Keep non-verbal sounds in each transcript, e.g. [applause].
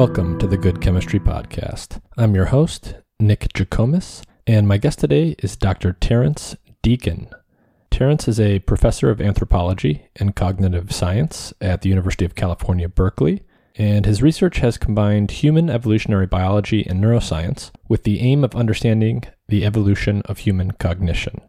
Welcome to the Good Chemistry Podcast. I'm your host, Nick Jikomes, and my guest today is Dr. Terrence Deacon. Terrence is a professor of anthropology and cognitive science at the University of California, Berkeley, and his research has combined human evolutionary biology and neuroscience with the aim of understanding the evolution of human cognition.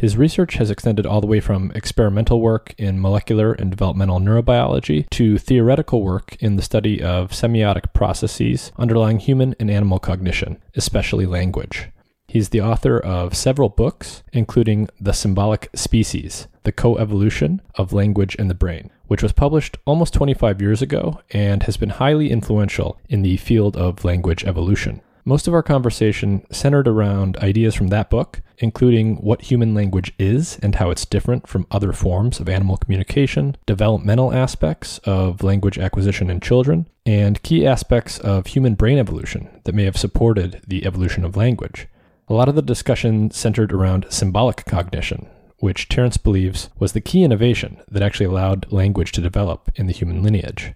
His research has extended all the way from experimental work in molecular and developmental neurobiology to theoretical work in the study of semiotic processes underlying human and animal cognition, especially language. He's the author of several books, including The Symbolic Species The Coevolution of Language and the Brain, which was published almost 25 years ago and has been highly influential in the field of language evolution. Most of our conversation centered around ideas from that book, including what human language is and how it's different from other forms of animal communication, developmental aspects of language acquisition in children, and key aspects of human brain evolution that may have supported the evolution of language. A lot of the discussion centered around symbolic cognition, which Terrence believes was the key innovation that actually allowed language to develop in the human lineage.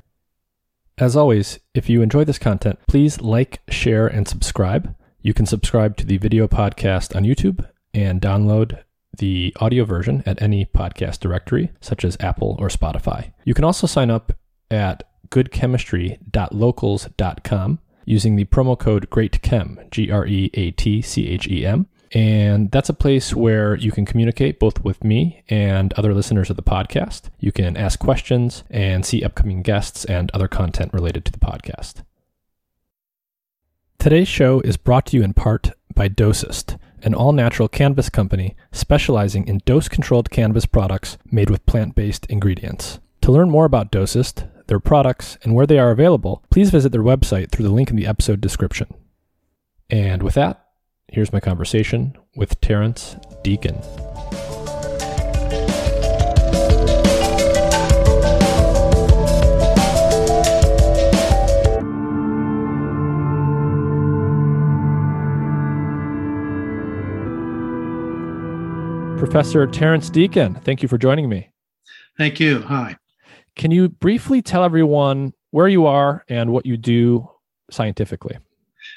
As always, if you enjoy this content, please like, share, and subscribe. You can subscribe to the video podcast on YouTube and download the audio version at any podcast directory, such as Apple or Spotify. You can also sign up at goodchemistry.locals.com using the promo code GREATCHEM, G R E A T C H E M. And that's a place where you can communicate both with me and other listeners of the podcast. You can ask questions and see upcoming guests and other content related to the podcast. Today's show is brought to you in part by Dosist, an all natural cannabis company specializing in dose controlled cannabis products made with plant based ingredients. To learn more about Dosist, their products, and where they are available, please visit their website through the link in the episode description. And with that, Here's my conversation with Terrence Deacon. Professor Terrence Deacon, thank you for joining me. Thank you. Hi. Can you briefly tell everyone where you are and what you do scientifically?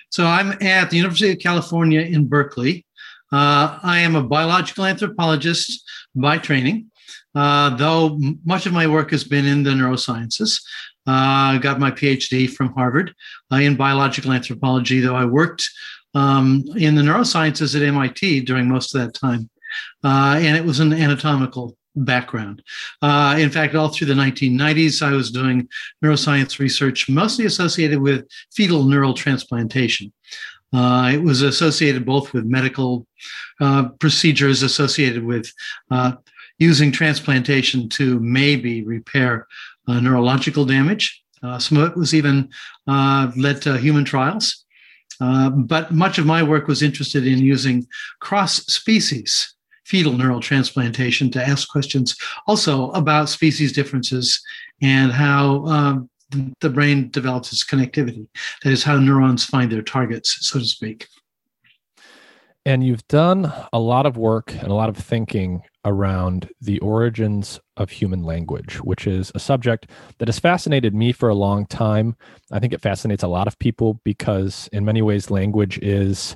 So I'm at the University of California in Berkeley. Uh, I am a biological anthropologist by training, uh, though much of my work has been in the neurosciences. Uh, I got my PhD from Harvard uh, in biological anthropology, though I worked um, in the neurosciences at MIT during most of that time. Uh, and it was an anatomical background. Uh, in fact, all through the 1990s, I was doing neuroscience research, mostly associated with fetal neural transplantation. Uh, it was associated both with medical uh, procedures associated with uh, using transplantation to maybe repair uh, neurological damage. Uh, some of it was even led to human trials. but much of my work was interested in using cross species fetal neural transplantation to ask questions also about species differences and how um, the brain develops its connectivity. That is how neurons find their targets, so to speak. And you've done a lot of work and a lot of thinking around the origins of human language, which is a subject that has fascinated me for a long time. I think it fascinates a lot of people because, in many ways, language is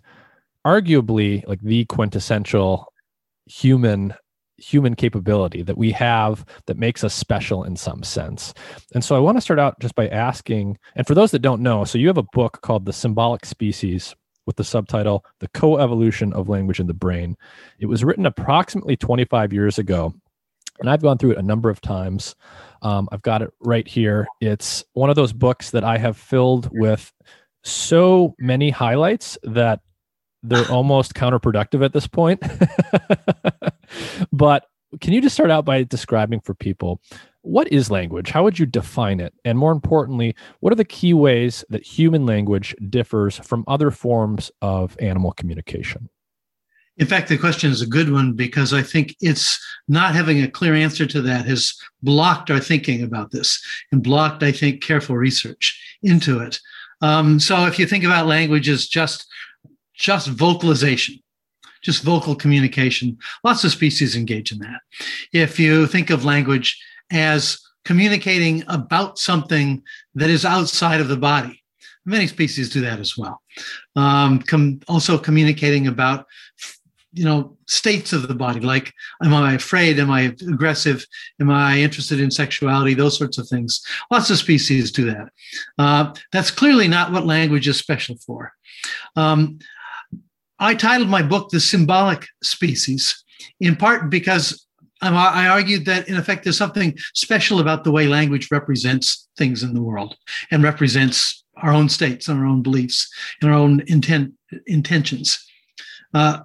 arguably like the quintessential human human capability that we have that makes us special in some sense. And so I want to start out just by asking, and for those that don't know, so you have a book called The Symbolic Species with the subtitle The Coevolution of Language in the Brain. It was written approximately 25 years ago, and I've gone through it a number of times. Um, I've got it right here. It's one of those books that I have filled with so many highlights that they're [laughs] almost counterproductive at this point. [laughs] but can you just start out by describing for people what is language? How would you define it? And more importantly, what are the key ways that human language differs from other forms of animal communication? In fact, the question is a good one because I think it's not having a clear answer to that has blocked our thinking about this and blocked, I think, careful research into it. Um, so if you think about language as just just vocalization, just vocal communication. Lots of species engage in that. If you think of language as communicating about something that is outside of the body, many species do that as well. Um, com- also communicating about you know states of the body like am i afraid am i aggressive am i interested in sexuality those sorts of things lots of species do that uh, that's clearly not what language is special for um, i titled my book the symbolic species in part because I argued that, in effect, there's something special about the way language represents things in the world and represents our own states and our own beliefs and our own intent, intentions. Uh,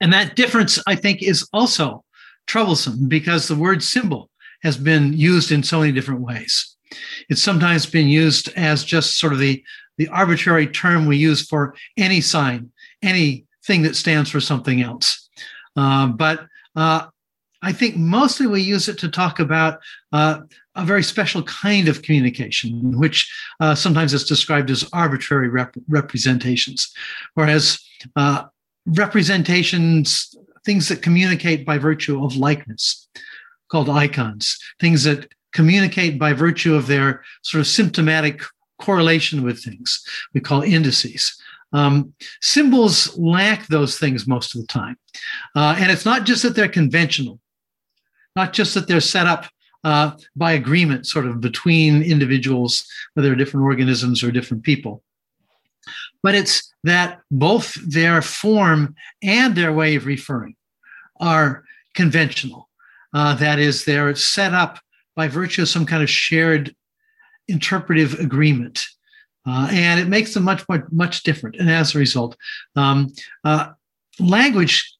and that difference, I think, is also troublesome because the word symbol has been used in so many different ways. It's sometimes been used as just sort of the, the arbitrary term we use for any sign, anything that stands for something else. Uh, but uh, I think mostly we use it to talk about uh, a very special kind of communication, which uh, sometimes is described as arbitrary rep- representations, whereas uh, representations, things that communicate by virtue of likeness, called icons, things that communicate by virtue of their sort of symptomatic correlation with things, we call indices. Um, symbols lack those things most of the time. Uh, and it's not just that they're conventional, not just that they're set up uh, by agreement, sort of between individuals, whether different organisms or different people but it's that both their form and their way of referring are conventional. Uh, that is, they're set up by virtue of some kind of shared interpretive agreement. Uh, and it makes them much, much, much different. And as a result, um, uh, language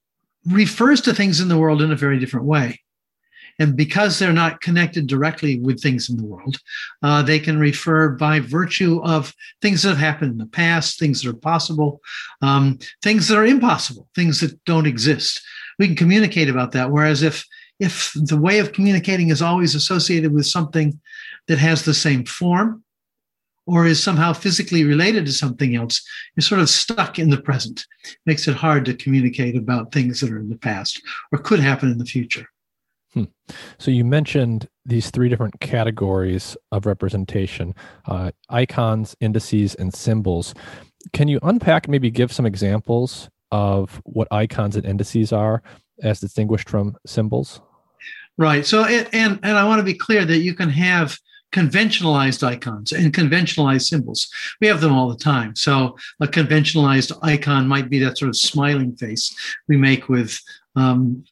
refers to things in the world in a very different way. And because they're not connected directly with things in the world, uh, they can refer by virtue of things that have happened in the past, things that are possible, um, things that are impossible, things that don't exist. We can communicate about that. Whereas if if the way of communicating is always associated with something that has the same form or is somehow physically related to something else, you're sort of stuck in the present. It makes it hard to communicate about things that are in the past or could happen in the future. Hmm. So you mentioned these three different categories of representation uh, icons, indices, and symbols. Can you unpack, maybe give some examples of what icons and indices are as distinguished from symbols? Right. So, it, and, and I want to be clear that you can have conventionalized icons and conventionalized symbols. We have them all the time. So, a conventionalized icon might be that sort of smiling face we make with um,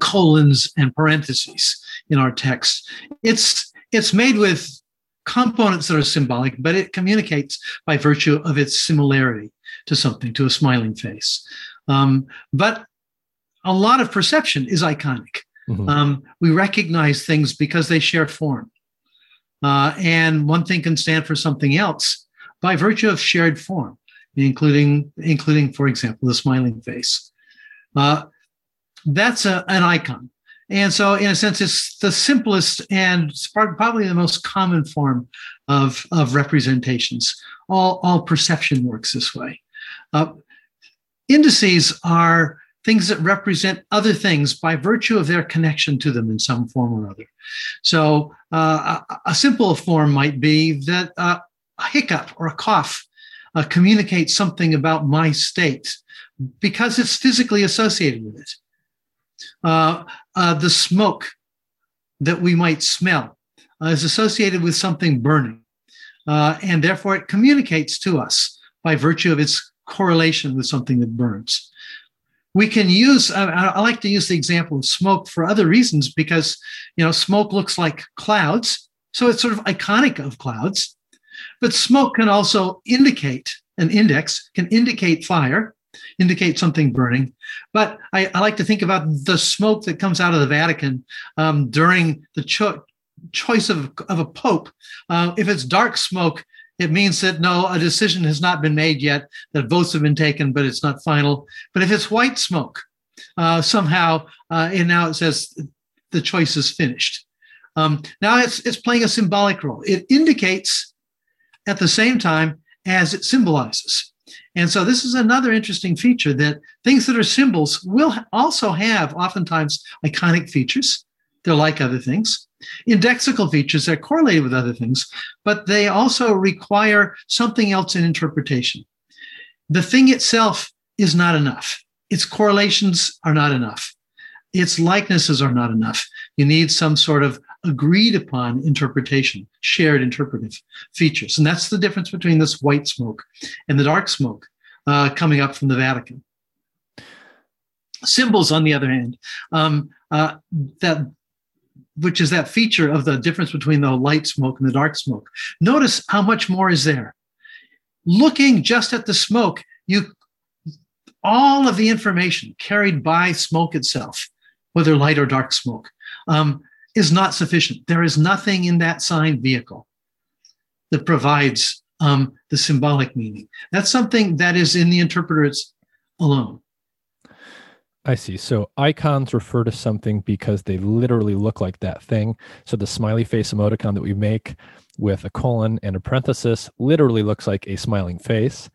colons and parentheses in our text. It's it's made with components that are symbolic, but it communicates by virtue of its similarity to something, to a smiling face. Um, but a lot of perception is iconic. Mm-hmm. Um, we recognize things because they share form. Uh, and one thing can stand for something else by virtue of shared form, including, including for example, the smiling face. Uh, that's a, an icon. And so, in a sense, it's the simplest and probably the most common form of, of representations. All, all perception works this way. Uh, indices are things that represent other things by virtue of their connection to them in some form or other. So, uh, a, a, simple form might be that uh, a hiccup or a cough uh, communicates something about my state because it's physically associated with it uh, uh, the smoke that we might smell uh, is associated with something burning. And therefore, it communicates to us by virtue of its correlation with something that burns. We can use, I like to use the example of smoke for other reasons because, you know, smoke looks like clouds. So it's sort of iconic of clouds. But smoke can also indicate, an index can indicate fire indicate something burning. But I, I, like to think about the smoke that comes out of the Vatican um, during the cho- choice of, of a pope. Uh, if it's dark smoke, it means that no, a decision has not been made yet, that votes have been taken, but it's not final. But if it's white smoke, uh, somehow, uh, and now it says the choice is finished. Um, now it's, it's playing a symbolic role. It indicates at the same time as it symbolizes. And so this is another interesting feature that things that are symbols will also have oftentimes iconic features. They're like other things. Indexical features are correlated with other things, but they also require something else in interpretation. The thing itself is not enough. Its correlations are not enough. Its likenesses are not enough. You need some sort of agreed upon interpretation, shared interpretive features. And that's the difference between this white smoke and the dark smoke uh, coming up from the Vatican. Symbols, on the other hand, um, uh, that which is that feature of the difference between the light smoke and the dark smoke. Notice how much more is there. Looking just at the smoke, you all of the information carried by smoke itself, whether light or dark smoke, um, is not sufficient. There is nothing in that sign vehicle that provides um, the symbolic meaning. That's something that is in the interpreters alone. I see. So icons refer to something because they literally look like that thing. So the smiley face emoticon that we make with a colon and a parenthesis literally looks like a smiling face.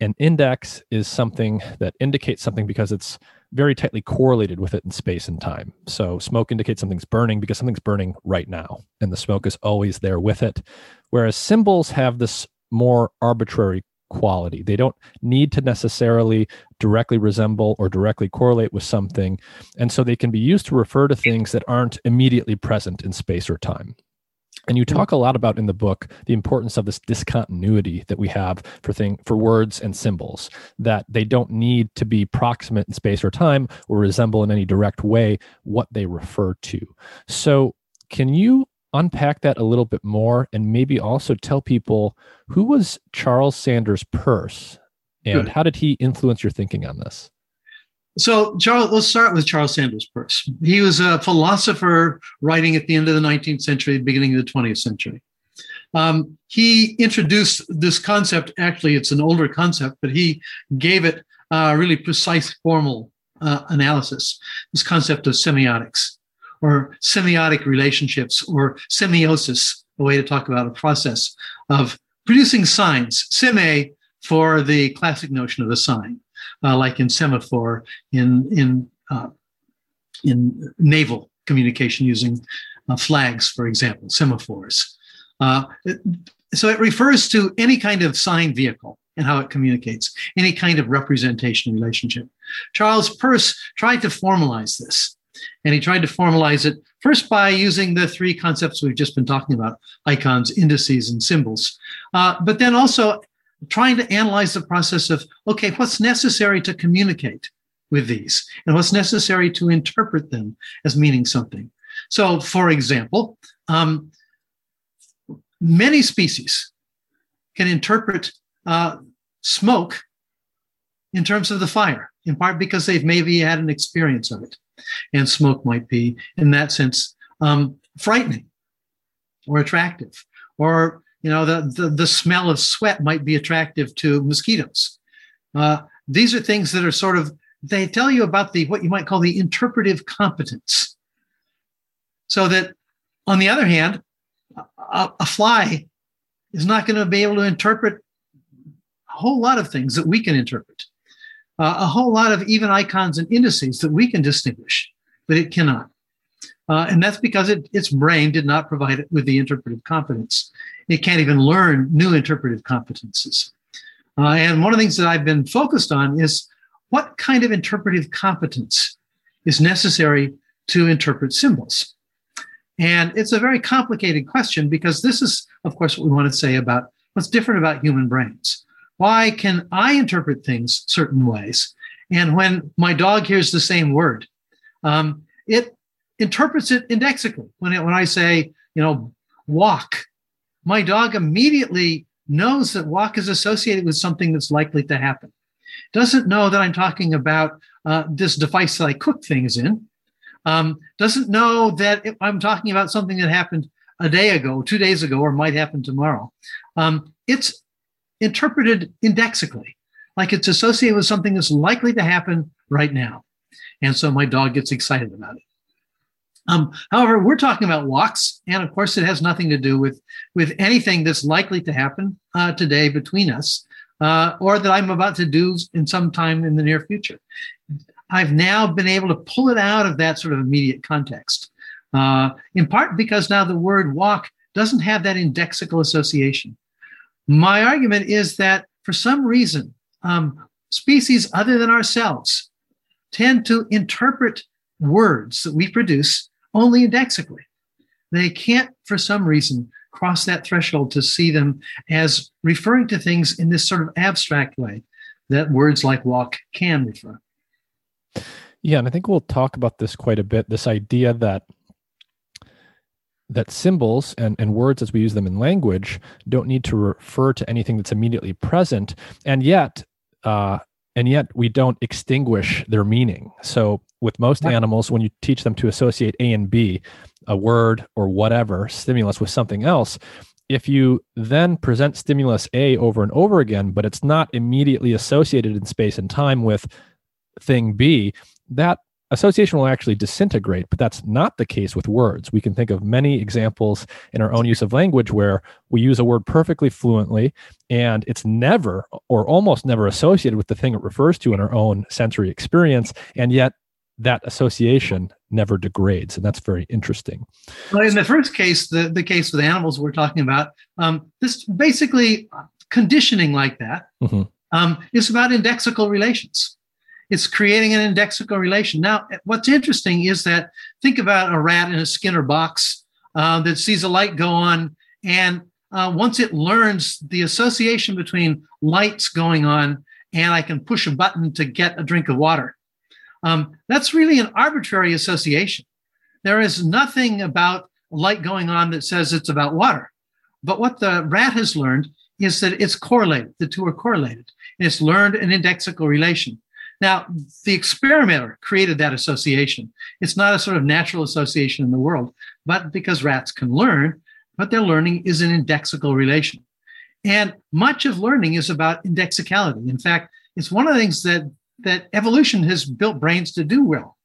An index is something that indicates something because it's very tightly correlated with it in space and time. So smoke indicates something's burning because something's burning right now, and the smoke is always there with it. Whereas symbols have this more arbitrary quality. They don't need to necessarily directly resemble or directly correlate with something. And so they can be used to refer to things that aren't immediately present in space or time. And you talk a lot about in the book the importance of this discontinuity that we have for thing for words and symbols that they don't need to be proximate in space or time or resemble in any direct way what they refer to. So, can you unpack that a little bit more and maybe also tell people who was Charles Sanders Peirce and Good. how did he influence your thinking on this? So, Charles, let's start with Charles Sanders Peirce. He was a philosopher writing at the end of the 19th century, beginning of the 20th century. Um, he introduced this concept. Actually, it's an older concept, but he gave it a really precise formal uh, analysis. This concept of semiotics or semiotic relationships or semiosis, a way to talk about a process of producing signs, seme for the classic notion of a sign, uh, like in semaphore in, in, uh, in naval communication using uh, flags, for example, semaphores. Uh, so it refers to any kind of sign vehicle and how it communicates, any kind of representation relationship. Charles Peirce tried to formalize this. And he tried to formalize it first by using the three concepts we've just been talking about icons, indices, and symbols. Uh, but then also trying to analyze the process of okay, what's necessary to communicate with these and what's necessary to interpret them as meaning something. So, for example, um, many species can interpret uh, smoke in terms of the fire, in part because they've maybe had an experience of it and smoke might be, in that sense, um, frightening or attractive. Or, you know, the, the, the, smell of sweat might be attractive to mosquitoes. Uh, these are things that are sort of, they tell you about the, what you might call the interpretive competence. So that, on the other hand, a, a fly is not going to be able to interpret a whole lot of things that we can interpret uh, a whole lot of even icons and indices that we can distinguish, but it cannot. Uh, and that's because it, its brain did not provide it with the interpretive competence. It can't even learn new interpretive competences. Uh, and one of the things that I've been focused on is what kind of interpretive competence is necessary to interpret symbols? And it's a very complicated question because this is, of course, what we want to say about what's different about human brains. Why can I interpret things certain ways? And when my dog hears the same word, um, it interprets it indexically. When, it, when I say, you know, walk, my dog immediately knows that walk is associated with something that's likely to happen. Doesn't know that I'm talking about uh, this device that I cook things in. Um, doesn't know that I'm talking about something that happened a day ago, two days ago, or might happen tomorrow. Um, it's interpreted indexically, like it's associated with something that's likely to happen right now. And so my dog gets excited about it. Um, however, we're talking about walks, and of course, it has nothing to do with, with anything that's likely to happen uh, today between us, uh, or that I'm about to do in some time in the near future. I've now been able to pull it out of that sort of immediate context uh, in part because now the word walk doesn't have that indexical association. My argument is that for some reason, um, species other than ourselves tend to interpret words that we produce only indexically. They can't, for some reason, cross that threshold to see them as referring to things in this sort of abstract way that words like walk can refer. Yeah, and I think we'll talk about this quite a bit. This idea that that symbols and, and words as we use them in language don't need to refer to anything that's immediately present, and yet uh, and yet we don't extinguish their meaning. So with most animals, when you teach them to associate A and B, a word or whatever stimulus with something else, if you then present stimulus A over and over again, but it's not immediately associated in space and time with thing B, that association will actually disintegrate, but that's not the case with words. We can think of many examples in our own use of language where we use a word perfectly fluently and it's never or almost never associated with the thing it refers to in our own sensory experience. And yet that association never degrades. And that's very interesting. Well, in the first case, the, the case with animals we're talking about, um, this basically conditioning like that mm-hmm. um, is about indexical relations it's creating an indexical relation. Now, what's interesting is that think about a rat in a Skinner box uh, that sees a light go on, and uh, once it learns the association between lights going on and I can push a button to get a drink of water, um, that's really an arbitrary association. There is nothing about light going on that says it's about water. But what the rat has learned is that it's correlated. The two are correlated. And it's learned an indexical relation. Now, the experimenter created that association. It's not a sort of natural association in the world, but because rats can learn, what they're learning is an indexical relation. And much of learning is about indexicality. In fact, it's one of the things that, that evolution has built brains to do well.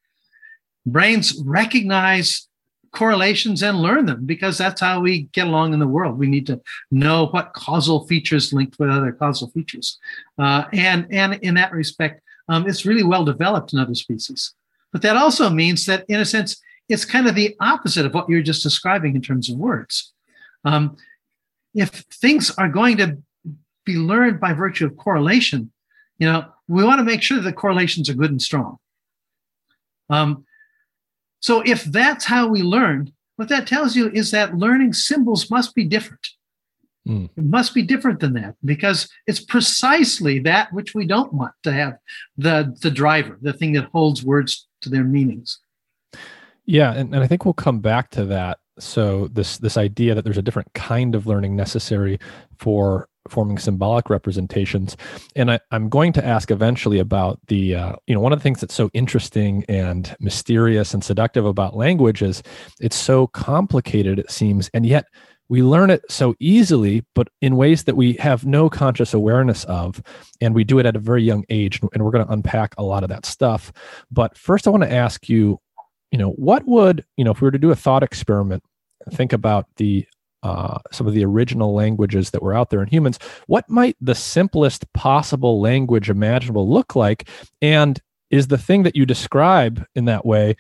Brains recognize correlations and learn them because that's how we get along in the world. We need to know what causal features linked with other causal features. Uh, and, and in that respect, um, it's really well developed in other species. But that also means that, in a sense, it's kind of the opposite of what you're just describing in terms of words. Um, if things are going to be learned by virtue of correlation, you know, we want to make sure that the correlations are good and strong. Um, so if that's how we learn, what that tells you is that learning symbols must be different. Mm. It must be different than that because it's precisely that which we don't want to have the the driver, the thing that holds words to their meanings. Yeah, and, and I think we'll come back to that. So this this idea that there's a different kind of learning necessary for forming symbolic representations and I, am going to ask eventually about the uh, you know one of the things that's so interesting and mysterious and seductive about language is it's so complicated it seems and yet we learn it so easily, but in ways that we have no conscious awareness of. And we do it at a very young age. And we're going to unpack a lot of that stuff. But first, I want to ask you, you know, what would, you know, if we were to do a thought experiment, think about the uh, some of the original languages that were out there in humans, what might the simplest possible language imaginable look like? And is the thing that you describe in that way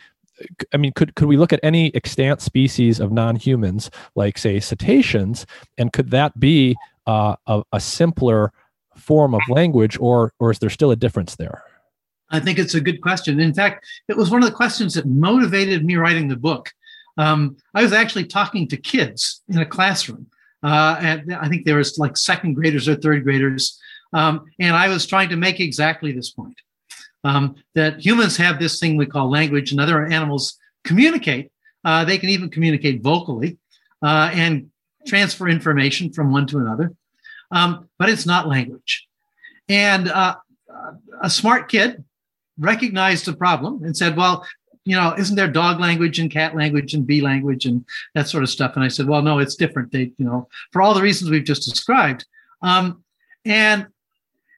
I mean, could could we look at any extant species of non-humans, like say cetaceans, and could that be uh, a, a simpler form of language, or or is there still a difference there? I think it's a good question. In fact, it was one of the questions that motivated me writing the book. Um, I was actually talking to kids in a classroom, uh, and I think there was like second graders or third graders, um, and I was trying to make exactly this point um, that humans have this thing we call language, and other animals communicate. Uh, they can even communicate vocally uh, and transfer information from one to another, um, but it's not language. And uh, a smart kid recognized the problem and said, "Well, you know, isn't there dog language and cat language and bee language and that sort of stuff?" And I said, "Well, no, it's different. They, you know, for all the reasons we've just described." Um, and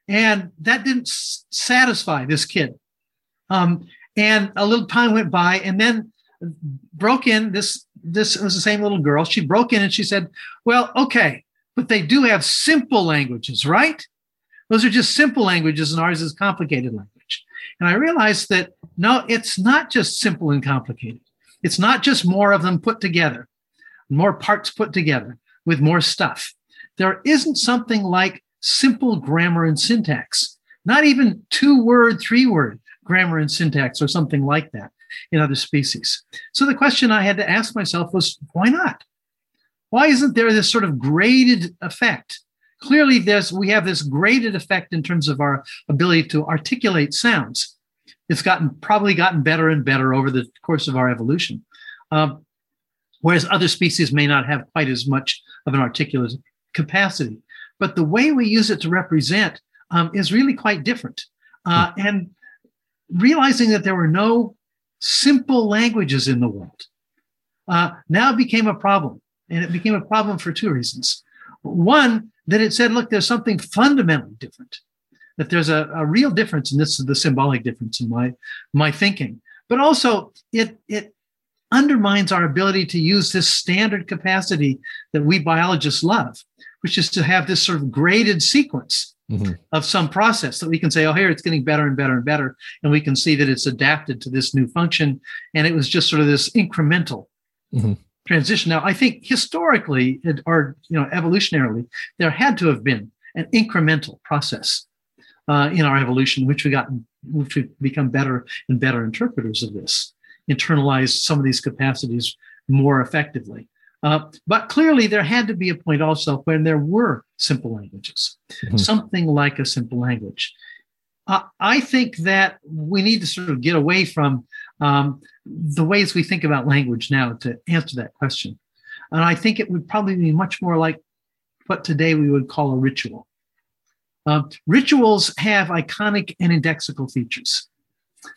and that didn't satisfy this kid. Um, and a little time went by, and then broke in. This this was the same little girl. She broke in and she said, "Well, okay, but they do have simple languages, right? Those are just simple languages, and ours is complicated language." And I realized that no, it's not just simple and complicated. It's not just more of them put together, more parts put together with more stuff. There isn't something like simple grammar and syntax, not even two word, three word grammar and syntax or something like that in other species. So the question I had to ask myself was why not? Why isn't there this sort of graded effect? Clearly, there's we have this graded effect in terms of our ability to articulate sounds. It's gotten probably gotten better and better over the course of our evolution. Um, whereas other species may not have quite as much of an articulate capacity. But the way we use it to represent um, is really quite different. Uh, and realizing that there were no simple languages in the world uh, now became a problem. And it became a problem for two reasons. One, that it said, look, there's something fundamentally different, that there's a, a real difference, and this is the symbolic difference in my, my thinking. But also, it, it undermines our ability to use this standard capacity that we biologists love, which is to have this sort of graded sequence mm-hmm. of some process that we can say, oh, here it's getting better and better and better. And we can see that it's adapted to this new function. And it was just sort of this incremental mm-hmm. transition. Now, I think historically or you know evolutionarily, there had to have been an incremental process uh, in our evolution, which we got which we become better and better interpreters of this, internalize some of these capacities more effectively. Uh, but clearly, there had to be a point also when there were simple languages, mm-hmm. something like a simple language. Uh, I think that we need to sort of get away from um, the ways we think about language now to answer that question. And I think it would probably be much more like what today we would call a ritual. Uh, rituals have iconic and indexical features.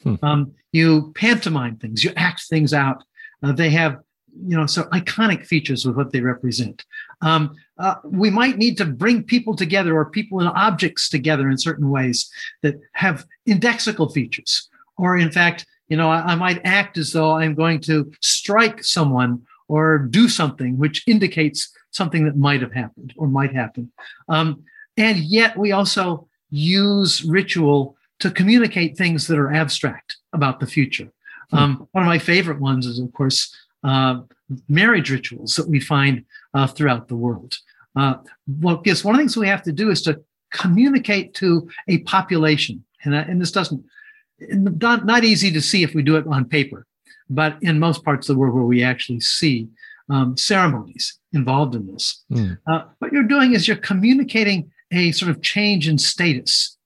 Hmm. Um, you pantomime things, you act things out. Uh, they have you know, so iconic features with what they represent. Um, uh, we might need to bring people together or people and objects together in certain ways that have indexical features. Or, in fact, you know, I, I might act as though I'm going to strike someone or do something which indicates something that might have happened or might happen. Um, and yet, we also use ritual to communicate things that are abstract about the future. Hmm. Um, one of my favorite ones is, of course, marriage rituals that we find uh, throughout the world. Uh, well, guess one of the things we have to do is to communicate to a population, and, uh, and this doesn't not, not easy to see if we do it on paper, but in most parts of the world where we actually see um, ceremonies involved in this, mm. uh, what you're doing is you're communicating a sort of change in status.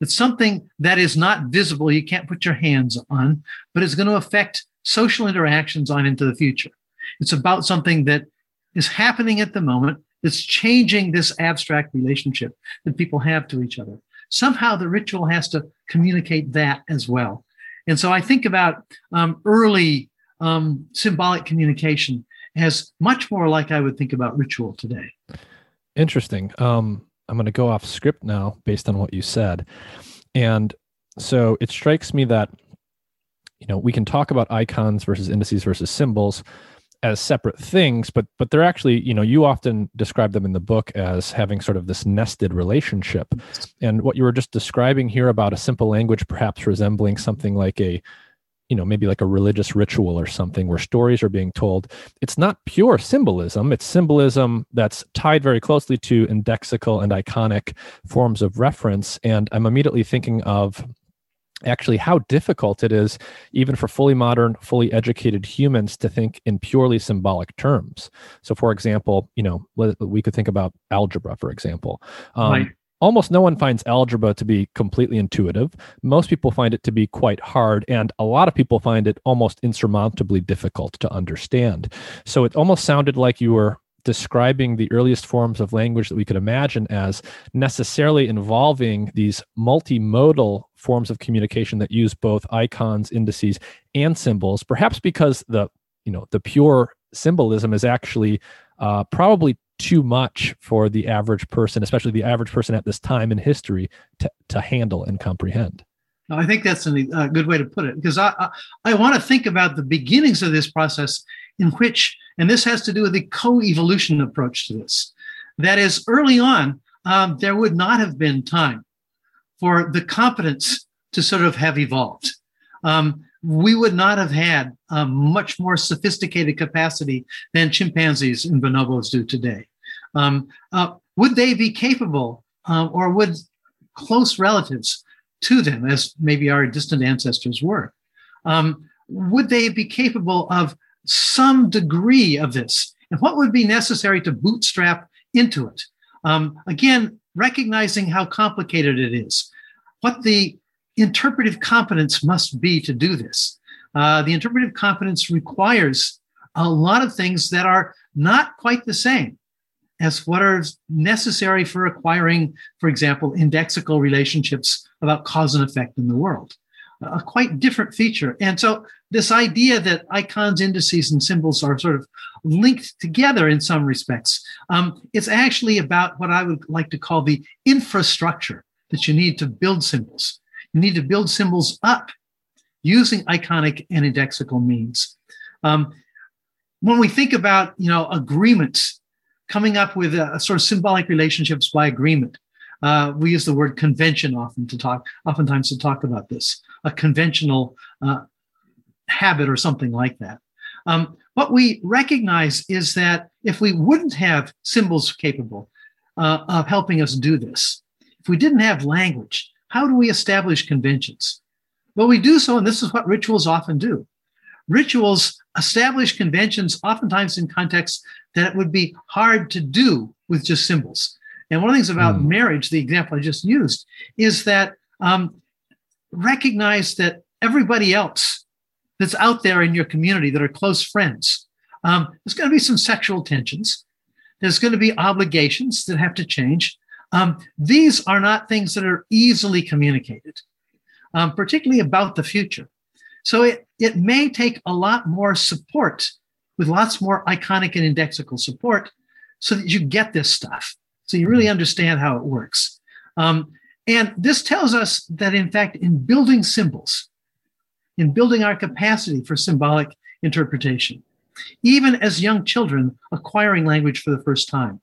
It's something that is not visible, you can't put your hands on, but it's going to affect social interactions on into the future. It's about something that is happening at the moment that's changing this abstract relationship that people have to each other. Somehow the ritual has to communicate that as well. And so I think about um, early um, symbolic communication as much more like I would think about ritual today. Interesting. Um, I'm going to go off script now based on what you said. And so it strikes me that you know we can talk about icons versus indices versus symbols as separate things but but they're actually you know you often describe them in the book as having sort of this nested relationship. And what you were just describing here about a simple language perhaps resembling something like a you know maybe like a religious ritual or something where stories are being told it's not pure symbolism. It's symbolism that's tied very closely to indexical and iconic forms of reference. And i'm immediately thinking of actually how difficult it is even for fully modern fully educated humans to think in purely symbolic terms. So for example you know we could think about algebra for example. Um, right. almost no one finds algebra to be completely intuitive. Most people find it to be quite hard and a lot of people find it almost insurmountably difficult to understand. So it almost sounded like you were describing the earliest forms of language that we could imagine as necessarily involving these multimodal forms of communication that use both icons, indices, and symbols, perhaps because the you know the pure symbolism is actually uh, probably too much for the average person, especially the average person at this time in history, to, to handle and comprehend. I think that's a good way to put it because I, I, I want to think about the beginnings of this process in which, and this has to do with the co evolution approach to this. That is, early on, um, there would not have been time for the competence to sort of have evolved. Um, we would not have had a much more sophisticated capacity than chimpanzees and bonobos do today. Um, uh, would they be capable, uh, or would close relatives to them, as maybe our distant ancestors were, um, would they be capable of some degree of this? And what would be necessary to bootstrap into it? Um, again, recognizing how complicated it is, what the interpretive competence must be to do this. Uh, the interpretive competence requires a lot of things that are not quite the same as what are necessary for acquiring, for example, indexical relationships about cause and effect in the world. A quite different feature. And so, this idea that icons, indices, and symbols are sort of linked together in some respects, um, it's actually about what I would like to call the infrastructure that you need to build symbols. You need to build symbols up using iconic and indexical means. Um, when we think about, you know, agreements, coming up with a, sort of symbolic relationships by agreement, uh, we use the word convention often to talk, oftentimes to talk about this, a conventional uh, habit or something like that. Um, what we recognize is that if we wouldn't have symbols capable uh, of helping us do this, if we didn't have language, how do we establish conventions? Well, we do so, and this is what rituals often do. Rituals establish conventions, oftentimes in contexts that it would be hard to do with just symbols. And one of the things about mm. marriage, the example I just used, is that um, recognize that everybody else that's out there in your community that are close friends, um, there's going to be some sexual tensions. There's going to be obligations that have to change. Um, these are not things that are easily communicated, um, particularly about the future. So it, it may take a lot more support with lots more iconic and indexical support so that you get this stuff. So you really understand how it works. Um, and this tells us that, in fact, in building symbols, in building our capacity for symbolic interpretation, even as young children acquiring language for the first time,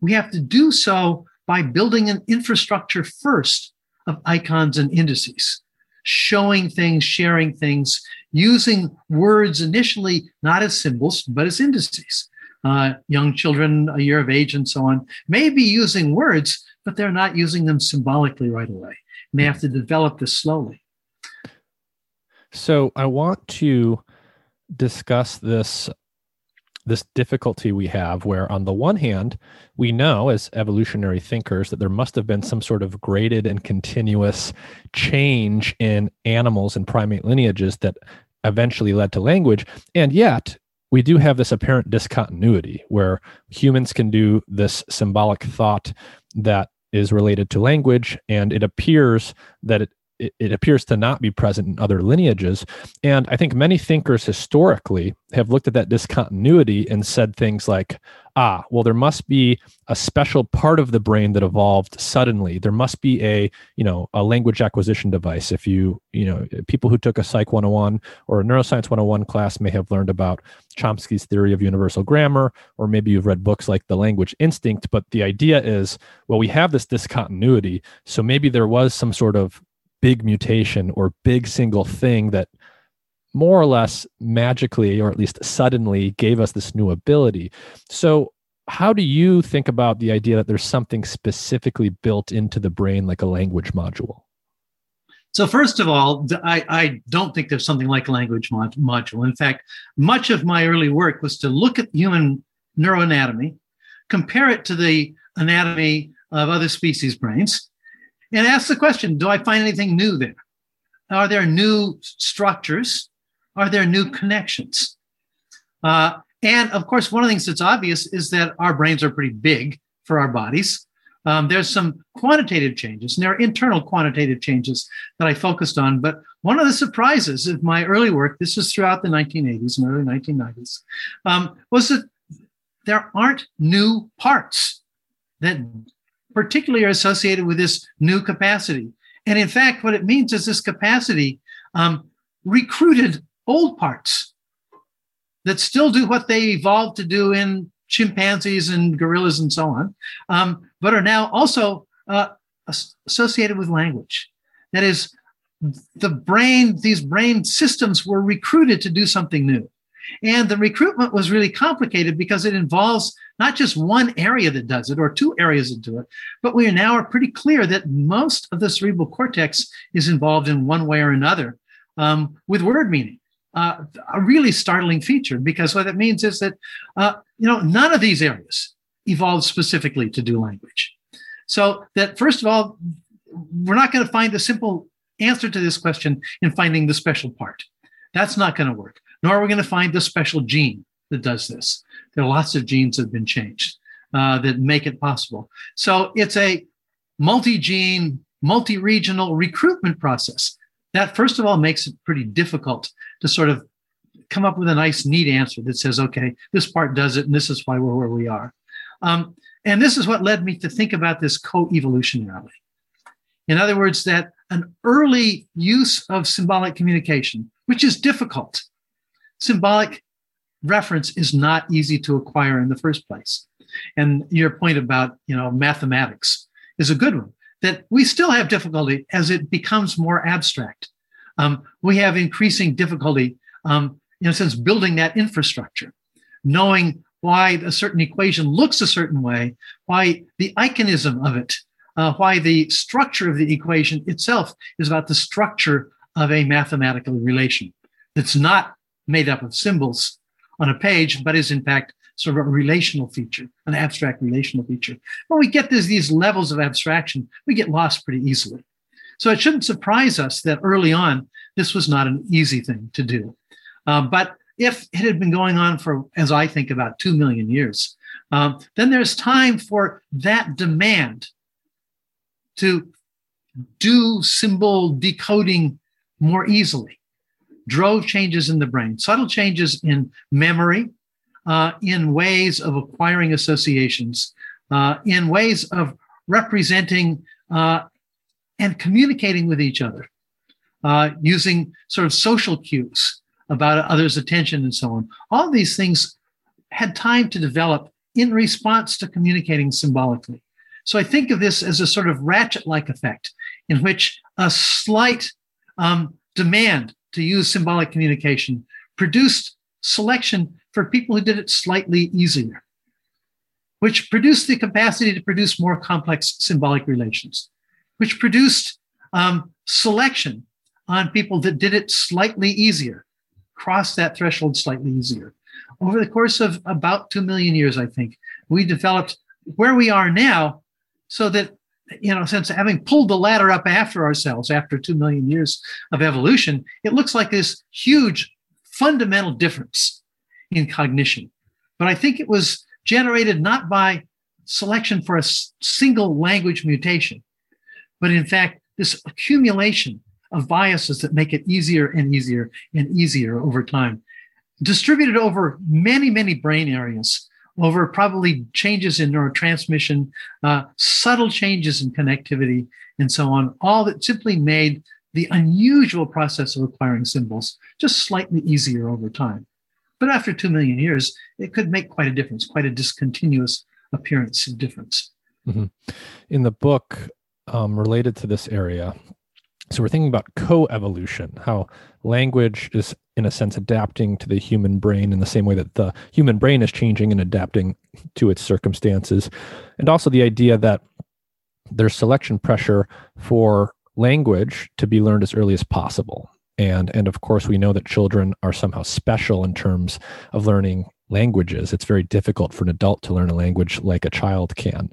we have to do so by building an infrastructure first of icons and indices, showing things, sharing things, using words initially not as symbols, but as indices. Uh, young children, a year of age, and so on, may be using words, but they're not using them symbolically right away. And they have to develop this slowly. So I want to discuss this this difficulty we have where on the one hand we know as evolutionary thinkers that there must have been some sort of graded and continuous change in animals and primate lineages that eventually led to language. And yet we do have this apparent discontinuity where humans can do this symbolic thought that is related to language and it appears that it it, it, appears to not be present in other lineages. And I think many thinkers historically have looked at that discontinuity and said things like, ah, well, there must be a special part of the brain that evolved suddenly. There must be a, you know, a language acquisition device. If you, you know, people who took a Psych 101 or a Neuroscience 101 class may have learned about Chomsky's theory of universal grammar, or maybe you've read books like The Language Instinct. But the idea is, well, we have this discontinuity. So maybe there was some sort of big mutation or big single thing that more or less magically or at least suddenly gave us this new ability. So, how do you think about the idea that there's something specifically built into the brain like a language module? So, first of all, I, I don't think there's something like a language mod- module. In fact, much of my early work was to look at human neuroanatomy, compare it to the anatomy of other species' brains, and ask the question Do I find anything new there? Are there new structures? Are there new connections? Uh, and of course, one of the things that's obvious is that our brains are pretty big for our bodies. Um, there's some quantitative changes, and there are internal quantitative changes that I focused on. But one of the surprises of my early work, this was throughout the 1980s and early 1990s, um, was that there aren't new parts that particularly are associated with this new capacity. And in fact, what it means is this capacity um, recruited old parts that still do what they evolved to do in chimpanzees and gorillas and so on, um, but are now also uh, associated with language. That is, the brain, these brain systems were recruited to do something new. And the recruitment was really complicated because it involves not just one area that does it or two areas that do it, but we are now are pretty clear that most of the cerebral cortex is involved in one way or another um, with word meaning. Uh, a really startling feature because what that means is that uh, you know none of these areas evolved specifically to do language. So that first of all, we're not going to find a simple answer to this question in finding the special part. That's not going to work. Nor are we going to find the special gene that does this. There are lots of genes that have been changed uh, that make it possible. So it's a multi-gene, multi-regional recruitment process. That first of all makes it pretty difficult to sort of come up with a nice, neat answer that says, okay, this part does it, and this is why we're where we are. Um, and this is what led me to think about this co-evolutionarily. In other words, that an early use of symbolic communication, which is difficult, symbolic reference is not easy to acquire in the first place. And your point about, you know, mathematics is a good one that we still have difficulty as it becomes more abstract. Um, we have increasing difficulty, um, in a sense, building that infrastructure, knowing why a certain equation looks a certain way, why the iconism of it, uh, why the structure of the equation itself is about the structure of a mathematical relation that's not made up of symbols on a page, but is in fact sort of a relational feature, an abstract relational feature. When we get this, these levels of abstraction, we get lost pretty easily. So it shouldn't surprise us that early on, this was not an easy thing to do. Uh, but if it had been going on for, as I think, about 2 million years, um, then there's time for that demand to do symbol decoding more easily drove changes in the brain, subtle changes in memory, uh, in ways of acquiring associations, uh, in ways of representing uh, and communicating with each other, uh, using sort of social cues about others' attention and so on. All these things had time to develop in response to communicating symbolically. So I think of this as a sort of ratchet like effect in which a slight um, demand to use symbolic communication produced selection for people who did it slightly easier, which produced the capacity to produce more complex symbolic relations, which produced um, selection on people that did it slightly easier, crossed that threshold slightly easier. Over the course of about 2 million years, I think, we developed where we are now so that you know, since having pulled the ladder up after ourselves after two million years of evolution, it looks like this huge fundamental difference in cognition. But I think it was generated not by selection for a single language mutation, but in fact, this accumulation of biases that make it easier and easier and easier over time, distributed over many, many brain areas over probably changes in neurotransmission, uh, subtle changes in connectivity, and so on, all that simply made the unusual process of acquiring symbols just slightly easier over time. But after two million years, it could make quite a difference, quite a discontinuous appearance of difference. Mm-hmm. In the book um, related to this area, so we're thinking about co-evolution, how language is in a sense adapting to the human brain in the same way that the human brain is changing and adapting to its circumstances. And also the idea that there's selection pressure for language to be learned as early as possible. And and of course we know that children are somehow special in terms of learning languages. It's very difficult for an adult to learn a language like a child can.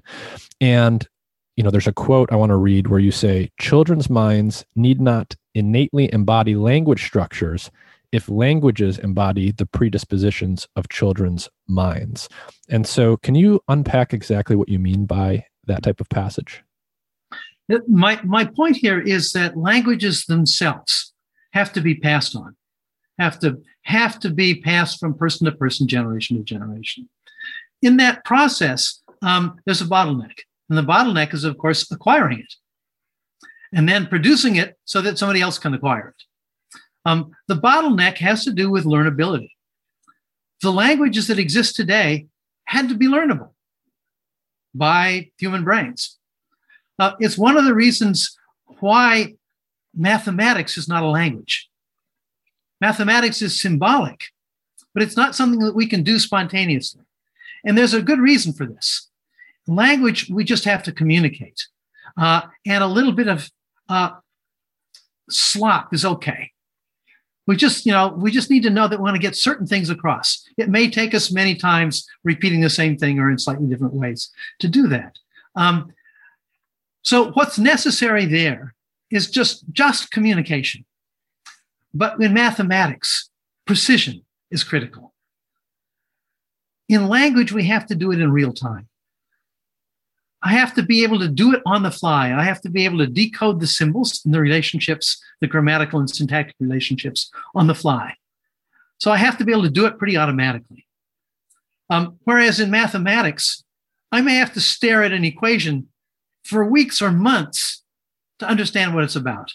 And you know, there's a quote I want to read where you say, Children's minds need not innately embody language structures if languages embody the predispositions of children's minds. And so, can you unpack exactly what you mean by that type of passage? My, my point here is that languages themselves have to be passed on, have to, have to be passed from person to person, generation to generation. In that process, um, there's a bottleneck and the bottleneck is, of course, acquiring it and then producing it so that somebody else can acquire it. Um, the bottleneck has to do with learnability. The languages that exist today had to be learnable by human brains. Uh, it's one of the reasons why mathematics is not a language. Mathematics is symbolic, but it's not something that we can do spontaneously. And there's a good reason for this. Language, we just have to communicate. Uh, and a little bit of uh, slop is okay. We just, you know, we just need to know that we want to get certain things across. It may take us many times repeating the same thing or in slightly different ways to do that. Um, so what's necessary there is just just communication. But in mathematics, precision is critical. In language, we have to do it in real time. I have to be able to do it on the fly. I have to be able to decode the symbols and the relationships, the grammatical and syntactic relationships on the fly. So I have to be able to do it pretty automatically. Um, whereas in mathematics, I may have to stare at an equation for weeks or months to understand what it's about.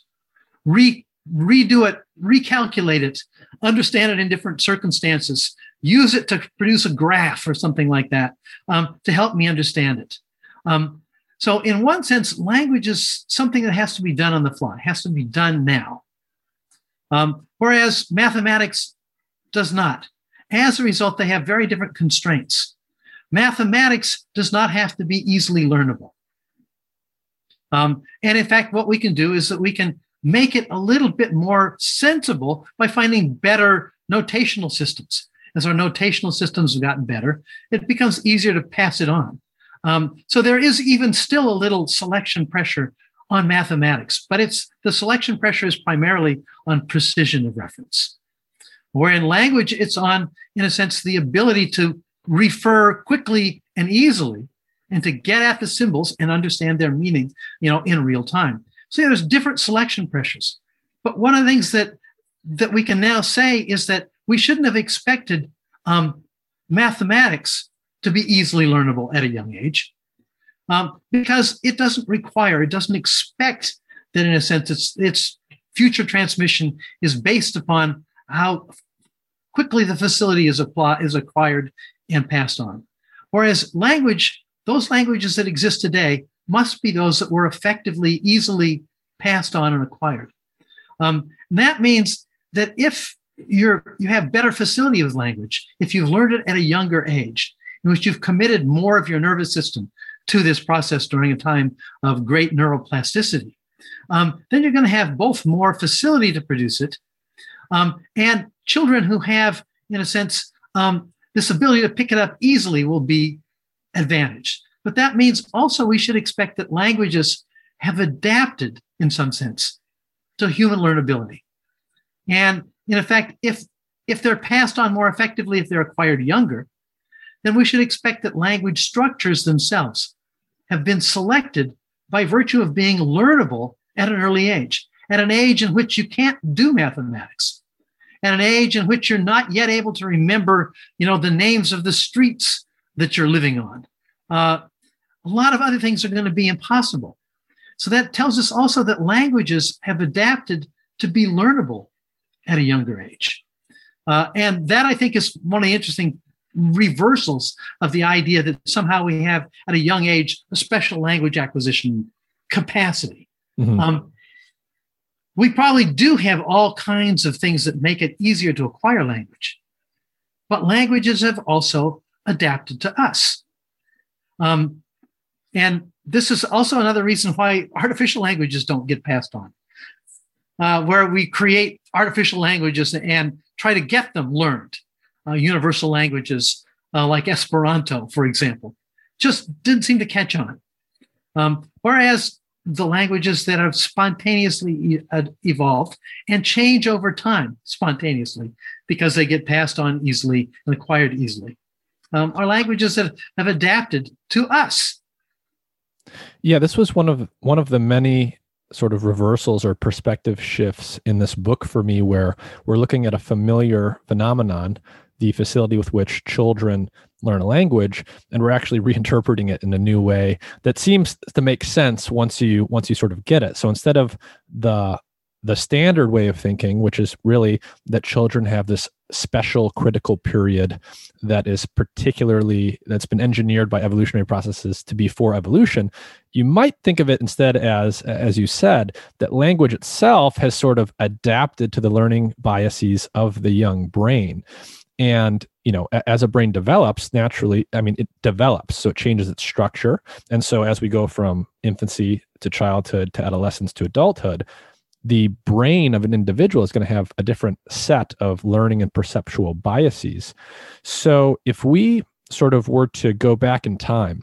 Re, redo it, recalculate it, understand it in different circumstances, use it to produce a graph or something like that um, to help me understand it. Um, so, in one sense, language is something that has to be done on the fly, has to be done now. Um, whereas mathematics does not. As a result, they have very different constraints. Mathematics does not have to be easily learnable. Um, and in fact, what we can do is that we can make it a little bit more sensible by finding better notational systems. As our notational systems have gotten better, it becomes easier to pass it on. Um, so there is even still a little selection pressure on mathematics, but it's the selection pressure is primarily on precision of reference. Where in language, it's on, in a sense, the ability to refer quickly and easily and to get at the symbols and understand their meaning, you know, in real time. So yeah, there's different selection pressures. But one of the things that that we can now say is that we shouldn't have expected um, mathematics to be easily learnable at a young age um, because it doesn't require, it doesn't expect that in a sense its, its future transmission is based upon how quickly the facility is, apply, is acquired and passed on. Whereas language, those languages that exist today must be those that were effectively, easily passed on and acquired. Um, and that means that if you're you have better facility with language, if you've learned it at a younger age, in which you've committed more of your nervous system to this process during a time of great neuroplasticity, um, then you're going to have both more facility to produce it um, and children who have, in a sense, um, this ability to pick it up easily will be advantaged. But that means also we should expect that languages have adapted in some sense to human learnability. And in effect, if if they're passed on more effectively if they're acquired younger, then we should expect that language structures themselves have been selected by virtue of being learnable at an early age, at an age in which you can't do mathematics, at an age in which you're not yet able to remember, you know, the names of the streets that you're living on. Uh, a lot of other things are going to be impossible. So that tells us also that languages have adapted to be learnable at a younger age. Uh, and that I think is one of the interesting reversals of the idea that somehow we have at a young age a special language acquisition capacity. Mm-hmm. Um, we probably do have all kinds of things that make it easier to acquire language, but languages have also adapted to us. Um, and this is also another reason why artificial languages don't get passed on, uh, where we create artificial languages and try to get them learned universal languages uh, like Esperanto, for example, just didn't seem to catch on. Um, whereas the languages that have spontaneously uh, evolved and change over time spontaneously because they get passed on easily and acquired easily um, are languages that have adapted to us. Yeah, this was one of one of the many sort of reversals or perspective shifts in this book for me where we're looking at a familiar phenomenon the facility with which children learn a language and we're actually reinterpreting it in a new way that seems to make sense once you once you sort of get it. So instead of the the standard way of thinking which is really that children have this special critical period that is particularly that's been engineered by evolutionary processes to be for evolution you might think of it instead as as you said that language itself has sort of adapted to the learning biases of the young brain and you know as a brain develops naturally i mean it develops so it changes its structure and so as we go from infancy to childhood to adolescence to adulthood the brain of an individual is going to have a different set of learning and perceptual biases. So if we sort of were to go back in time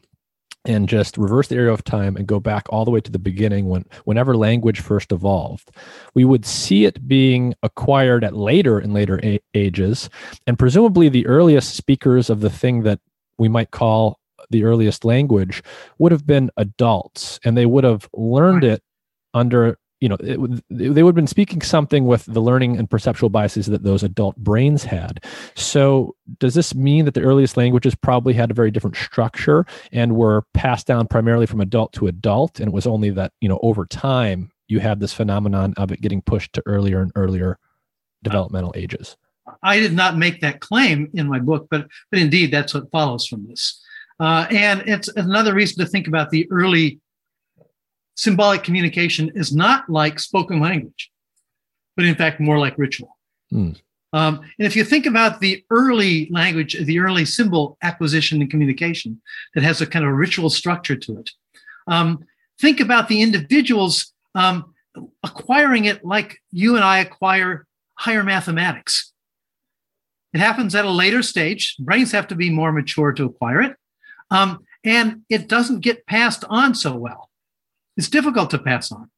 and just reverse the arrow of time and go back all the way to the beginning when whenever language first evolved. We would see it being acquired at later and later a- ages and presumably the earliest speakers of the thing that we might call the earliest language would have been adults and they would have learned it under you know it, they would have been speaking something with the learning and perceptual biases that those adult brains had. So does this mean that the earliest languages probably had a very different structure and were passed down primarily from adult to adult? And it was only that you know over time you had this phenomenon of it getting pushed to earlier and earlier developmental ages? I did not make that claim in my book but but indeed that's what follows from this. Uh, and it's another reason to think about the early symbolic communication is not like spoken language, but in fact more like ritual. Mm. Um, and if you think about the early language, the early symbol acquisition and communication that has a kind of ritual structure to it, um, think about the individuals um, acquiring it like you and I acquire higher mathematics. It happens at a later stage. Brains have to be more mature to acquire it. Um, and it doesn't get passed on so well. It's difficult to pass on.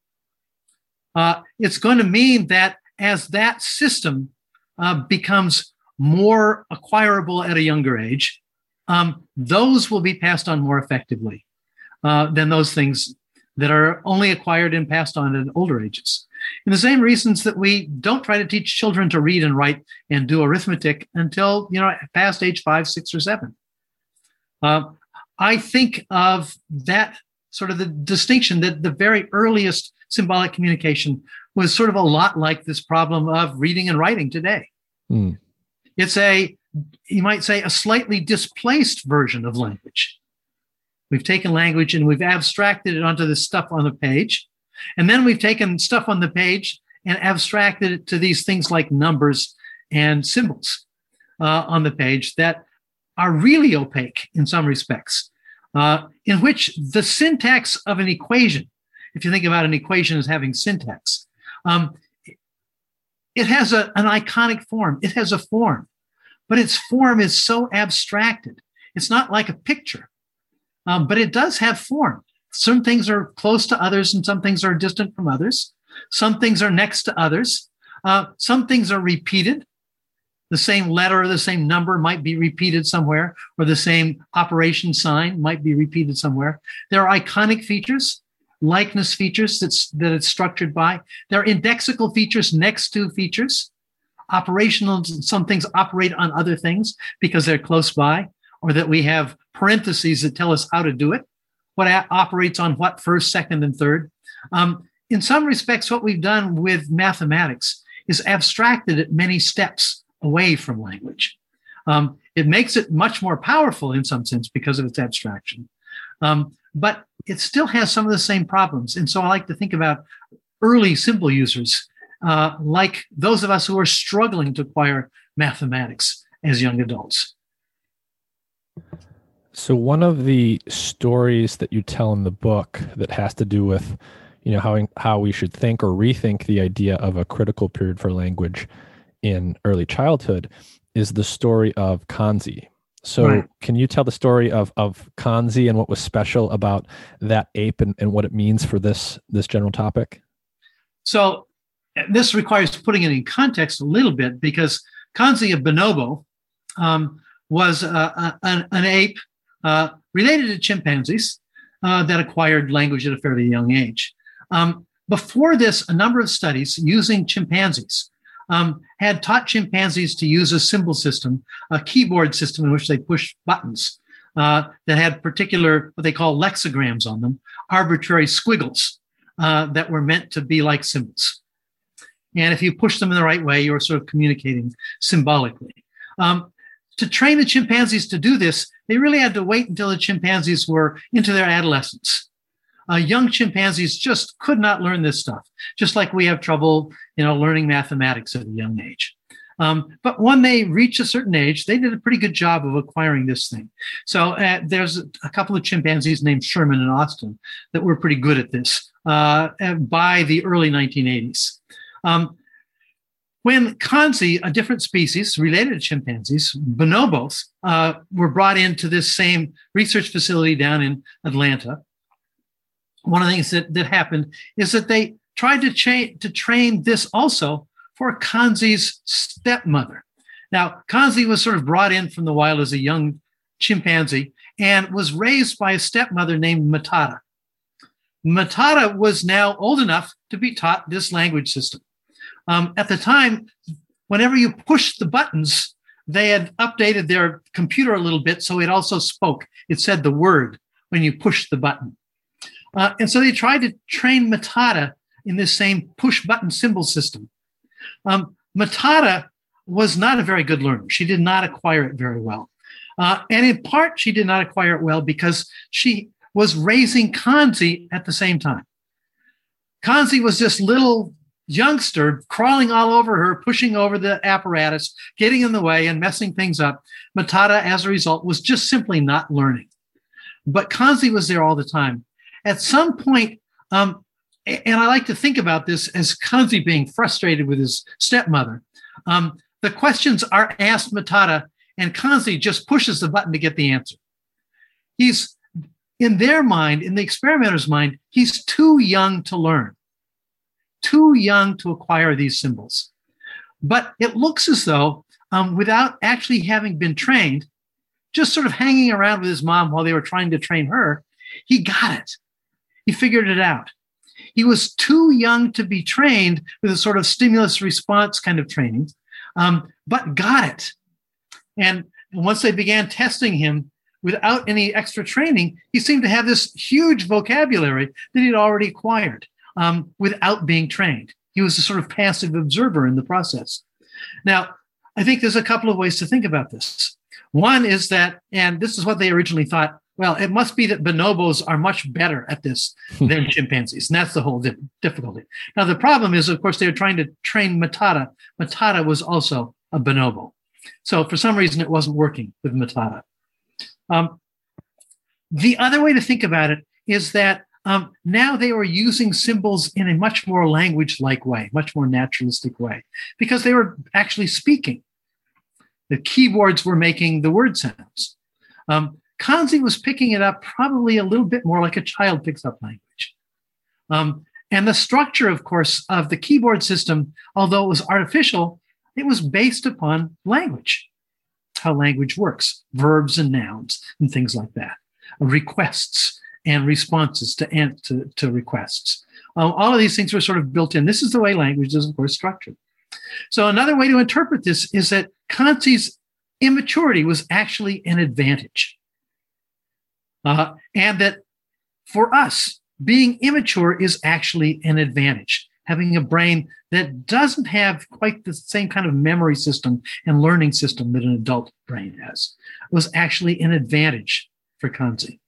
Uh, it's going to mean that as that system uh, becomes more acquirable at a younger age, um, those will be passed on more effectively uh, than those things that are only acquired and passed on at older ages. And the same reasons that we don't try to teach children to read and write and do arithmetic until you know past age five, six, or seven. Uh, I think of that sort of the distinction that the very earliest symbolic communication was sort of a lot like this problem of reading and writing today. Mm. It's a, you might say, a slightly displaced version of language. We've taken language and we've abstracted it onto the stuff on the page. And then we've taken stuff on the page and abstracted it to these things like numbers and symbols uh, on the page that are really opaque in some respects uh, in which the syntax of an equation, if you think about an equation as having syntax, um, it has a, an iconic form. It has a form, but its form is so abstracted. It's not like a picture, um, but it does have form. Some things are close to others, and some things are distant from others. Some things are next to others. Uh, some things are repeated the same letter or the same number might be repeated somewhere, or the same operation sign might be repeated somewhere. There are iconic features, likeness features that's, that it's structured by. There are indexical features next to features. Operational, some things operate on other things because they're close by, or that we have parentheses that tell us how to do it, what operates on what first, second, and third. Um, in some respects, what we've done with mathematics is abstracted at many steps away from language. Um, it makes it much more powerful in some sense because of its abstraction. Um, but it still has some of the same problems. And so I like to think about early symbol users uh, like those of us who are struggling to acquire mathematics as young adults. So one of the stories that you tell in the book that has to do with, you know, how how we should think or rethink the idea of a critical period for language in early childhood is the story of Kanzi. So, right. can you tell the story of of Kanzi and what was special about that ape and, and what it means for this this general topic? So, this requires putting it in context a little bit because Kanzi of Bonobo um, was uh, an, an, ape uh, related to chimpanzees uh, that acquired language at a fairly young age. Um, before this, a number of studies using chimpanzees um, had taught chimpanzees to use a symbol system, a keyboard system in which they push buttons uh, that had particular, what they call lexigrams on them, arbitrary squiggles uh, that were meant to be like symbols. And if you push them in the right way, you're sort of communicating symbolically. Um, to train the chimpanzees to do this, they really had to wait until the chimpanzees were into their adolescence. Uh, young chimpanzees just could not learn this stuff, just like we have trouble, you know, learning mathematics at a young age. Um, but when they reach a certain age, they did a pretty good job of acquiring this thing. So uh, there's a couple of chimpanzees named Sherman and Austin that were pretty good at this uh, by the early 1980s. Um, when Kanzi, a different species related to chimpanzees, bonobos, uh, were brought into this same research facility down in Atlanta, one of the things that, that happened is that they tried to, cha- to train this also for Kanzi's stepmother. Now, Kanzi was sort of brought in from the wild as a young chimpanzee and was raised by a stepmother named Matata. Matata was now old enough to be taught this language system. Um, at the time, whenever you pushed the buttons, they had updated their computer a little bit so it also spoke. It said the word when you pushed the button. Uh, and so they tried to train Matata in this same push button symbol system. Um, Matata was not a very good learner. She did not acquire it very well. Uh, and in part, she did not acquire it well because she was raising Kanzi at the same time. Kanzi was this little youngster crawling all over her, pushing over the apparatus, getting in the way and messing things up. Matata, as a result, was just simply not learning. But Kanzi was there all the time. At some point, um, and I like to think about this as Kanzi being frustrated with his stepmother. Um, the questions are asked Matata, and Kanzi just pushes the button to get the answer. He's in their mind, in the experimenter's mind, he's too young to learn too young to acquire these symbols. But it looks as though, um, without actually having been trained, just sort of hanging around with his mom while they were trying to train her, he got it. He figured it out. He was too young to be trained with a sort of stimulus response kind of training, um, but got it. And once they began testing him without any extra training, he seemed to have this huge vocabulary that he'd already acquired um, without being trained. He was a sort of passive observer in the process. Now, I think there's a couple of ways to think about this. One is that, and this is what they originally thought well, it must be that bonobos are much better at this than [laughs] chimpanzees. And that's the whole difficulty. Now, the problem is, of course, they were trying to train Matata. Matata was also a bonobo. So for some reason, it wasn't working with Matata. Um, the other way to think about it is that um, now they were using symbols in a much more language like way, much more naturalistic way, because they were actually speaking. The keyboards were making the word sounds. Um, Kanzi was picking it up probably a little bit more like a child picks up language. Um, and the structure, of course, of the keyboard system, although it was artificial, it was based upon language, how language works, verbs and nouns and things like that, requests and responses to, to, to requests. Um, all of these things were sort of built in. This is the way language is, of course, structured. So another way to interpret this is that Kanzi's immaturity was actually an advantage. Uh, and that for us, being immature is actually an advantage. Having a brain that doesn't have quite the same kind of memory system and learning system that an adult brain has was actually an advantage for Kanzi.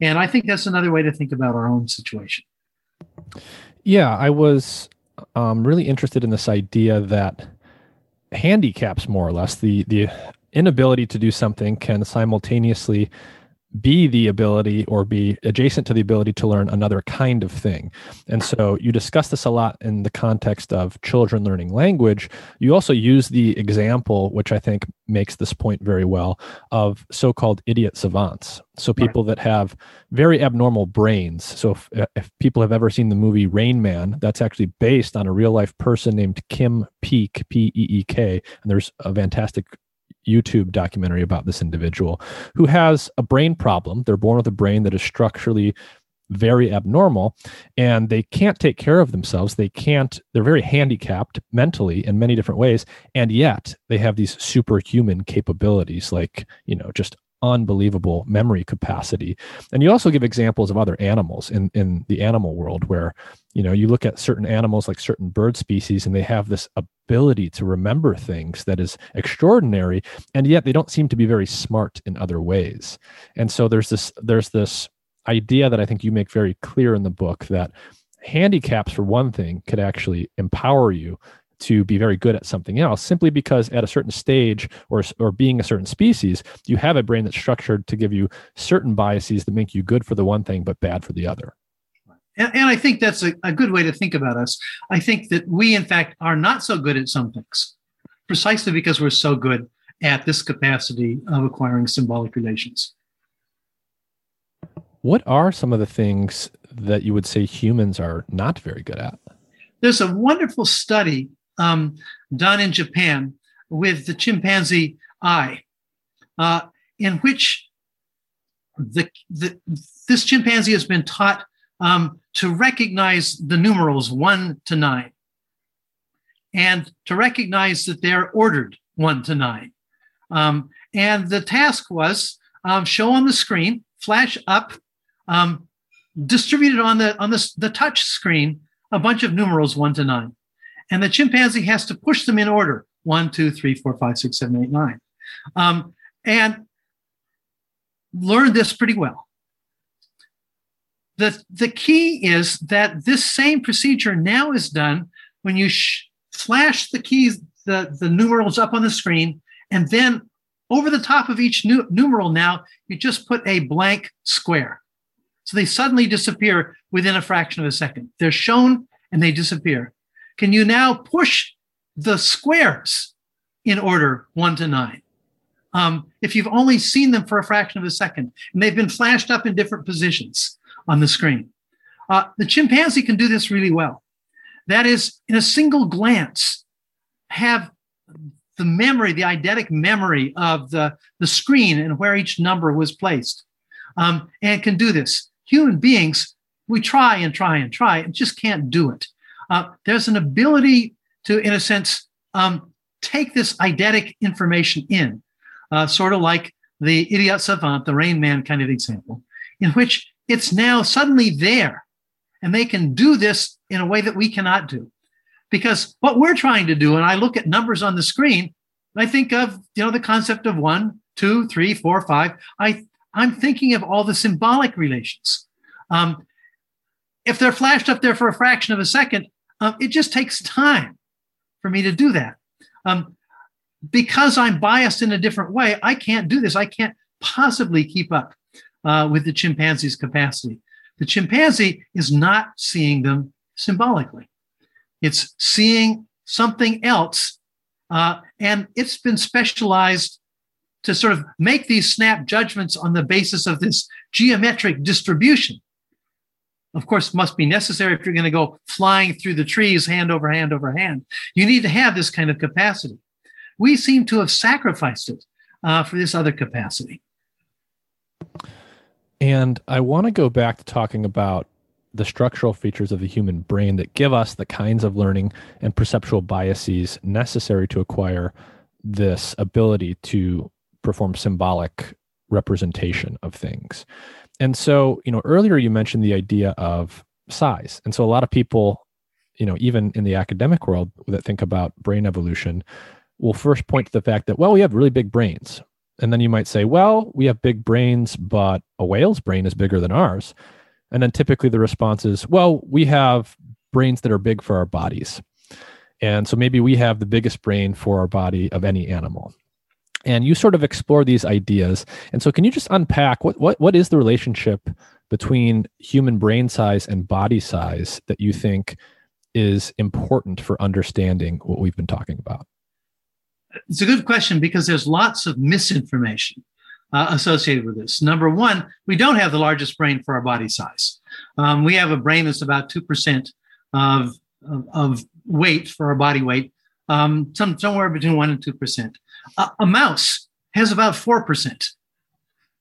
And I think that's another way to think about our own situation. Yeah, I was um, really interested in this idea that handicaps, more or less, the the inability to do something can simultaneously be the ability or be adjacent to the ability to learn another kind of thing. And so you discuss this a lot in the context of children learning language. You also use the example, which I think makes this point very well, of so called idiot savants. So people that have very abnormal brains. So if, if people have ever seen the movie Rain Man, that's actually based on a real life person named Kim Peek, P E E K. And there's a fantastic YouTube documentary about this individual who has a brain problem. They're born with a brain that is structurally very abnormal and they can't take care of themselves. They can't, they're very handicapped mentally in many different ways. And yet they have these superhuman capabilities like, you know, just unbelievable memory capacity. And you also give examples of other animals in, in the animal world where, you know, you look at certain animals like certain bird species and they have this ability to remember things that is extraordinary, and yet they don't seem to be very smart in other ways. And so there's this there's this idea that I think you make very clear in the book that handicaps for one thing could actually empower you to be very good at something else simply because at a certain stage or, or being a certain species, you have a brain that's structured to give you certain biases that make you good for the one thing but bad for the other. And, and I think that's a, a good way to think about us. I think that we, in fact, are not so good at some things precisely because we're so good at this capacity of acquiring symbolic relations. What are some of the things that you would say humans are not very good at? There's a wonderful study um, done in Japan with the chimpanzee Ai, uh, in which the, the, this chimpanzee has been taught um, to recognize the numerals one to nine and to recognize that they're ordered one to nine. Um, and the task was um, show on the screen, flash up, um, distributed on the on the, the touch screen a bunch of numerals one to nine. And the chimpanzee has to push them in order one, two, three, four, five, six, seven, eight, nine. Um, and learn this pretty well. The, the key is that this same procedure now is done when you sh- flash the keys, the, the numerals up on the screen, and then over the top of each nu- numeral now, you just put a blank square. So they suddenly disappear within a fraction of a second. They're shown and they disappear. Can you now push the squares in order one to nine? Um, if you've only seen them for a fraction of a second and they've been flashed up in different positions on the screen. Uh, the chimpanzee can do this really well. That is, in a single glance, have the memory, the eidetic memory of the, the screen and where each number was placed, um, and can do this. Human beings, we try and try and try and just can't do it uh, there's an ability to, in a sense, um, take this eidetic information in, uh, sort of like the idiot savant, the Rain Man kind of example, in which it's now suddenly there, and they can do this in a way that we cannot do. Because what we're trying to do, and I look at numbers on the screen, I think of you know the concept of one, two, three, four, five. I I'm thinking of all the symbolic relations. Um, if they're flashed up there for a fraction of a second, um, it just takes time for me to do that. Um, because I'm biased in a different way, I can't do this. I can't possibly keep up uh, with the chimpanzee's capacity. The chimpanzee is not seeing them symbolically, it's seeing something else. Uh, and it's been specialized to sort of make these snap judgments on the basis of this geometric distribution of course, must be necessary if you're going to go flying through the trees hand over hand over hand. You need to have this kind of capacity. We seem to have sacrificed it uh, for this other capacity. And I want to go back to talking about the structural features of the human brain that give us the kinds of learning and perceptual biases necessary to acquire this ability to perform symbolic representation of things. And so, you know, earlier you mentioned the idea of size. And so a lot of people, you know, even in the academic world that think about brain evolution will first point to the fact that, well, we have really big brains. And then you might say, well, we have big brains, but a whale's brain is bigger than ours. And then typically the response is, well, we have brains that are big for our bodies. And so maybe we have the biggest brain for our body of any animal and you sort of explore these ideas. And so, can you just unpack what what what is the relationship between human brain size and body size that you think is important for understanding what we've been talking about? It's a good question because there's lots of misinformation uh, associated with this. Number one, we don't have the largest brain for our body size. Um, we have a brain that's about two percent of, of, of weight for our body weight, um, some somewhere between one and two percent. A, a mouse has about 4%.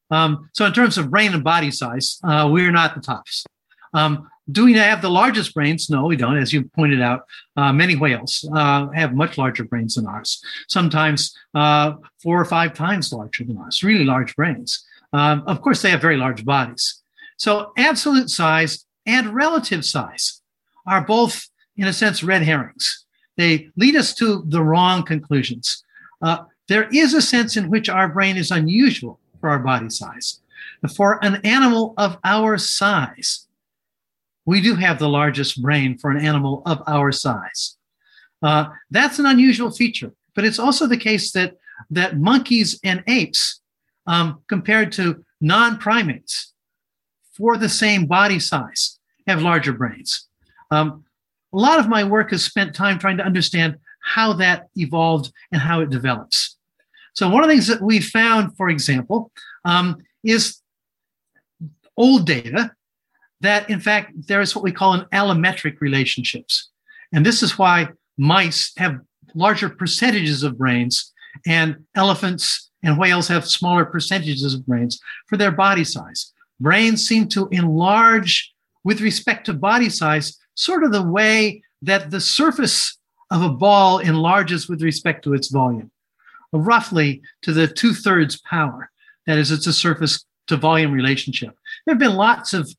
Um, so, in terms of brain and body size, uh, we're not the tops. Um, do we have the largest brains? No, we don't. As you pointed out, uh, many whales uh, have much larger brains than ours, sometimes uh, four or five times larger than ours, really large brains. Um, of course, they have very large bodies. So, absolute size and relative size are both, in a sense, red herrings. They lead us to the wrong conclusions. Uh, there is a sense in which our brain is unusual for our body size. For an animal of our size, we do have the largest brain for an animal of our size. Uh, that's an unusual feature, but it's also the case that that monkeys and apes, um, compared to non-primates, for the same body size, have larger brains. Um, a lot of my work has spent time trying to understand how that evolved and how it develops. So one of the things that we found, for example, um, is old data that in fact there is what we call an allometric relationships. And this is why mice have larger percentages of brains and elephants and whales have smaller percentages of brains for their body size. Brains seem to enlarge with respect to body size, sort of the way that the surface of a ball enlarges with respect to its volume, roughly to the two thirds power. That is, it's a surface to volume relationship. There have been lots of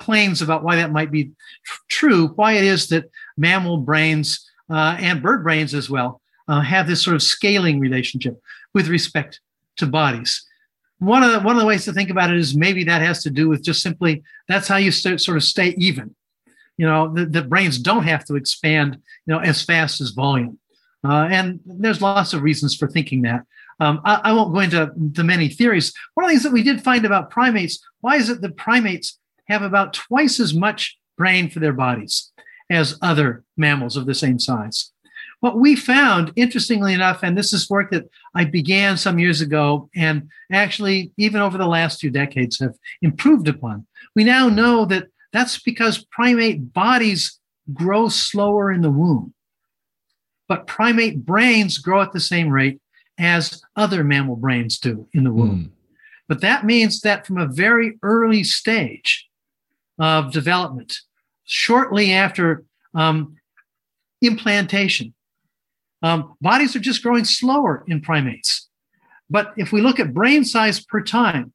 claims about why that might be tr- true, why it is that mammal brains uh, and bird brains as well uh, have this sort of scaling relationship with respect to bodies. One of the one of the ways to think about it is maybe that has to do with just simply that's how you st- sort of stay even. You know, the, the, brains don't have to expand, you know, as fast as volume. Uh, and there's lots of reasons for thinking that. Um, I, I, won't go into the many theories. One of the things that we did find about primates, why is it that primates have about twice as much brain for their bodies as other mammals of the same size? What we found, interestingly enough, and this is work that I began some years ago, and actually, even over the last few decades, have improved upon. We now know that that's because primate bodies grow slower in the womb, but primate brains grow at the same rate as other mammal brains do in the womb. Mm. But that means that from a very early stage of development, shortly after um, implantation, um, bodies are just growing slower in primates. But if we look at brain size per time,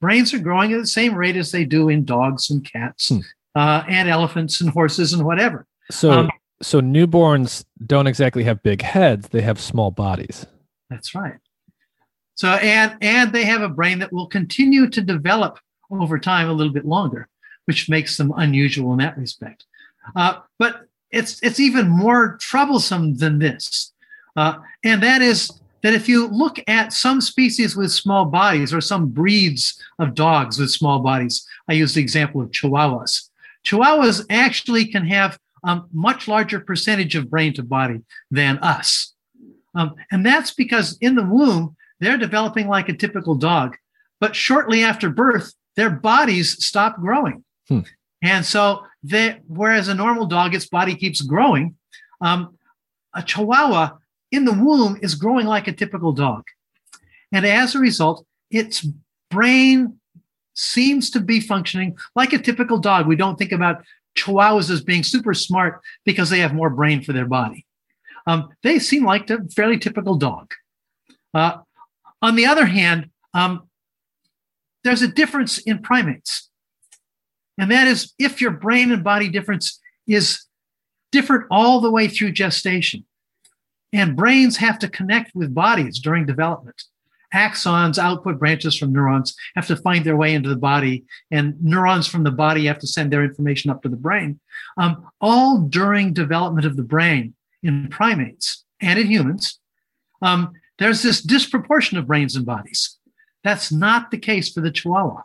brains are growing at the same rate as they do in dogs and cats hmm. uh, and elephants and horses and whatever. So, um, so newborns don't exactly have big heads; they have small bodies. That's right. So, and and they have a brain that will continue to develop over time a little bit longer, which makes them unusual in that respect. Uh, but it's it's even more troublesome than this, uh, and that is that if you look at some species with small bodies or some breeds of dogs with small bodies, I use the example of Chihuahuas. Chihuahuas actually can have a much larger percentage of brain to body than us. Um, and that's because in the womb, they're developing like a typical dog. But shortly after birth, their bodies stop growing. Hmm. And so, they, whereas a normal dog, its body keeps growing, um, a chihuahua in the womb is growing like a typical dog. And as a result, its brain seems to be functioning like a typical dog. We don't think about chihuahuas as being super smart because they have more brain for their body. Um, they seem like a fairly typical dog. Uh, on the other hand, um, there's a difference in primates. And that is if your brain and body difference is different all the way through gestation. And brains have to connect with bodies during development. Axons, output branches from neurons, have to find their way into the body, and neurons from the body have to send their information up to the brain. Um, all during development of the brain in primates and in humans, um, there's this disproportion of brains and bodies. That's not the case for the Chihuahua.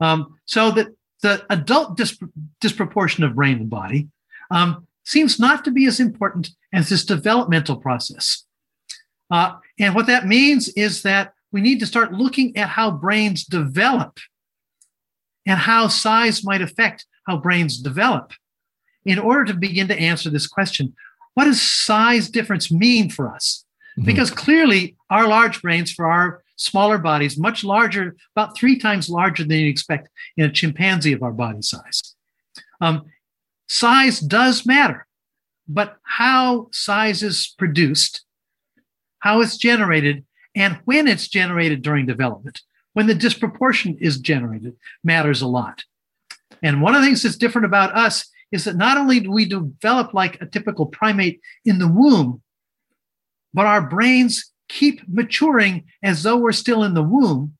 Um, so that the adult disp- disproportion of brain and body um, seems not to be as important as this developmental process. Uh, and what that means is that we need to start looking at how brains develop and how size might affect how brains develop in order to begin to answer this question what does size difference mean for us? Mm-hmm. Because clearly, our large brains for our smaller bodies, much larger, about three times larger than you expect in a chimpanzee of our body size. Um, size does matter, but how size is produced, how it's generated, and when it's generated during development, when the disproportion is generated, matters a lot. And one of the things that's different about us is that not only do we develop like a typical primate in the womb, but our brains keep maturing as though we're still in the womb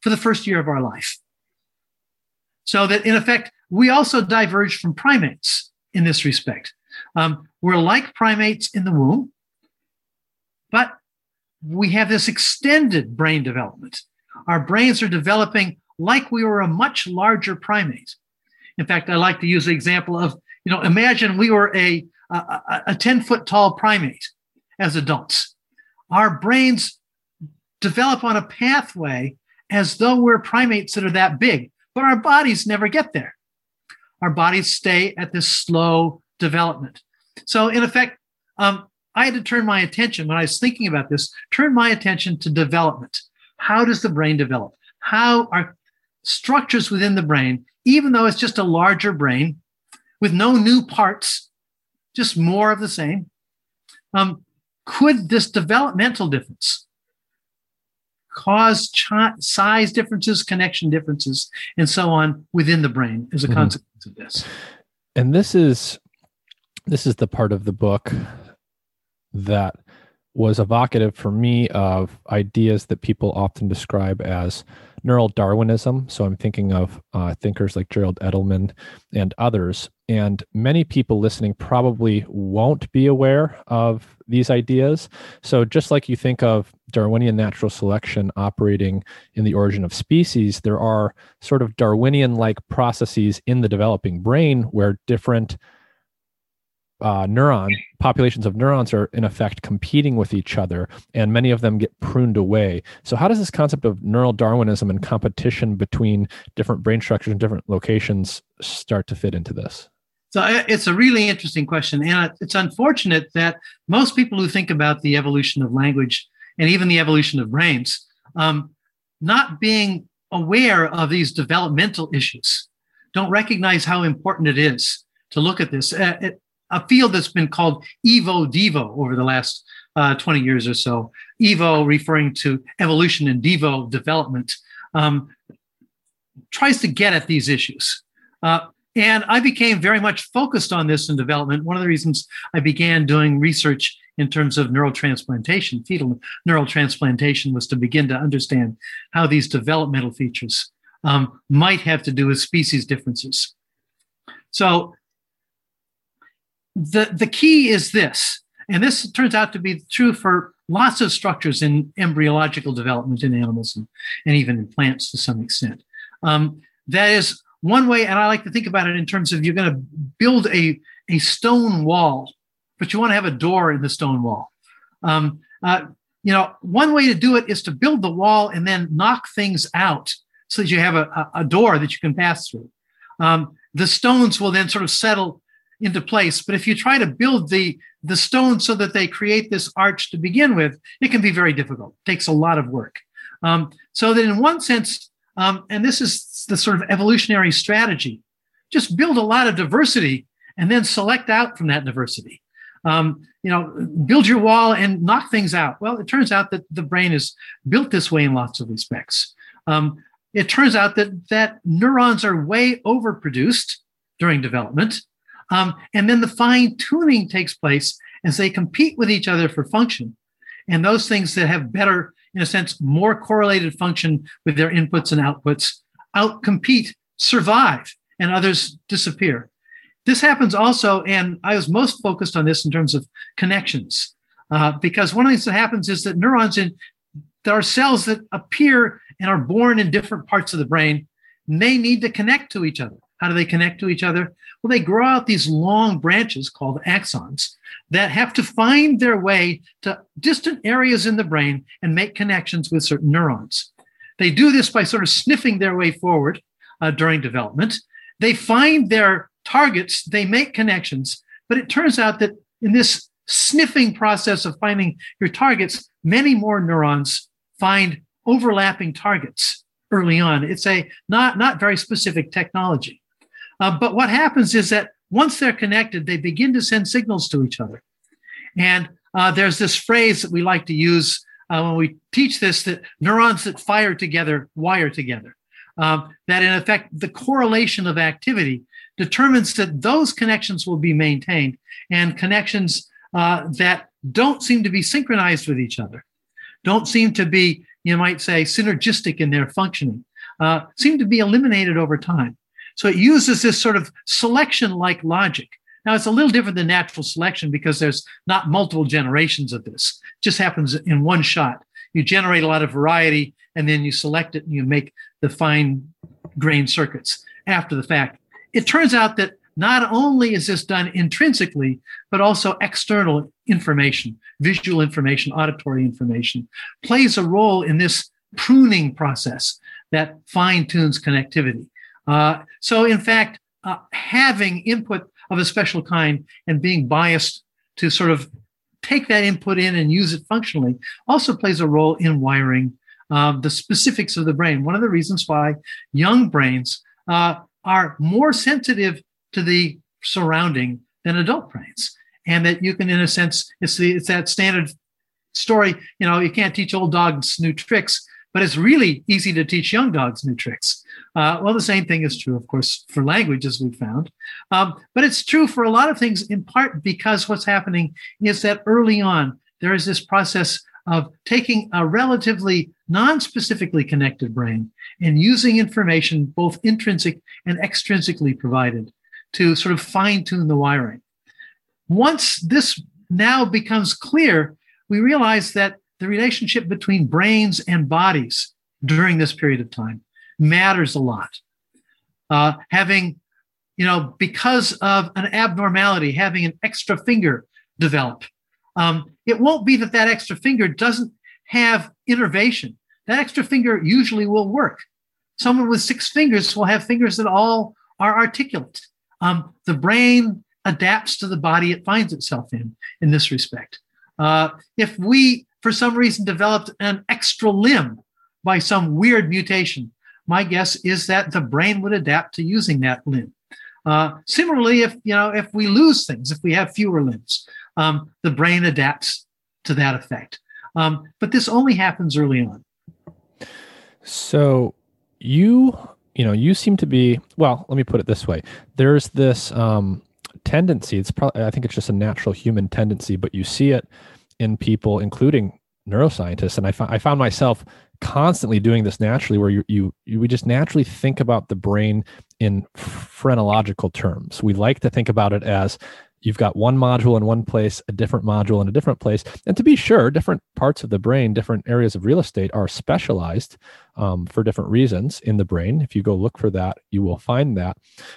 for the first year of our life. So that in effect, we also diverge from primates in this respect. Um, we're like primates in the womb, but we have this extended brain development. Our brains are developing like we were a much larger primate. In fact, I like to use the example of, you know, imagine we were a, a, a 10 foot tall primate as adults. Our brains develop on a pathway as though we're primates that are that big, but our bodies never get there. Our bodies stay at this slow development. So, in effect, um, I had to turn my attention when I was thinking about this, turn my attention to development. How does the brain develop? How are structures within the brain, even though it's just a larger brain with no new parts, just more of the same? Um, could this developmental difference cause ch- size differences, connection differences, and so on within the brain as a mm-hmm. consequence of this? And this is this is the part of the book that was evocative for me of ideas that people often describe as neural Darwinism. So I'm thinking of uh, thinkers like Gerald Edelman and others. And many people listening probably won't be aware of these ideas. So just like you think of Darwinian natural selection operating in the origin of species, there are sort of Darwinian like processes in the developing brain where different uh, neuron populations of neurons are in effect competing with each other and many of them get pruned away so how does this concept of neural darwinism and competition between different brain structures and different locations start to fit into this so uh, it's a really interesting question and it's unfortunate that most people who think about the evolution of language and even the evolution of brains um, not being aware of these developmental issues don't recognize how important it is to look at this. Uh, it, a field that's been called Evo Devo over the last uh, 20 years or so. Evo referring to evolution and Devo development um, tries to get at these issues. Uh, and I became very much focused on this in development. One of the reasons I began doing research in terms of neural transplantation, fetal neural transplantation, was to begin to understand how these developmental features um, might have to do with species differences. So the, the key is this, and this turns out to be true for lots of structures in embryological development in animals and, and even in plants to some extent. Um, that is one way, and I like to think about it in terms of you're going to build a, a stone wall, but you want to have a door in the stone wall. Um, uh, you know, one way to do it is to build the wall and then knock things out so that you have a, a door that you can pass through. Um, the stones will then sort of settle into place. But if you try to build the the stones so that they create this arch to begin with, it can be very difficult. It takes a lot of work. Um, so that in one sense, um, and this is the sort of evolutionary strategy, just build a lot of diversity and then select out from that diversity. Um, you know, build your wall and knock things out. Well, it turns out that the brain is built this way in lots of respects. Um, it turns out that that neurons are way overproduced during development um, and then the fine tuning takes place as they compete with each other for function. And those things that have better, in a sense, more correlated function with their inputs and outputs outcompete, survive, and others disappear. This happens also, and I was most focused on this in terms of connections, uh, because one of the things that happens is that neurons in there are cells that appear and are born in different parts of the brain, and they need to connect to each other. How do they connect to each other? Well, they grow out these long branches called axons that have to find their way to distant areas in the brain and make connections with certain neurons. They do this by sort of sniffing their way forward uh, during development. They find their targets, they make connections, but it turns out that in this sniffing process of finding your targets, many more neurons find overlapping targets early on. It's a not, not very specific technology. Uh, but what happens is that once they're connected, they begin to send signals to each other. And uh, there's this phrase that we like to use uh, when we teach this that neurons that fire together wire together. Um, that in effect, the correlation of activity determines that those connections will be maintained and connections uh, that don't seem to be synchronized with each other, don't seem to be, you might say, synergistic in their functioning, uh, seem to be eliminated over time. So it uses this sort of selection like logic. Now, it's a little different than natural selection because there's not multiple generations of this. It just happens in one shot. You generate a lot of variety and then you select it and you make the fine grained circuits after the fact. It turns out that not only is this done intrinsically, but also external information, visual information, auditory information, plays a role in this pruning process that fine tunes connectivity. Uh, so, in fact, uh, having input of a special kind and being biased to sort of take that input in and use it functionally also plays a role in wiring uh, the specifics of the brain. One of the reasons why young brains uh, are more sensitive to the surrounding than adult brains. And that you can, in a sense, it's, the, it's that standard story. You know, you can't teach old dogs new tricks, but it's really easy to teach young dogs new tricks. Uh, well, the same thing is true, of course, for language, as we've found. Um, but it's true for a lot of things, in part because what's happening is that early on, there is this process of taking a relatively non-specifically connected brain and using information both intrinsic and extrinsically provided to sort of fine tune the wiring. Once this now becomes clear, we realize that the relationship between brains and bodies during this period of time matters a lot. Uh, having, you know, because of an abnormality, having an extra finger develop, um, it won't be that that extra finger doesn't have innervation. That extra finger usually will work. Someone with six fingers will have fingers that all are articulate. Um, the brain adapts to the body it finds itself in, in this respect. Uh, if we, for some reason, developed an extra limb by some weird mutation, my guess is that the brain would adapt to using that limb. Uh, similarly, if you know if we lose things, if we have fewer limbs, um, the brain adapts to that effect. Um, but this only happens early on. So you you know you seem to be well. Let me put it this way: there's this um, tendency. It's probably I think it's just a natural human tendency, but you see it in people, including neuroscientists. And I, I found myself constantly doing this naturally where you, you, you we just naturally think about the brain in phrenological terms. We like to think about it as you've got one module in one place a different module in a different place. And to be sure different parts of the brain different areas of real estate are specialized um, for different reasons in the brain. If you go look for that you will find that.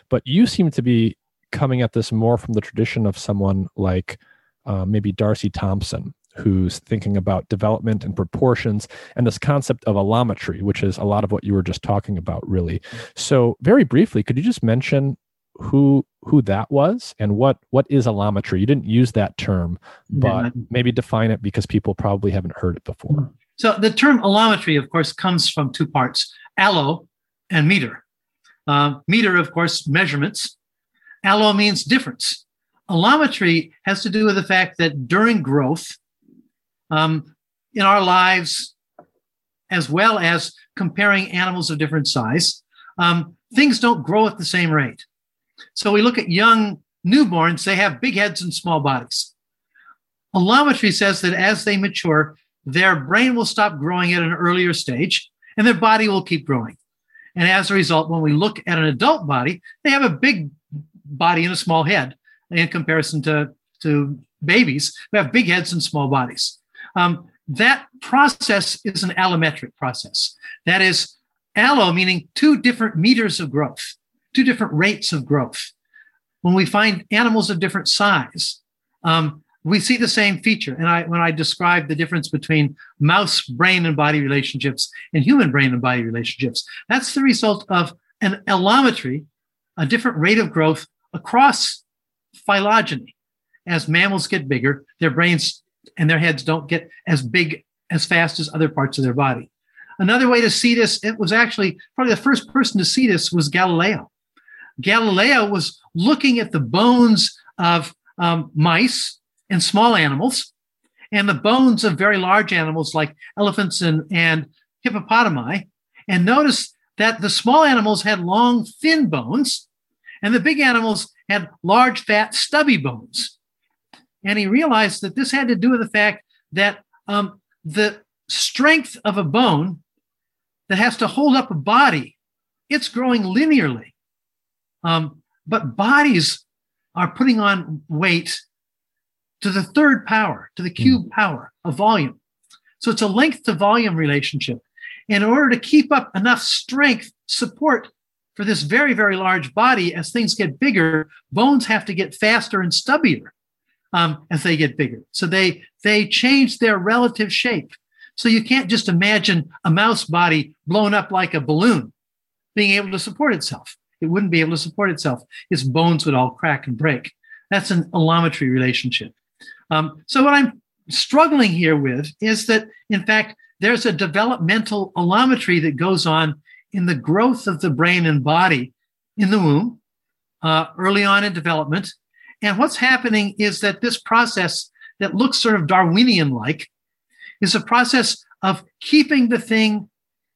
But you seem to be coming at this more from the tradition of someone like uh, maybe D'Arcy Thompson who's thinking about development and proportions and this concept of allometry, which is a lot of what you were just talking about, really. So, very briefly, could you just mention who who that was and what what is allometry? You didn't use that term, but yeah. maybe define it because people probably haven't heard it before. So, the term allometry, of course, comes from two parts: allo and meter. Uh, meter, of course, measurements. Allo means difference. Allometry has to do with the fact that during growth, um, in our lives, as well as comparing animals of different size, um, things don't grow at the same rate. So we look at young newborns, they have big heads and small bodies. Allometry says that as they mature, their brain will stop growing at an earlier stage and their body will keep growing. And as a result, when we look at an adult body, they have a big body and a small head in comparison to, to babies who have big heads and small bodies. Um, that process is an allometric process. That is, allo meaning two different meters of growth, two different rates of growth. When we find animals of different size, um, we see the same feature. And I, when I describe the difference between mouse brain and body relationships and human brain and body relationships, that's the result of an allometry, a different rate of growth across phylogeny. As mammals get bigger, their brains and their heads don't get as big as fast as other parts of their body. Another way to see this, it was actually probably the first person to see this was Galileo. Galileo was looking at the bones of um, mice and small animals and the bones of very large animals like elephants and, and hippopotami, and noticed that the small animals had long, thin bones, and the big animals had large, fat, stubby bones. And he realized that this had to do with the fact that um, the strength of a bone that has to hold up a body, it's growing linearly. Um, but bodies are putting on weight to the third power, to the cube mm. power of volume. So it's a length to volume relationship. And in order to keep up enough strength support for this very, very large body, as things get bigger, bones have to get faster and stubbier um, as they get bigger. So they they change their relative shape. So you can't just imagine a mouse body blown up like a balloon being able to support itself. It wouldn't be able to support itself. Its bones would all crack and break. That's an allometry relationship. Um, so what I'm struggling here with is that, in fact, there's a developmental allometry that goes on in the growth of the brain and body in the womb, uh, early on in development. And what's happening is that this process that looks sort of Darwinian like is a process of keeping the thing,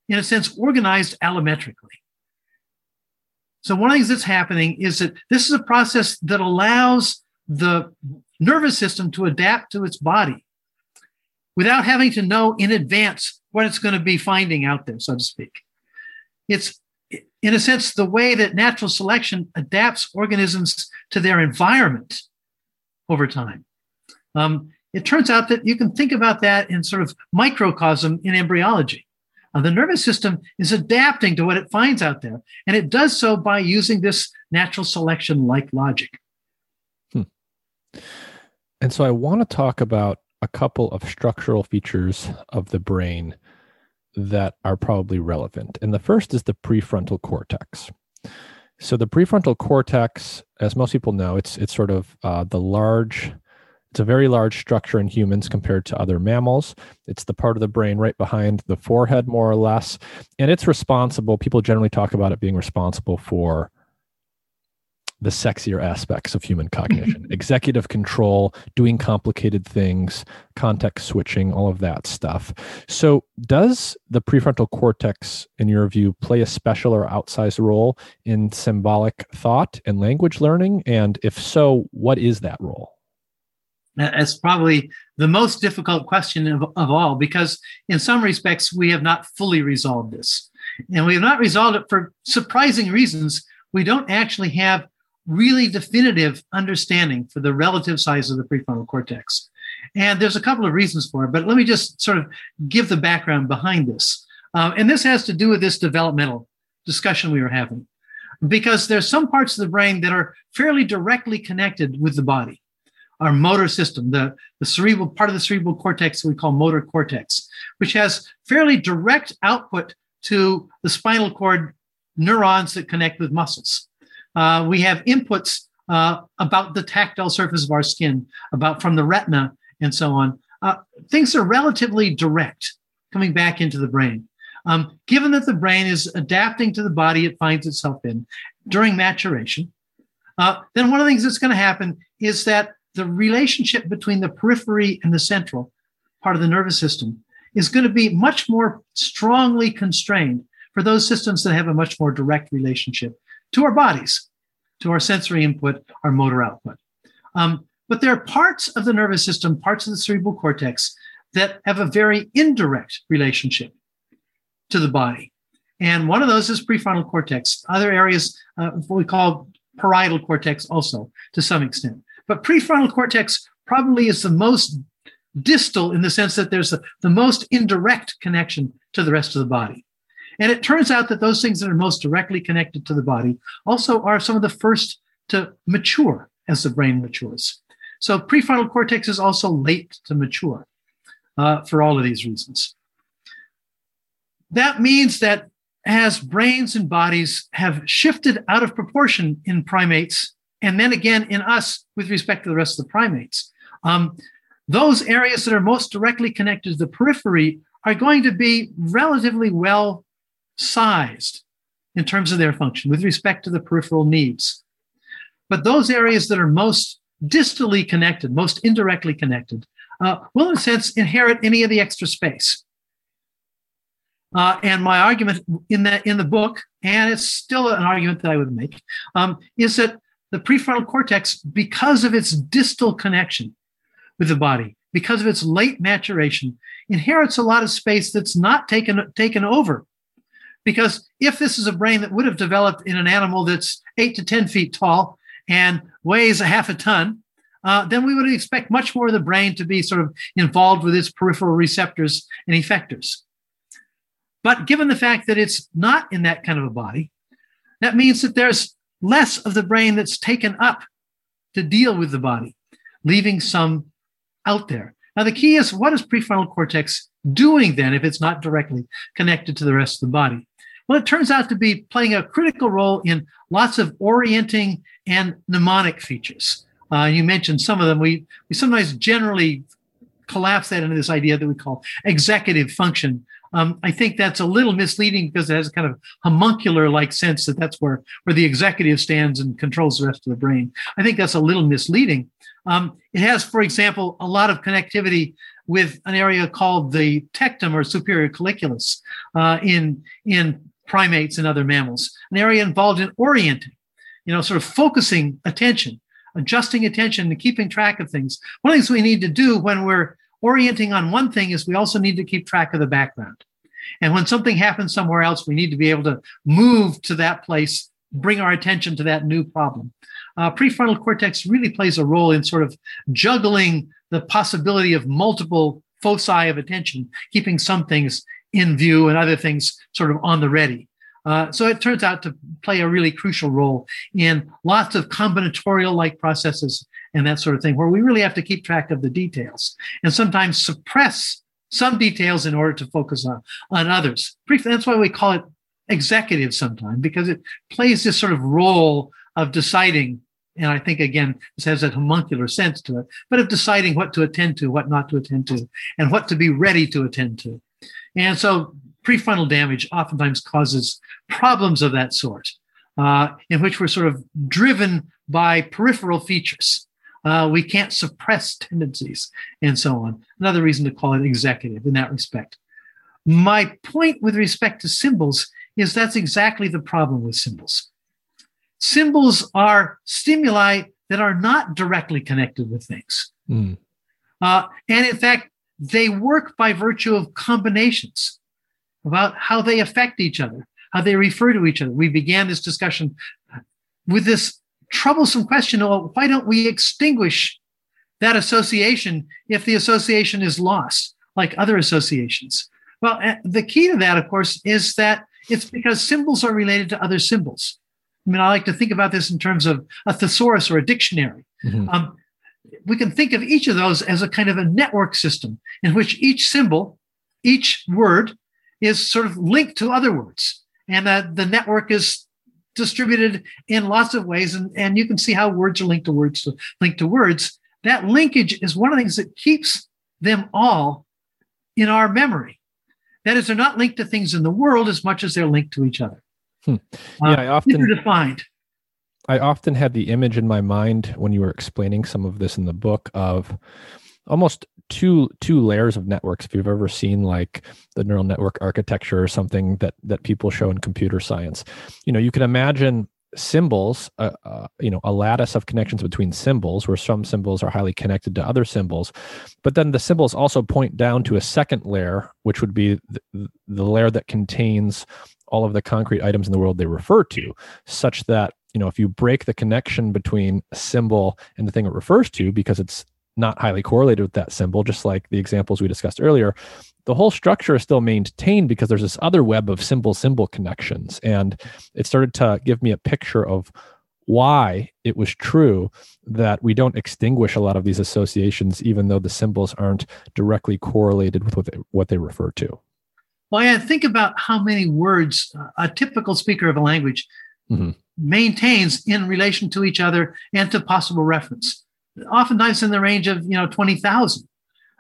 in a sense, organized allometrically. So, one of the things that's happening is that this is a process that allows the nervous system to adapt to its body without having to know in advance what it's going to be finding out there, so to speak. It's, in a sense, the way that natural selection adapts organisms to their environment over time. Um, it turns out that you can think about that in sort of microcosm in embryology. Uh, the nervous system is adapting to what it finds out there, and it does so by using this natural selection like logic. Hmm. And so I want to talk about a couple of structural features of the brain that are probably relevant. And the first is the prefrontal cortex. So the prefrontal cortex, as most people know, it's it's sort of uh, the large it's a very large structure in humans compared to other mammals. It's the part of the brain right behind the forehead, more or less. And it's responsible, people generally talk about it being responsible for the sexier aspects of human cognition [laughs] executive control, doing complicated things, context switching, all of that stuff. So, does the prefrontal cortex, in your view, play a special or outsized role in symbolic thought and language learning? And if so, what is that role? Uh, That's probably the most difficult question of, of all because, in some respects, we have not fully resolved this. And we have not resolved it for surprising reasons. We don't actually have really definitive understanding for the relative size of the prefrontal cortex. And there's a couple of reasons for it, but let me just sort of give the background behind this. Um, and this has to do with this developmental discussion we were having, because there's some parts of the brain that are fairly directly connected with the body our motor system, the, the cerebral part of the cerebral cortex we call motor cortex, which has fairly direct output to the spinal cord neurons that connect with muscles. Uh, we have inputs uh, about the tactile surface of our skin, about from the retina, and so on. Uh, things are relatively direct coming back into the brain. Um, given that the brain is adapting to the body it finds itself in during maturation, uh, then one of the things that's going to happen is that the relationship between the periphery and the central part of the nervous system is going to be much more strongly constrained for those systems that have a much more direct relationship to our bodies, to our sensory input, our motor output. Um, but there are parts of the nervous system, parts of the cerebral cortex that have a very indirect relationship to the body. And one of those is prefrontal cortex. Other areas, uh, what we call parietal cortex, also to some extent. But prefrontal cortex probably is the most distal in the sense that there's a, the most indirect connection to the rest of the body. And it turns out that those things that are most directly connected to the body also are some of the first to mature as the brain matures. So prefrontal cortex is also late to mature uh, for all of these reasons. That means that as brains and bodies have shifted out of proportion in primates and then again in us with respect to the rest of the primates. Um, those areas that are most directly connected to the periphery are going to be relatively well sized in terms of their function with respect to the peripheral needs. But those areas that are most distally connected, most indirectly connected, uh, will, in a sense, inherit any of the extra space. Uh, and my argument in that in the book, and it's still an argument that I would make, um, is that the prefrontal cortex, because of its distal connection with the body, because of its late maturation, inherits a lot of space that's not taken taken over. Because if this is a brain that would have developed in an animal that's eight to ten feet tall and weighs a half a ton, uh, then we would expect much more of the brain to be sort of involved with its peripheral receptors and effectors. But given the fact that it's not in that kind of a body, that means that there's less of the brain that's taken up to deal with the body, leaving some out there. Now, the key is what is prefrontal cortex doing then if it's not directly connected to the rest of the body? Well, it turns out to be playing a critical role in lots of orienting and mnemonic features. Uh, you mentioned some of them. We, we sometimes generally collapse that into this idea that we call executive function, um, I think that's a little misleading because it has a kind of homuncular like sense that that's where, where the executive stands and controls the rest of the brain. I think that's a little misleading. Um, it has, for example, a lot of connectivity with an area called the tectum or superior colliculus uh, in, in primates and other mammals, an area involved in orienting, you know, sort of focusing attention, adjusting attention and keeping track of things. One of the things we need to do when we're orienting on one thing is we also need to keep track of the background. And when something happens somewhere else, we need to be able to move to that place, bring our attention to that new problem. Uh, prefrontal cortex really plays a role in sort of juggling the possibility of multiple foci of attention, keeping some things in view and other things sort of on the ready. Uh, so it turns out to play a really crucial role in lots of combinatorial like processes and that sort of thing, where we really have to keep track of the details and sometimes suppress some details in order to focus on, on others. That's why we call it executive sometimes, because it plays this sort of role of deciding. And I think, again, this has a homuncular sense to it, but of deciding what to attend to, what not to attend to, and what to be ready to attend to. And so prefrontal damage oftentimes causes problems of that sort, uh, in which we're sort of driven by peripheral features. Uh, we can't suppress tendencies and so on. Another reason to call it executive in that respect. My point with respect to symbols is that's exactly the problem with symbols. Symbols are stimuli that are not directly connected with things. Mm. Uh, and in fact, they work by virtue of combinations about how they affect each other, how they refer to each other. We began this discussion with this troublesome question well, why don't we extinguish that association if the association is lost, like other associations? Well, eh, the key to that, of course, is that it's because symbols are related to other symbols. I mean, I like to think about this in terms of a thesaurus or a dictionary. Mm-hmm. Um, we can think of each of those as a kind of a network system in which each symbol, each word is sort of linked to other words. And that the network is distributed in lots of ways. And, and you can see how words are linked to words, to, linked to words. That linkage is one of the things that keeps them all in our memory. That is, they're not linked to things in the world as much as they're linked to each other. Hmm. Yeah, uh, I often defined. I often had the image in my mind when you were explaining some of this in the book of almost two two layers of networks. If you've ever seen like the neural network architecture or something that that people show in computer science you know you can imagine symbols uh, uh, you know a lattice of connections between symbols where some symbols are highly connected to other symbols. But then the symbols also point down to a second layer which would be the, the layer that contains all of the concrete items in the world they refer to such that you know if you break the connection between a symbol and the thing it refers to because it's not highly correlated with that symbol, just like the examples we discussed earlier, the whole structure is still maintained because there's this other web of symbol symbol connections. And it started to give me a picture of why it was true that we don't extinguish a lot of these associations, even though the symbols aren't directly correlated with what they, what they refer to. Well, yeah, think about how many words a typical speaker of a language mm-hmm. maintains in relation to each other and to possible reference oftentimes in the range of you know 20,000.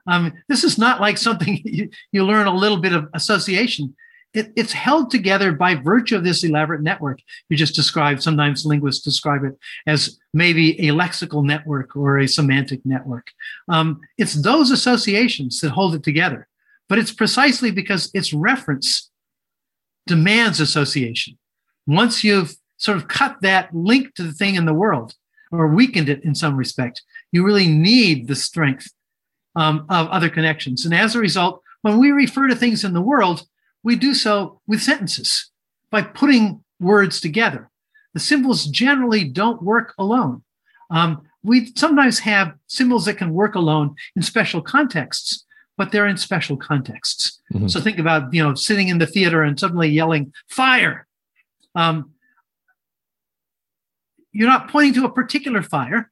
Um, this is not like something [laughs] you, you learn a little bit of association. it, it's held together by virtue of this elaborate network you just described. Sometimes linguists describe it as maybe a lexical network or a semantic network. Um, it's those associations that hold it together, but it's precisely because its reference demands association. Once you've sort of cut that link to the thing in the world or weakened it in some respect, you really need the strength um, of other connections. And as a result, when we refer to things in the world, we do so with sentences by putting words together. The symbols generally don't work alone. Um, we sometimes have symbols that can work alone in special contexts, but they're in special contexts. Mm-hmm. So think about you know sitting in the theater and suddenly yelling fire. Um, you're not pointing to a particular fire,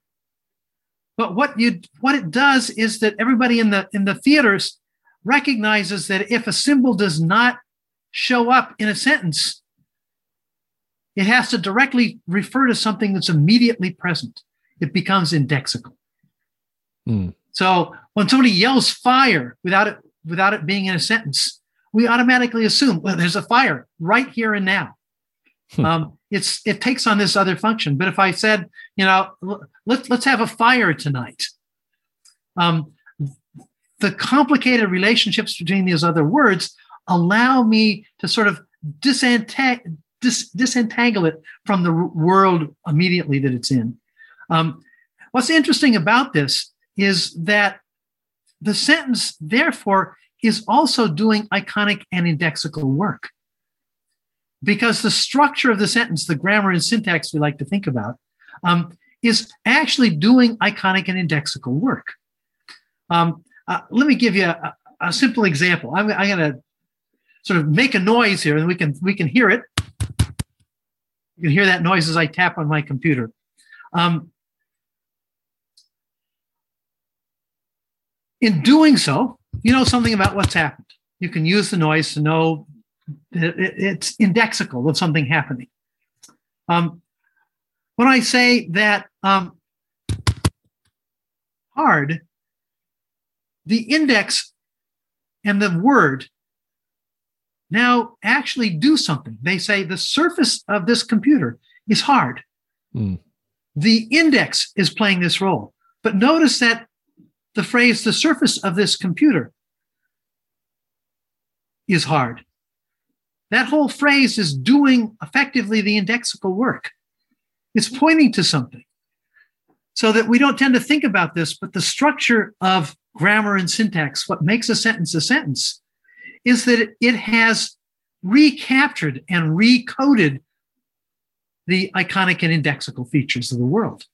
but what you what it does is that everybody in the in the theaters recognizes that if a symbol does not show up in a sentence, it has to directly refer to something that's immediately present. It becomes indexical. Mm. So when somebody yells fire without it without it being in a sentence, we automatically assume well, there's a fire right here and now. Hmm. Um, it's it takes on this other function. But if I said, you know, let's let's have a fire tonight, um, the complicated relationships between these other words allow me to sort of dis- disentangle it from the world immediately that it's in. Um, what's interesting about this is that the sentence, therefore, is also doing iconic and indexical work. Because the structure of the sentence, the grammar and syntax we like to think about, um, is actually doing iconic and indexical work. Um, uh, let me give you a, a simple example. I'm, I'm going to sort of make a noise here, and we can we can hear it. You can hear that noise as I tap on my computer. Um, in doing so, you know something about what's happened. You can use the noise to know it's indexical of something happening. Um, when I say that um, hard the index and the word now actually do something. They say the surface of this computer is hard. Mm. The index is playing this role. But notice that the phrase, the surface of this computer is hard. That whole phrase is doing effectively the indexical work. It's pointing to something. So that we don't tend to think about this, but the structure of grammar and syntax, what makes a sentence a sentence, is that it has recaptured and recoded the iconic and indexical features of the world.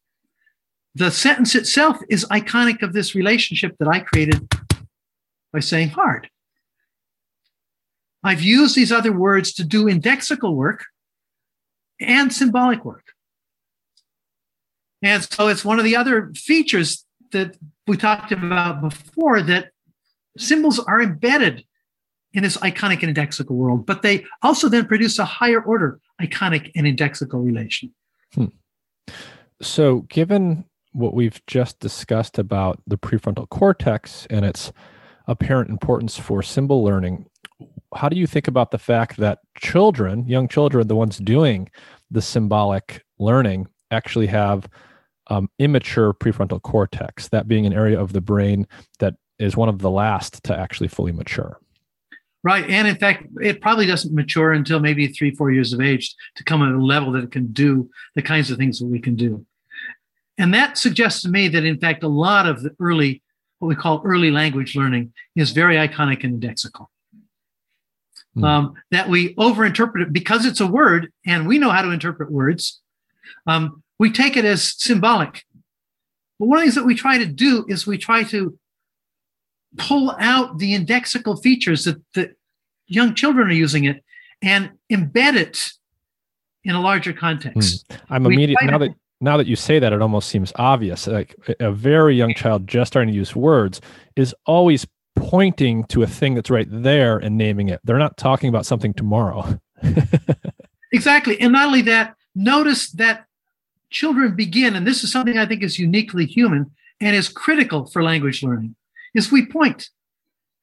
The sentence itself is iconic of this relationship that I created by saying hard. I've used these other words to do indexical work and symbolic work. And so it's one of the other features that we talked about before that symbols are embedded in this iconic and indexical world, but they also then produce a higher order iconic and indexical relation. Hmm. So, given what we've just discussed about the prefrontal cortex and its apparent importance for symbol learning, how do you think about the fact that children, young children, the ones doing the symbolic learning, actually have um, immature prefrontal cortex, that being an area of the brain that is one of the last to actually fully mature. Right. And in fact, it probably doesn't mature until maybe three, four years of age to come at a level that it can do the kinds of things that we can do. And that suggests to me that, in fact, a lot of the early, what we call early language learning, is very iconic and indexical. Mm. Um, that we overinterpret it because it's a word and we know how to interpret words. Um, we take it as symbolic. But one of the things that we try to do is we try to pull out the indexical features that, that young children are using it and embed it in a larger context. Mm. I'm immediately now that now that you say that, it almost seems obvious. Like a very young child just starting to use words is always pointing to a thing that's right there and naming it. They're not talking about something tomorrow. [laughs] exactly. And not only that, notice that children begin, and this is something I think is uniquely human and is critical for language learning, is we point,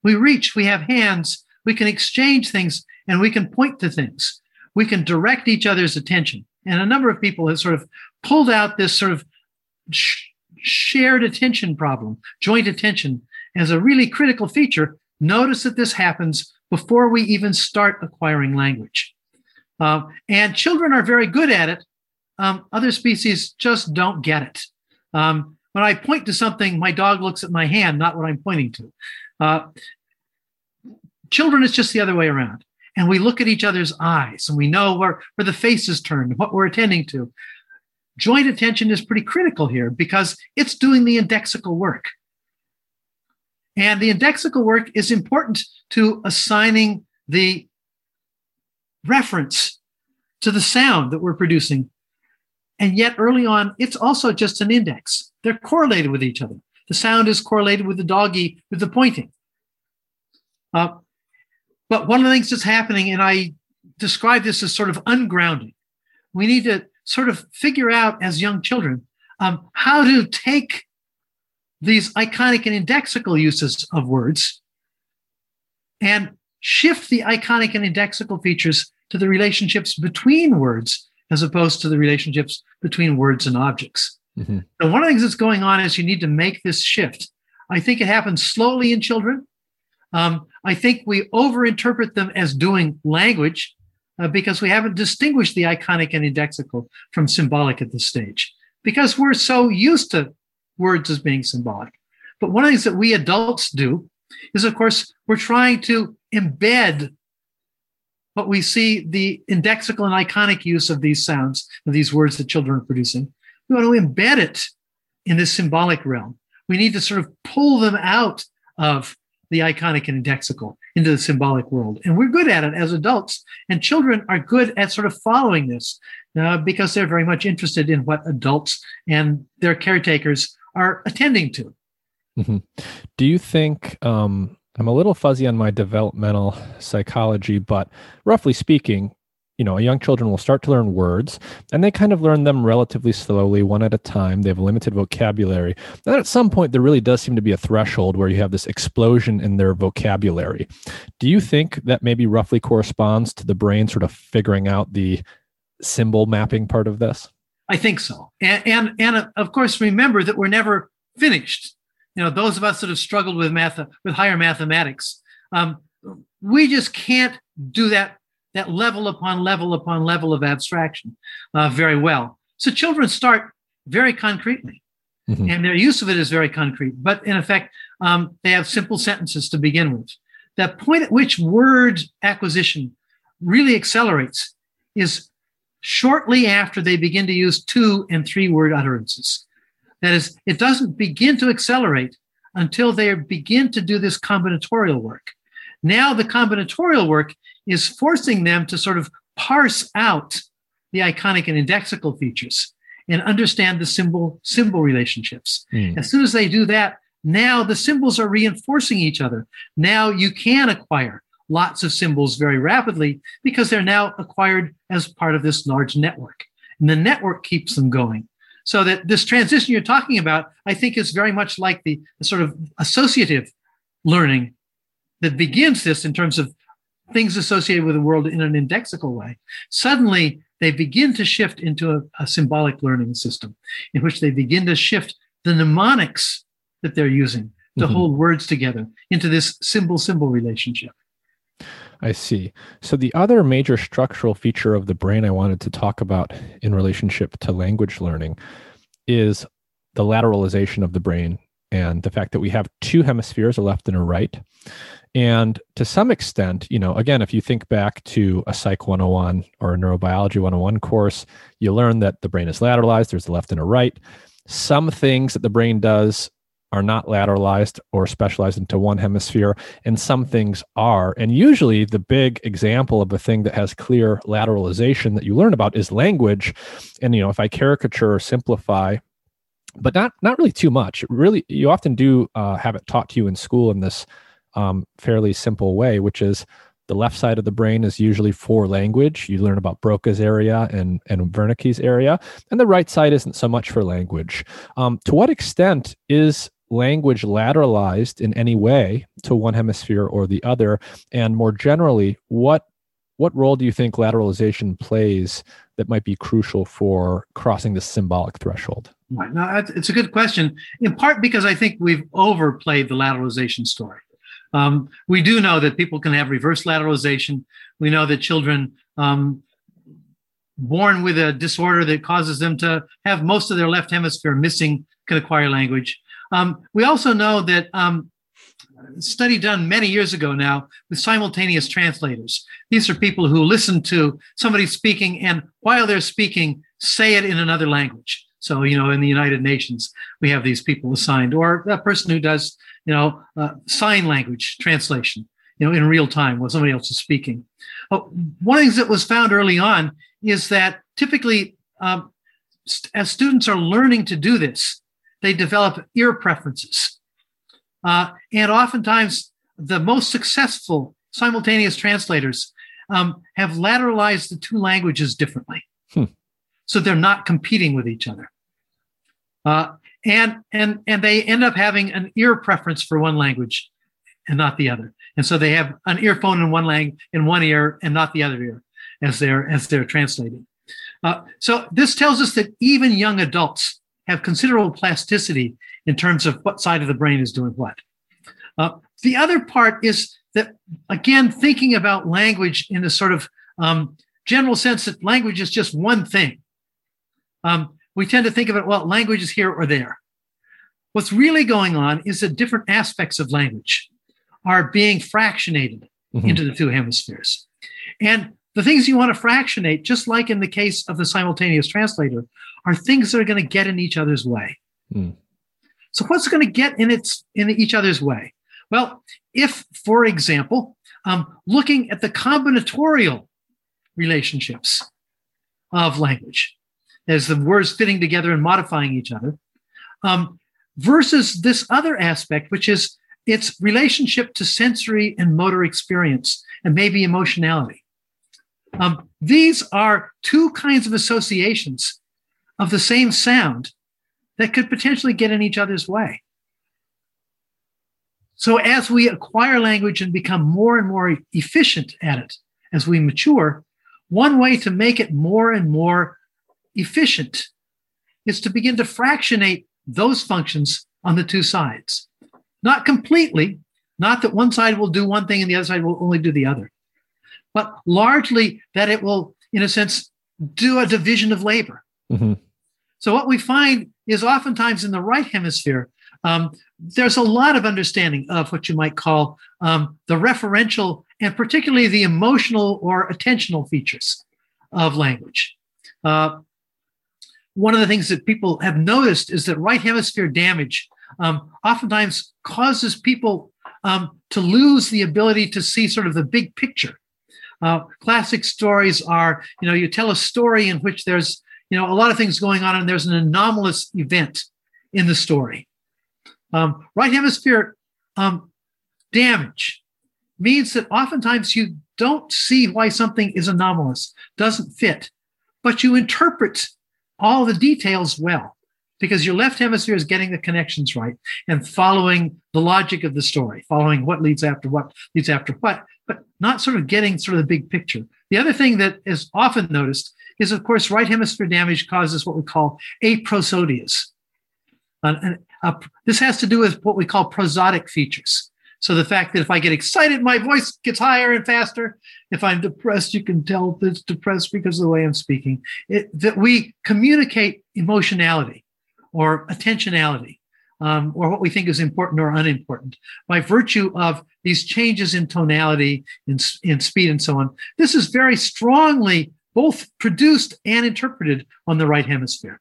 we reach, we have hands, we can exchange things and we can point to things. We can direct each other's attention. And a number of people have sort of pulled out this sort of sh- shared attention problem, joint attention, as a really critical feature. Notice that this happens before we even start acquiring language. Uh, and children are very good at it. Um, other species just don't get it. Um, when I point to something, my dog looks at my hand, not what I'm pointing to. Uh, children, it's just the other way around. And we look at each other's eyes and we know where, where the face is turned, what we're attending to. Joint attention is pretty critical here because it's doing the indexical work. And the indexical work is important to assigning the reference to the sound that we're producing. And yet, early on, it's also just an index. They're correlated with each other. The sound is correlated with the doggy, with the pointing. Uh, but one of the things that's happening, and I describe this as sort of ungrounding, we need to sort of figure out as young children um, how to take these iconic and indexical uses of words and shift the iconic and indexical features to the relationships between words as opposed to the relationships between words and objects. Mm-hmm. And one of the things that's going on is you need to make this shift. I think it happens slowly in children. Um, I think we overinterpret them as doing language uh, because we haven't distinguished the iconic and indexical from symbolic at this stage because we're so used to words as being symbolic. But one of the things that we adults do is, of course, we're trying to embed what we see the indexical and iconic use of these sounds, of these words that children are producing. We want to embed it in this symbolic realm. We need to sort of pull them out of the iconic and indexical into the symbolic world. And we're good at it as adults. And children are good at sort of following this uh, because they're very much interested in what adults and their caretakers are attending to. Mm-hmm. Do you think um, I'm a little fuzzy on my developmental psychology, but roughly speaking, you know, young children will start to learn words and they kind of learn them relatively slowly, one at a time. They have limited vocabulary. And at some point, there really does seem to be a threshold where you have this explosion in their vocabulary. Do you think that maybe roughly corresponds to the brain sort of figuring out the symbol mapping part of this? I think so. And, and, and of course, remember that we're never finished. You know, those of us that have struggled with math, with higher mathematics, um, we just can't do that, that level upon level upon level of abstraction uh, very well. So children start very concretely. Mm-hmm. And their use of it is very concrete, but in effect, um, they have simple sentences to begin with. That point at which word acquisition really accelerates is shortly after they begin to use two and three word utterances. That is, it doesn't begin to accelerate until they begin to do this combinatorial work. Now, the combinatorial work is forcing them to sort of parse out the iconic and indexical features and understand the symbol symbol relationships. Mm. As soon as they do that, now the symbols are reinforcing each other. Now you can acquire lots of symbols very rapidly because they're now acquired as part of this large network. And the network keeps them going. So that this transition you're talking about, I think is very much like the, the sort of associative learning that begins this in terms of things associated with the world in an indexical way. Suddenly, they begin to shift into a, a, symbolic learning system in which they begin to shift the mnemonics that they're using to mm-hmm. hold words together into this symbol symbol relationship. I see. So, the other major structural feature of the brain I wanted to talk about in relationship to language learning is the lateralization of the brain and the fact that we have two hemispheres, a left and a right. And to some extent, you know, again, if you think back to a Psych 101 or a Neurobiology 101 course, you learn that the brain is lateralized, there's a left and a right. Some things that the brain does are not lateralized or specialized into one hemisphere, and some things are. And usually, the big example of a thing that has clear lateralization that you learn about is language. And you know, if I caricature or simplify, but not not really too much. Really, you often do uh, have it taught to you in school in this um, fairly simple way, which is the left side of the brain is usually for language. You learn about Broca's area and, and Wernicke's area. And the right side isn't so much for language. Um, to what extent is language lateralized in any way to one hemisphere or the other? And more generally, what what role do you think lateralization plays that might be crucial for crossing the symbolic threshold? Right. Now, it's a good question, in part because I think we've overplayed the lateralization story. Um, we do know that people can have reverse lateralization. We know that children um, born with a disorder that causes them to have most of their left hemisphere missing can acquire language. Um, we also know that um, study done many years ago now with simultaneous translators. These are people who listen to somebody speaking and while they're speaking, say it in another language. So, you know, in the United Nations, we have these people assigned, or a person who does, you know, uh, sign language translation, you know, in real time while somebody else is speaking. But one of the things that was found early on is that typically, um, as students are learning to do this, they develop ear preferences. Uh, and oftentimes, the most successful simultaneous translators um, have lateralized the two languages differently. Hmm. So they're not competing with each other. Uh, and, and, and they end up having an ear preference for one language and not the other. And so they have an earphone in one lang- in one ear and not the other ear as they're as they're translating. Uh, so this tells us that even young adults have considerable plasticity in terms of what side of the brain is doing what. Uh, the other part is that again, thinking about language in a sort of um, general sense that language is just one thing. Um, we tend to think of it, well, language is here or there. What's really going on is that different aspects of language are being fractionated mm-hmm. into the two hemispheres. And the things you want to fractionate, just like in the case of the simultaneous translator, are things that are going to get in each other's way. Mm. So what's going to get in its in each other's way? Well, if, for example, um, looking at the combinatorial relationships of language, as the words fitting together and modifying each other, um, versus this other aspect, which is its relationship to sensory and motor experience and maybe emotionality. Um, these are two kinds of associations of the same sound that could potentially get in each other's way. So, as we acquire language and become more and more efficient at it as we mature, one way to make it more and more efficient is to begin to fractionate those functions on the two sides. Not completely, not that one side will do one thing and the other side will only do the other, but largely that it will, in a sense, do a division of labor. Mm-hmm. So, what we find is oftentimes in the right hemisphere, um, there's a lot of understanding of what you might call um, the referential and particularly the emotional or attentional features of language. Uh, one of the things that people have noticed is that right hemisphere damage um, oftentimes causes people um, to lose the ability to see sort of the big picture. Uh, classic stories are, you know, you tell a story in which there's, you know, a lot of things going on and there's an anomalous event in the story. Um, right hemisphere um, damage means that oftentimes you don't see why something is anomalous, doesn't fit, but you interpret all the details well because your left hemisphere is getting the connections right and following the logic of the story, following what leads after what leads after what, but not sort of getting sort of the big picture. The other thing that is often noticed is, of course, right hemisphere damage causes what we call aprosodias. Uh, and, uh, this has to do with what we call prosodic features. So the fact that if I get excited, my voice gets higher and faster. If I'm depressed, you can tell that it's depressed because of the way I'm speaking. It, that we communicate emotionality or attentionality, um, or what we think is important or unimportant by virtue of these changes in tonality, in, in speed, and so on. This is very strongly both produced and interpreted on the right hemisphere.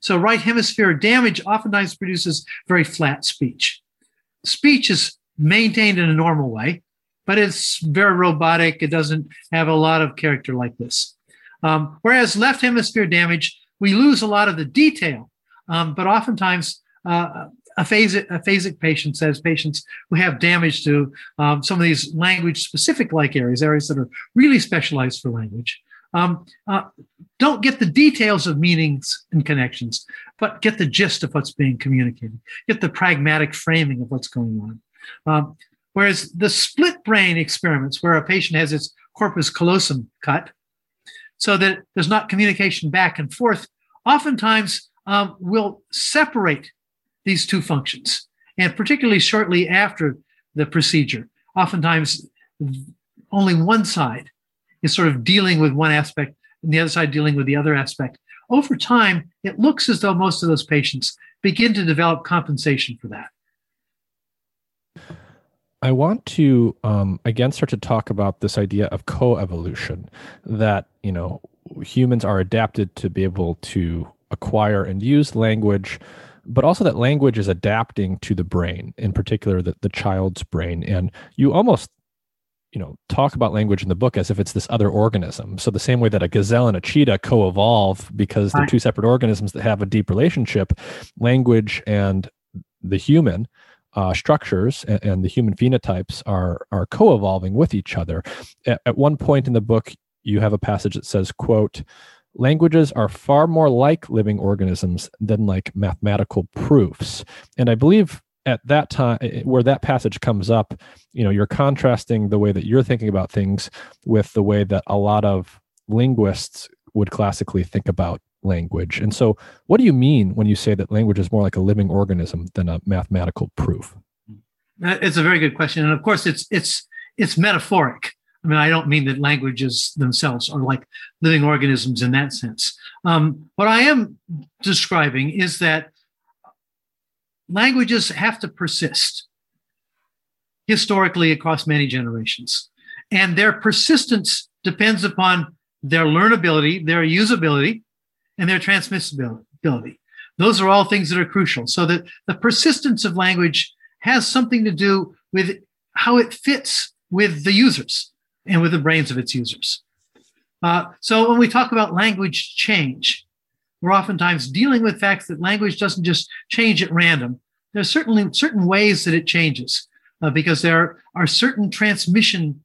So, right hemisphere damage oftentimes produces very flat speech. Speech is maintained in a normal way, but it's very robotic. It doesn't have a lot of character like this. Um, whereas left hemisphere damage, we lose a lot of the detail um, but oftentimes, uh, aphasic, aphasic patients, as patients who have damage to um, some of these language specific like areas, areas that are really specialized for language, Um, uh, don't get the details of meanings and connections, but get the gist of what's being communicated. Get the pragmatic framing of what's going on. Um, whereas the split brain experiments, where a patient has its corpus callosum cut, so that there's not communication back and forth, oftentimes um, will separate these two functions. And particularly shortly after the procedure, oftentimes only one side is sort of dealing with one aspect and the other side dealing with the other aspect. Over time, it looks as though most of those patients begin to develop compensation for that. I want to um, again start to talk about this idea of coevolution that you know humans are adapted to be able to acquire and use language but also that language is adapting to the brain in particular the, the child's brain and you almost you know talk about language in the book as if it's this other organism. So the same way that a gazelle and a cheetah co-evolve because they're two separate organisms that have a deep relationship language and the human uh, structures and, and, the human phenotypes are are co-evolving with each other. At, at one point in the book you have a passage that says quote languages are far more like living organisms than like mathematical proofs. And i believe at that time eh, eh, where that passage comes up you know you're contrasting the way that you're thinking about things with the way that a lot of linguists would classically think about language. And so what do you mean when you say that language is more like a living organism than a mathematical proof? It's a very good question. And of course it's it's it's metaphoric. I mean i don't mean that languages themselves are like living organisms in that sense. Um, what i am describing is that languages have to persist historically across many generations. And their persistence depends upon their learnability, their usability, and their transmissibility. Those are all things that are crucial. So that the persistence of language has something to do with how it fits with the users and with the brains of its users. Uh, so when we talk about language change, we're oftentimes dealing with facts that language doesn't just change at random. There's certainly certain ways that it changes uh, because there are certain transmission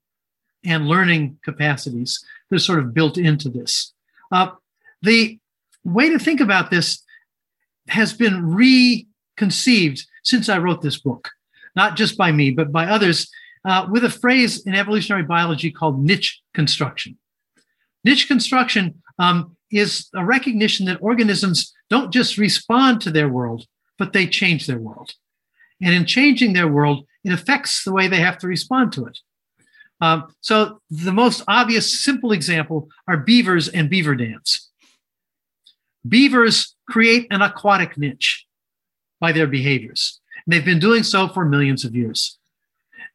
and learning capacities that are sort of built into this. Uh, the way to think about this has been reconceived since I wrote this book, not just by me, but by others, uh, with a phrase in evolutionary biology called niche construction. Niche construction um, is a recognition that organisms don't just respond to their world, but they change their world. And in changing their world, it affects the way they have to respond to it. Um, so the most obvious, simple example are beavers and beaver dams. Beavers create an aquatic niche by their behaviors. And they've been doing so for millions of years.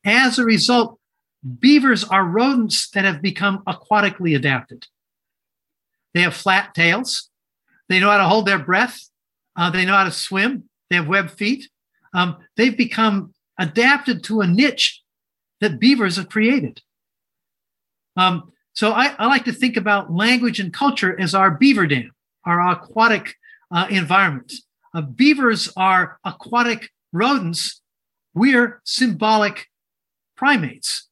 As a result, beavers are rodents that have become aquatically adapted. They have flat tails. They know how to hold their breath. Uh, they know how to swim. They have web feet. Um, they've become adapted to a niche that beavers have created. Um, so I, I, like to think about language and culture as our beaver dam, our aquatic uh, environment. Uh, beavers are aquatic rodents. We're symbolic primates.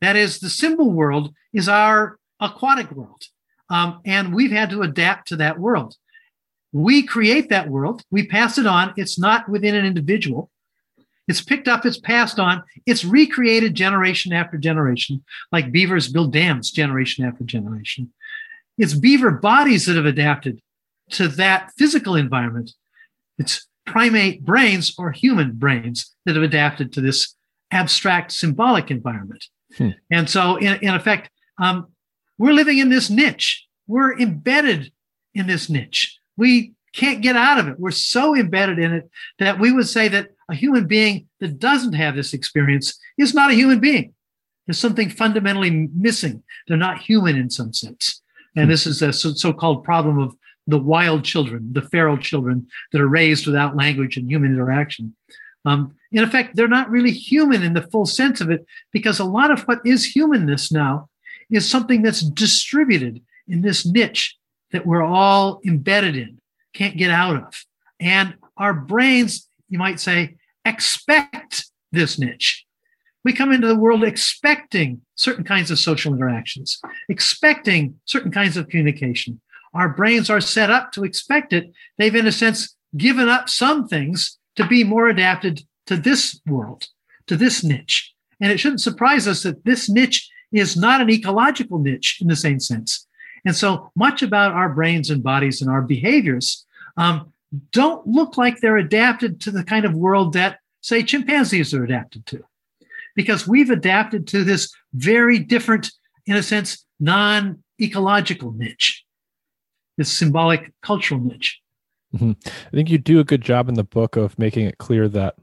That is, the symbol world is our aquatic world. Um, and we've had to adapt to that world. We create that world, we pass it on. It's not within an individual. It's picked up, it's passed on, it's recreated generation after generation, like beavers build dams generation after generation. It's beaver bodies that have adapted to that physical environment. It's primate brains or human brains that have adapted to this abstract symbolic environment. Hmm. And so, in, in effect, um, we're living in this niche. We're embedded in this niche. We can't get out of it. We're so embedded in it that we would say that a human being that doesn't have this experience is not a human being. There's something fundamentally missing. They're not human in some sense. And this is a so called problem of the wild children, the feral children that are raised without language and human interaction. Um, in effect, they're not really human in the full sense of it because a lot of what is humanness now is something that's distributed in this niche that we're all embedded in, can't get out of. And our brains, you might say, expect this niche. we come into the world expecting certain kinds of social interactions, expecting certain kinds of communication. Our brains are set up to expect it. They've, in a sense, given up some things to be more adapted to this world, to this niche. And it shouldn't surprise us that this niche is not an ecological niche in the same sense. And so much about our brains and bodies and our behaviors um, don't look like they're adapted to the kind of world that, say, chimpanzees are adapted to. Because we've adapted to this very different, in a sense, non ecological niche, this symbolic cultural niche. Mm-hmm. I think you do a good job in the book of making it clear that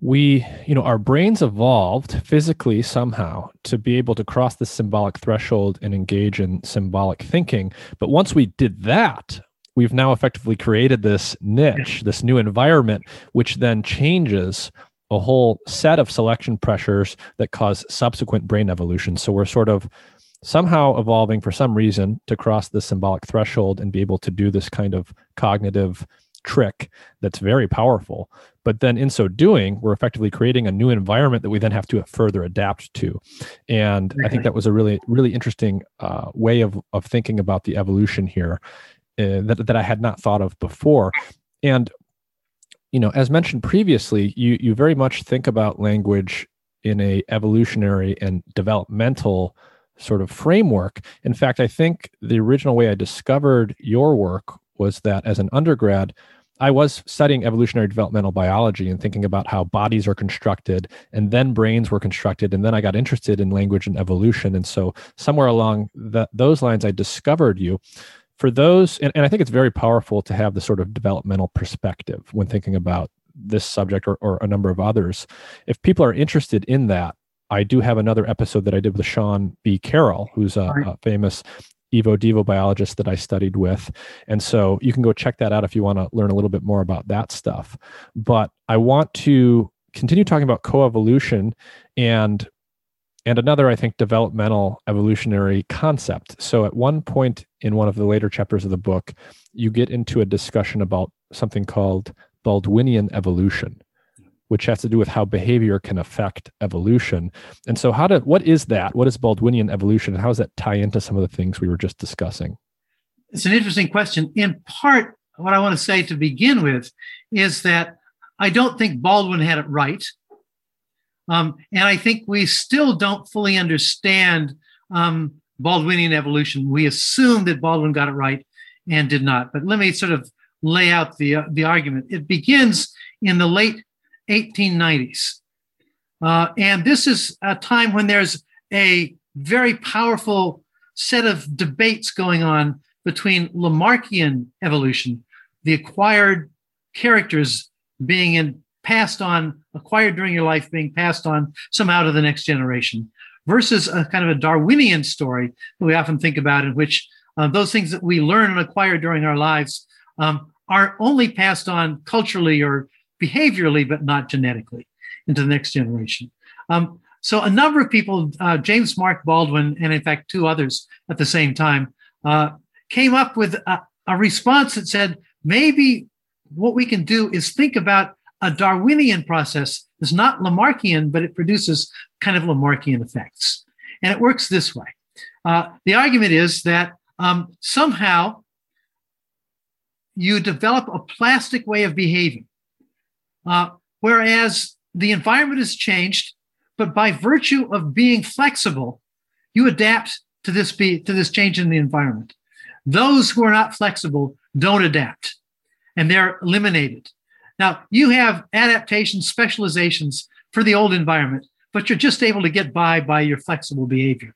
we, you know, our brains evolved physically somehow to be able to cross the symbolic threshold and engage in symbolic thinking. But once we did that, we've now effectively created this niche, this new environment, which then changes a whole set of selection pressures that cause subsequent brain evolution. So we're sort of somehow evolving for some reason to cross the symbolic threshold and be able to do this kind of cognitive trick that's very powerful. But then in so doing, we're effectively creating a new environment that we then have to further adapt to. And I think that was a really, really interesting uh, way of, of thinking about the evolution here uh, that, that I had not thought of before. And, you know, as mentioned previously, you, you very much think about language in a evolutionary and developmental sort of framework. In fact, I think the original way I discovered your work was that as an undergrad, I was studying evolutionary developmental biology and thinking about how bodies are constructed and then brains were constructed. And then I got interested in language and evolution. And so, somewhere along the, those lines, I discovered you. For those, and, and I think it's very powerful to have the sort of developmental perspective when thinking about this subject or, or a number of others. If people are interested in that, I do have another episode that I did with Sean B. Carroll, who's a, a famous Evo Devo biologist that I studied with. And so you can go check that out if you want to learn a little bit more about that stuff. But I want to continue talking about coevolution and and another i think developmental evolutionary concept so at one point in one of the later chapters of the book you get into a discussion about something called baldwinian evolution which has to do with how behavior can affect evolution. And so, how to what is that? What is Baldwinian evolution, and how does that tie into some of the things we were just discussing? It's an interesting question. In part, what I want to say to begin with is that I don't think Baldwin had it right. Um, and I think we still don't fully understand um, Baldwinian evolution. We assume that Baldwin got it right and did not. But let me sort of lay out the, uh, the argument. It begins in the late 1890s. Uh, and this is a time when there's a very powerful set of debates going on between Lamarckian evolution, the acquired characters being in, passed on, acquired during your life, being passed on somehow to the next generation, versus a kind of a Darwinian story that we often think about, in which uh, those things that we learn and acquire during our lives um, are only passed on culturally or behaviorally, but not genetically into the next generation. Um, so a number of people, uh, James Mark Baldwin, and in fact two others at the same time, uh, came up with a, a, response that said maybe what we can do is think about a Darwinian process. It's not Lamarckian, but it produces kind of Lamarckian effects, and it works this way. Uh, the argument is that um, somehow you develop a plastic way of behaving uh, whereas the environment has changed, but by virtue of being flexible, you adapt to this be, to this change in the environment. Those who are not flexible don't adapt, and they're eliminated. Now you have adaptation specializations for the old environment, but you're just able to get by by your flexible behavior.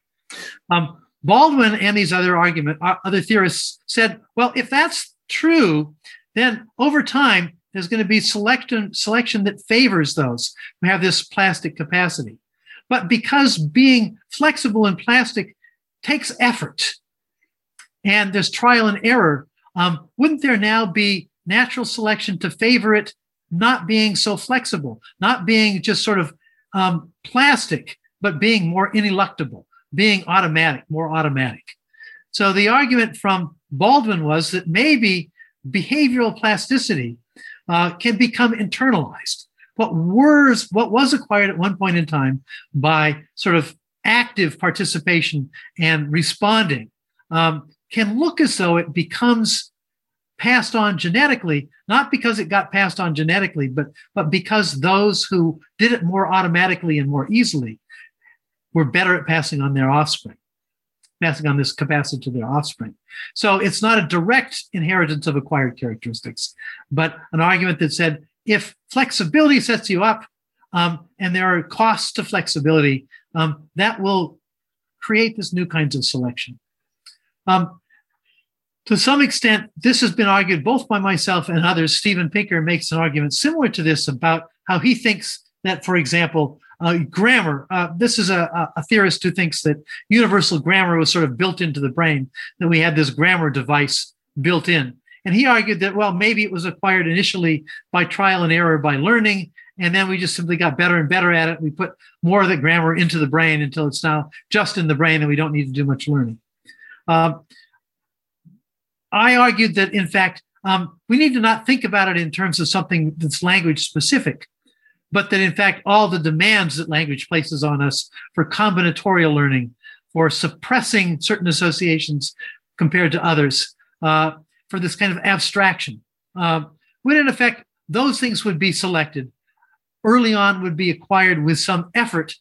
Um, Baldwin and these other argument uh, other theorists said, well, if that's true, then over time there's going to be selection selection that favors those who have this plastic capacity. But because being flexible in plastic takes effort and there's trial and error, um, wouldn't there now be natural selection to favor it not being so flexible, not being just sort of um, plastic, but being more ineluctable, being automatic, more automatic? So the argument from Baldwin was that maybe behavioral plasticity uh, can become internalized. what was what was acquired at one point in time by sort of active participation and responding um, can look as though it becomes passed on genetically, not because it got passed on genetically, but, but because those who did it more automatically and more easily were better at passing on their offspring, passing on this capacity to their offspring. So it's not a direct inheritance of acquired characteristics, but an argument that said if flexibility sets you up um, and there are costs to flexibility, um, that will create this new kinds of selection. Um, to some extent, this has been argued both by myself and others. Steven Pinker makes an argument similar to this about how he thinks that, for example, uh, grammar. Uh, this is a, a, theorist who thinks that universal grammar was sort of built into the brain, that we had this grammar device built in. And he argued that, well, maybe it was acquired initially by trial and error by learning, and then we just simply got better and better at it. We put more of the grammar into the brain until it's now just in the brain and we don't need to do much learning. Uh, I argued that, in fact, um, we need to not think about it in terms of something that's language specific, but that, in fact, all the demands that language places on us for combinatorial learning, for suppressing certain associations compared to others, uh, for this kind of abstraction, uh, would in effect, those things would be selected early on, would be acquired with some effort,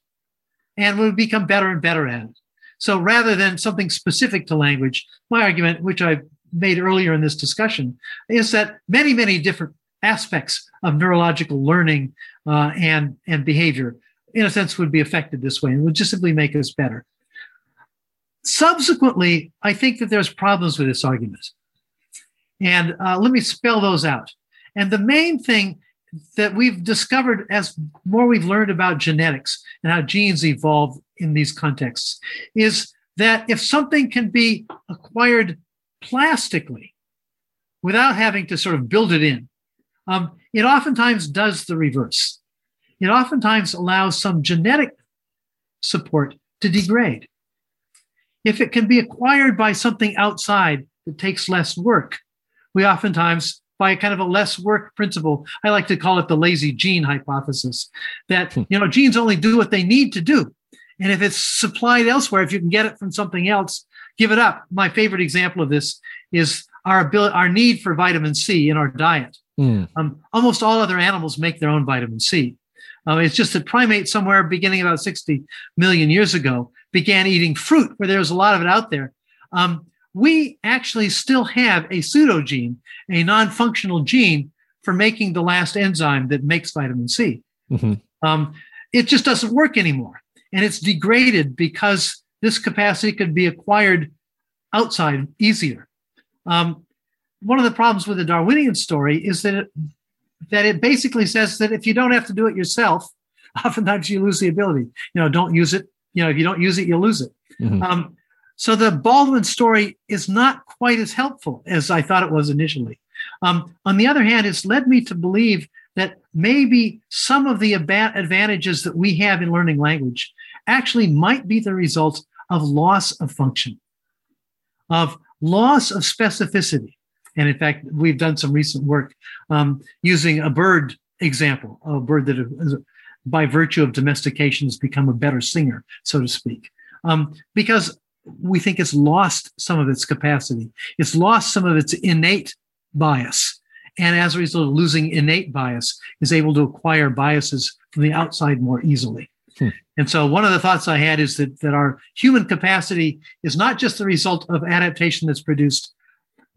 and would become better and better at it. So rather than something specific to language, my argument, which I've made earlier in this discussion is that many, many different aspects of neurological learning uh, and, and behavior, in a sense, would be affected this way and would just simply make us better. Subsequently, I think that there's problems with this argument. And uh, let me spell those out. And the main thing that we've discovered as more we've learned about genetics and how genes evolve in these contexts is that if something can be acquired plastically without having to sort of build it in. Um, it oftentimes does the reverse. It oftentimes allows some genetic support to degrade. If it can be acquired by something outside that takes less work, we oftentimes, by a kind of a less work principle, I like to call it the lazy gene hypothesis, that hmm. you know genes only do what they need to do. And if it's supplied elsewhere, if you can get it from something else, give it up. My favorite example of this is our ability, our need for vitamin C in our diet. Mm. Um, almost all other animals make their own vitamin C. Um, it's just that primates somewhere beginning about 60 million years ago began eating fruit where there was a lot of it out there. Um, we actually still have a pseudogene, a non-functional gene for making the last enzyme that makes vitamin C. Mm-hmm. Um, it just doesn't work anymore. And it's degraded because this capacity could be acquired outside easier. Um, one of the problems with the Darwinian story is that it, that it basically says that if you don't have to do it yourself, [laughs] oftentimes you lose the ability. You know, don't use it. You know, if you don't use it, you lose it. Mm-hmm. Um, so the Baldwin story is not quite as helpful as I thought it was initially. Um, on the other hand, it's led me to believe that maybe some of the advantages that we have in learning language actually might be the result of loss of function, of loss of specificity. And in fact, we've done some recent work um, using a bird example, a bird that is, by virtue of domestication has become a better singer, so to speak, um, because we think it's lost some of its capacity. It's lost some of its innate bias. And as a result of losing innate bias, is able to acquire biases from the outside more easily. Hmm. And so one of the thoughts I had is that, that our human capacity is not just the result of adaptation that's produced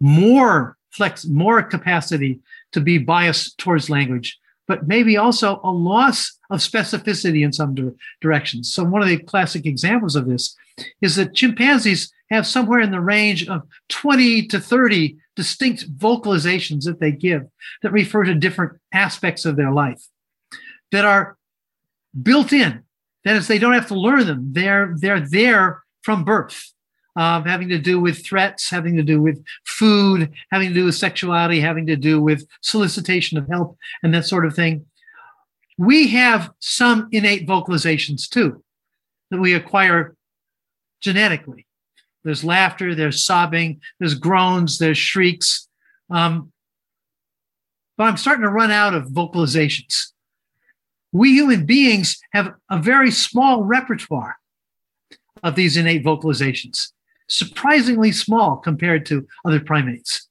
more flex, more capacity to be biased towards language, but maybe also a loss of specificity in some di- directions. So one of the classic examples of this is that chimpanzees have somewhere in the range of 20 to 30 distinct vocalizations that they give that refer to different aspects of their life that are built in. That is, they don't have to learn them. They're they're there from birth, um, having to do with threats, having to do with food, having to do with sexuality, having to do with solicitation of help, and that sort of thing. We have some innate vocalizations too that we acquire genetically. There's laughter, there's sobbing, there's groans, there's shrieks. Um, but I'm starting to run out of vocalizations. we human beings have a very small repertoire of these innate vocalizations, surprisingly small compared to other primates.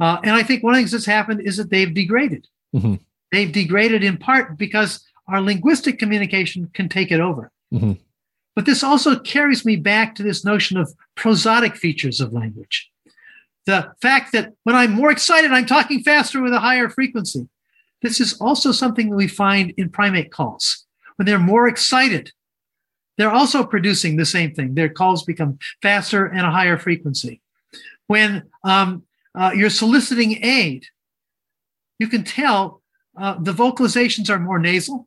Uh, and I think one of the things that's happened is that they've degraded. Mm-hmm. They've degraded in part because our linguistic communication can take it over. Mm-hmm. But this also carries me back to this notion of prosodic features of language. The fact that when I'm more excited, I'm talking faster with a higher frequency. This is also something that we find in primate calls. When they're more excited, they're also producing the same thing. Their calls become faster and a higher frequency. When um, uh, you're soliciting aid, you can tell uh, the vocalizations are more nasal,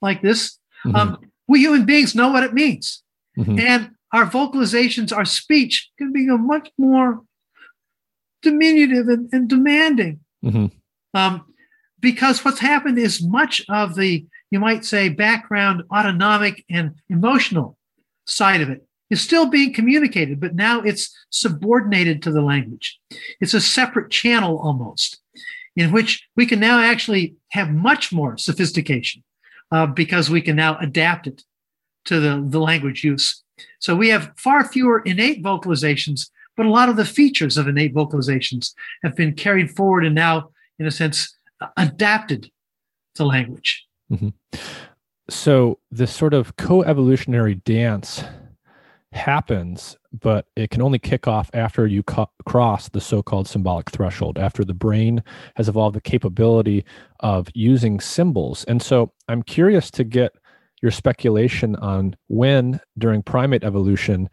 like this. Mm-hmm. Um, we human beings know what it means. Mm-hmm. And our vocalizations, our speech can be much more diminutive and, and demanding. Mm-hmm. Um, because what's happened is much of the, you might say, background autonomic and emotional side of it is still being communicated, but now it's subordinated to the language. It's a separate channel almost, in which we can now actually have much more sophistication uh, because we can now adapt it to the, the language use. So we have far fewer innate vocalizations, but a lot of the features of innate vocalizations have been carried forward and now in a sense, adapted to language. Mm-hmm. So this sort of co-evolutionary dance happens, but it can only kick off after you co- cross the so-called symbolic threshold, after the brain has evolved the capability of using symbols. And so I'm curious to get your speculation on when during primate evolution,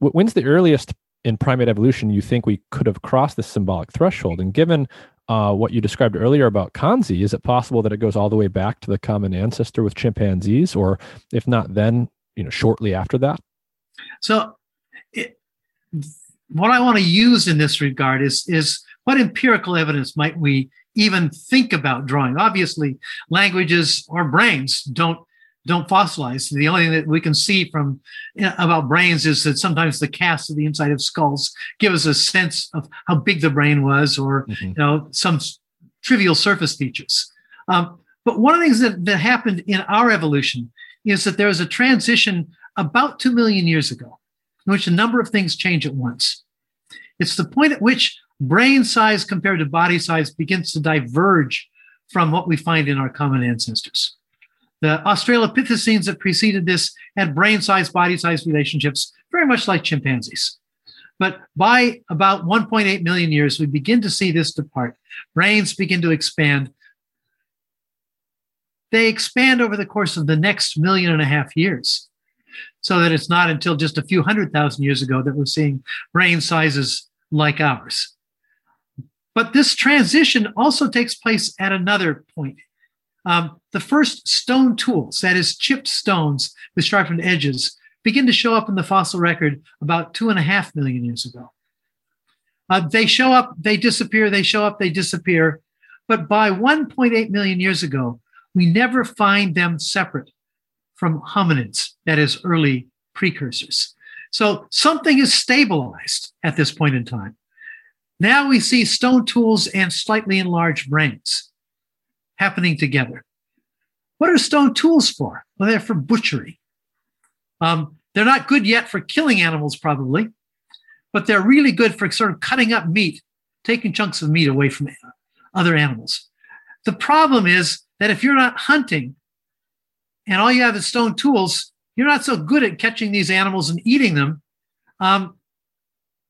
when's the earliest in primate evolution you think we could have crossed this symbolic threshold? And given uh, what you described earlier about kanzi, is it possible that it goes all the way back to the common ancestor with chimpanzees, or if not, then you know shortly after that? So, it, what I want to use in this regard is is what empirical evidence might we even think about drawing? Obviously, languages or brains don't don't fossilize. The only thing that we can see from you know, about brains is that sometimes the casts of the inside of skulls give us a sense of how big the brain was, or mm-hmm. you know some trivial surface features. Um, but one of the things that, that happened in our evolution is that there was a transition about two million years ago, in which a number of things change at once. It's the point at which brain size compared to body size begins to diverge from what we find in our common ancestors. The Australopithecines that preceded this had brain size, body size relationships, very much like chimpanzees. But by about 1.8 million years, we begin to see this depart. Brains begin to expand. They expand over the course of the next million and a half years, so that it's not until just a few hundred thousand years ago that we're seeing brain sizes like ours. But this transition also takes place at another point um, the first stone tools, that is, chipped stones with sharpened edges, begin to show up in the fossil record about two and a half million years ago. Uh, they show up, they disappear, they show up, they disappear. But by 1.8 million years ago, we never find them separate from hominids, that is, early precursors. So something is stabilized at this point in time. Now we see stone tools and slightly enlarged brains happening together. What are stone tools for? Well, they're for butchery. Um, they're not good yet for killing animals, probably, but they're really good for sort of cutting up meat, taking chunks of meat away from other animals. The problem is that if you're not hunting and all you have is stone tools, you're not so good at catching these animals and eating them um,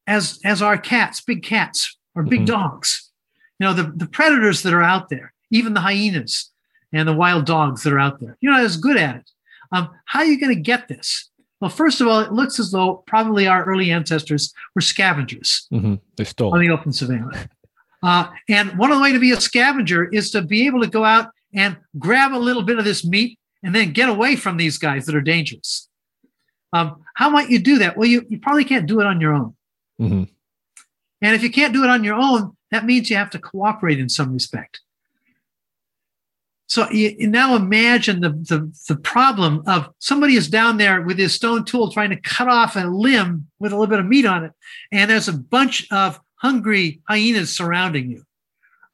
as, as are cats, big cats or big mm-hmm. dogs. You know, the, the predators that are out there even the hyenas and the wild dogs that are out there. You're not as good at it. Um, how are you going to get this? Well, first of all, it looks as though probably our early ancestors were scavengers. Mm-hmm. They stole on the open savannah. [laughs] Uh, and one of the way to be a scavenger is to be able to go out and grab a little bit of this meat and then get away from these guys that are dangerous. Um, how might you do that? Well, you, you probably can't do it on your own. Mm-hmm. And if you can't do it on your own, that means you have to cooperate in some respect. So you, now imagine the, the, the problem of somebody is down there with his stone tool trying to cut off a limb with a little bit of meat on it, and there's a bunch of hungry hyenas surrounding you.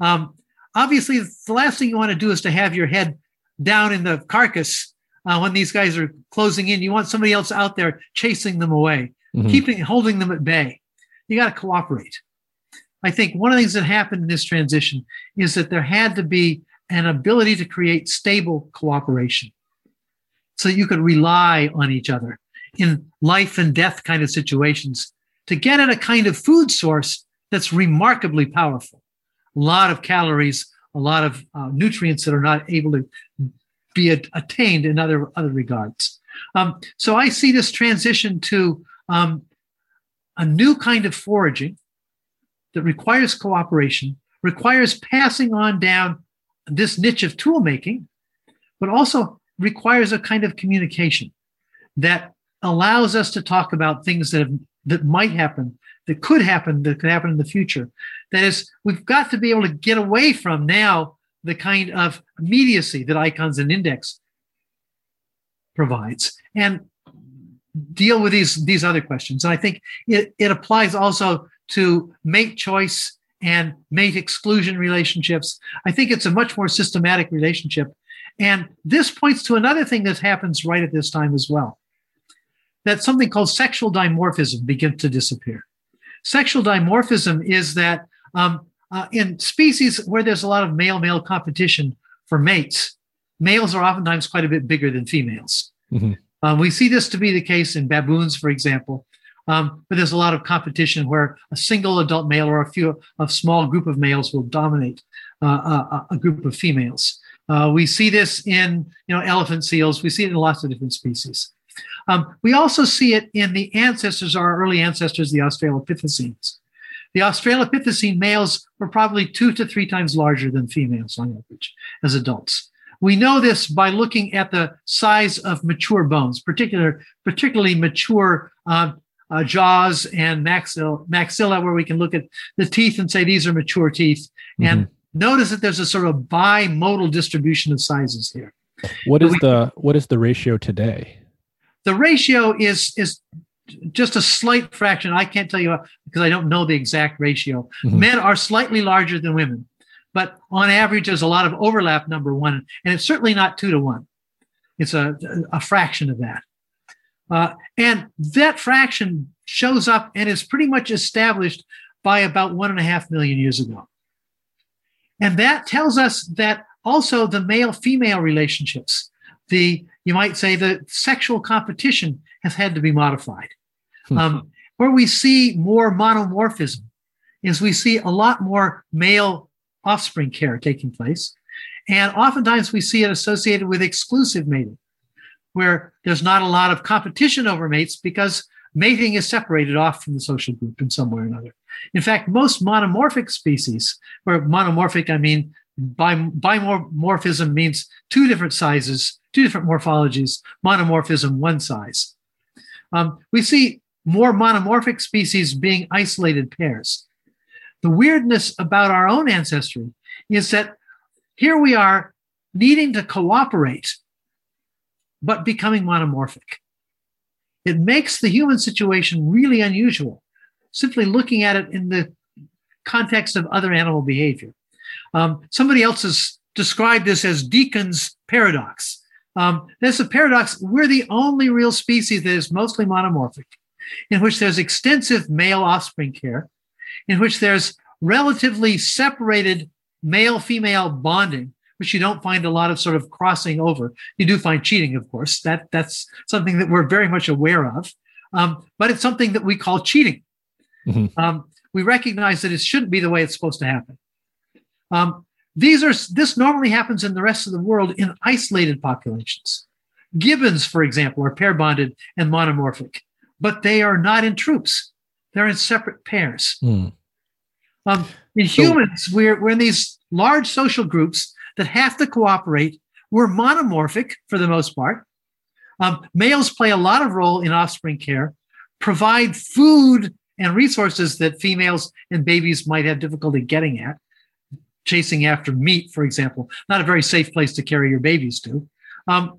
Um, obviously, the last thing you want to do is to have your head down in the carcass uh, when these guys are closing in. You want somebody else out there chasing them away, mm-hmm. keeping, holding them at bay. You got to cooperate. I think one of the things that happened in this transition is that there had to be an ability to create stable cooperation so that you could rely on each other in life and death kind of situations to get at a kind of food source that's remarkably powerful. A lot of calories, a lot of uh, nutrients that are not able to be attained in other, other regards. Um, so I see this transition to um, a new kind of foraging that requires cooperation, requires passing on down this niche of tool making, but also requires a kind of communication that allows us to talk about things that have, that might happen, that could happen, that could happen in the future. That is, we've got to be able to get away from now the kind of immediacy that icons and index provides and deal with these these other questions. And I think it, it applies also to mate choice and mate exclusion relationships. I think it's a much more systematic relationship. And this points to another thing that happens right at this time as well that something called sexual dimorphism begins to disappear. Sexual dimorphism is that um, uh, in species where there's a lot of male male competition for mates, males are oftentimes quite a bit bigger than females. Mm-hmm. Um, we see this to be the case in baboons, for example, um, but there's a lot of competition where a single adult male or a few a small group of males will dominate uh, a, a, group of females. Uh, we see this in you know elephant seals. We see it in lots of different species. Um, we also see it in the ancestors, our early ancestors, the Australopithecines. The Australopithecine males were probably two to three times larger than females on average as adults. We know this by looking at the size of mature bones, particular, particularly mature uh, uh, jaws and maxilla, maxilla, where we can look at the teeth and say these are mature teeth. Mm-hmm. And notice that there's a sort of bimodal distribution of sizes here. What is we, the what is the ratio today? The ratio is is just a slight fraction. I can't tell you because I don't know the exact ratio. Mm-hmm. Men are slightly larger than women, but on average, there's a lot of overlap. Number one, and it's certainly not two to one. It's a, a fraction of that. Uh, and that fraction shows up and is pretty much established by about one and a half million years ago. And that tells us that also the male female relationships, the, you might say, the sexual competition has had to be modified. Um, where we see more monomorphism is we see a lot more male offspring care taking place. And oftentimes we see it associated with exclusive mating where there's not a lot of competition over mates because mating is separated off from the social group in some way or another. In fact, most monomorphic species, where monomorphic, I mean, bimorphism means two different sizes, two different morphologies, monomorphism, one size. Um, we see more monomorphic species being isolated pairs. The weirdness about our own ancestry is that here we are needing to cooperate but becoming monomorphic. It makes the human situation really unusual, simply looking at it in the context of other animal behavior. Um, somebody else has described this as Deacon's paradox. Um, there's a paradox. We're the only real species that is mostly monomorphic, in which there's extensive male offspring care, in which there's relatively separated male female bonding, which you don't find a lot of sort of crossing over. You do find cheating, of course. That that's something that we're very much aware of, um, but it's something that we call cheating. Mm-hmm. Um, we recognize that it shouldn't be the way it's supposed to happen. Um, these are this normally happens in the rest of the world in isolated populations. Gibbons, for example, are pair bonded and monomorphic, but they are not in troops. They're in separate pairs. Mm. Um, in humans, so, we're, we're in these large social groups that have to cooperate. We're monomorphic for the most part. Um, males play a lot of role in offspring care, provide food and resources that females and babies might have difficulty getting at. Chasing after meat, for example, not a very safe place to carry your babies to. Um,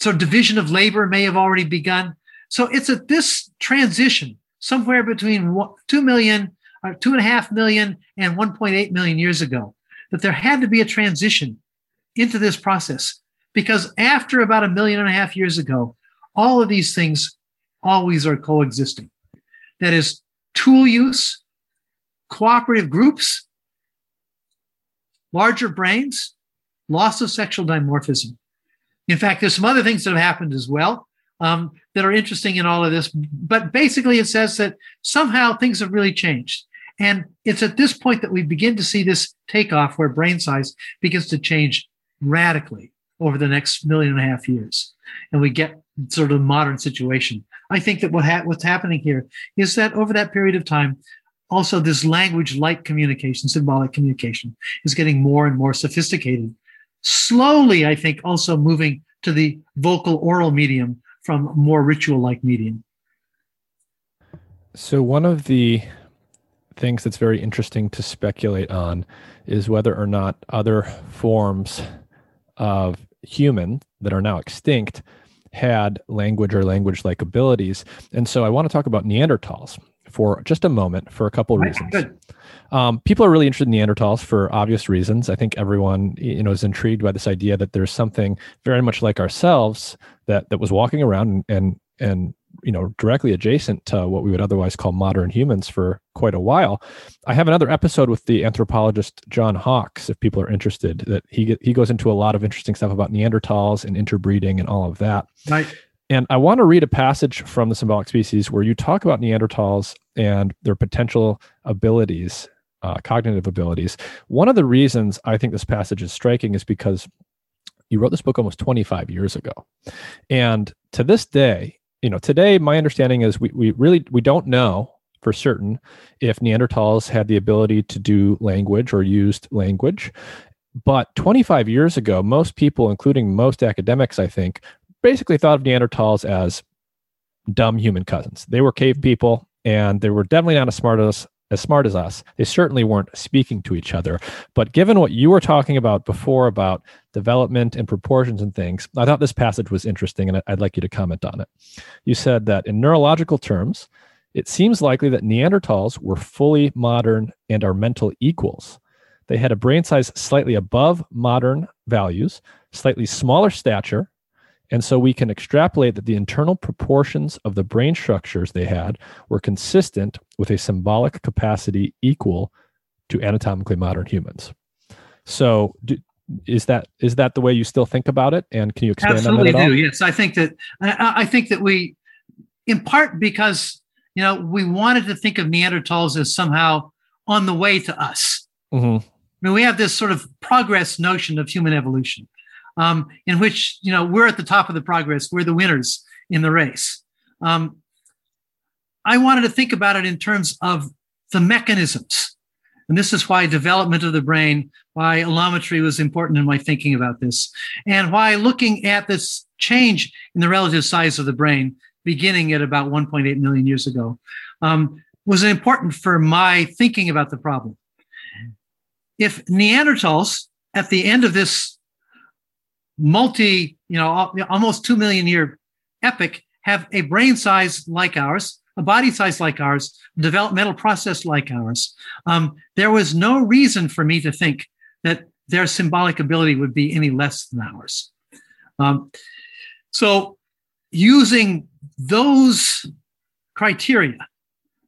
so division of labor may have already begun. So it's at this transition somewhere between 2 million, or 2.5 million and 1.8 million years ago that there had to be a transition into this process because after about a million and a half years ago, all of these things always are coexisting. That is, tool use, cooperative groups, larger brains, loss of sexual dimorphism. In fact, there's some other things that have happened as well um, that are interesting in all of this. But basically, it says that somehow things have really changed. And it's at this point that we begin to see this takeoff where brain size begins to change radically over the next million and a half years. And we get sort of a modern situation. I think that what ha- what's happening here is that over that period of time, also this language like communication, symbolic communication, is getting more and more sophisticated. Slowly, I think, also moving to the vocal oral medium from more ritual like medium. So, one of the things that's very interesting to speculate on is whether or not other forms of human that are now extinct had language or language like abilities. And so I want to talk about Neanderthals for just a moment for a couple of reasons. Um, people are really interested in Neanderthals for obvious reasons. I think everyone you know is intrigued by this idea that there's something very much like ourselves that that was walking around and and, and you know directly adjacent to what we would otherwise call modern humans for quite a while. I have another episode with the anthropologist John Hawks, if people are interested that he he goes into a lot of interesting stuff about Neanderthals and interbreeding and all of that. Right. And I want to read a passage from the symbolic species where you talk about Neanderthals and their potential abilities, uh, cognitive abilities. One of the reasons I think this passage is striking is because you wrote this book almost 25 years ago. And to this day, you know, today my understanding is we, we really we don't know for certain if Neanderthals had the ability to do language or used language. But 25 years ago, most people, including most academics, I think, basically thought of Neanderthals as dumb human cousins. They were cave people and they were definitely not as smart as as smart as us. They certainly weren't speaking to each other. But given what you were talking about before about development and proportions and things, I thought this passage was interesting and I'd like you to comment on it. You said that in neurological terms, it seems likely that Neanderthals were fully modern and are mental equals. They had a brain size slightly above modern values, slightly smaller stature, and so we can extrapolate that the internal proportions of the brain structures they had were consistent with a symbolic capacity equal to anatomically modern humans. So, do, is that is that the way you still think about it? And can you expand Absolutely on that at do. all? Yes, I think that I, I think that we, in part because you know we wanted to think of Neanderthals as somehow on the way to us. Mm-hmm. I mean, we have this sort of progress notion of human evolution um, in which you know we're at the top of the progress, we're the winners in the race. Um, I wanted to think about it in terms of the mechanisms, and this is why development of the brain, why allometry was important in my thinking about this, and why looking at this change in the relative size of the brain, beginning at about 1.8 million years ago, um, was important for my thinking about the problem. If Neanderthals at the end of this multi, you know, almost 2 million year epic have a brain size like ours, a body size like ours, developmental process like ours. Um, there was no reason for me to think that their symbolic ability would be any less than ours. Um, so, using those criteria,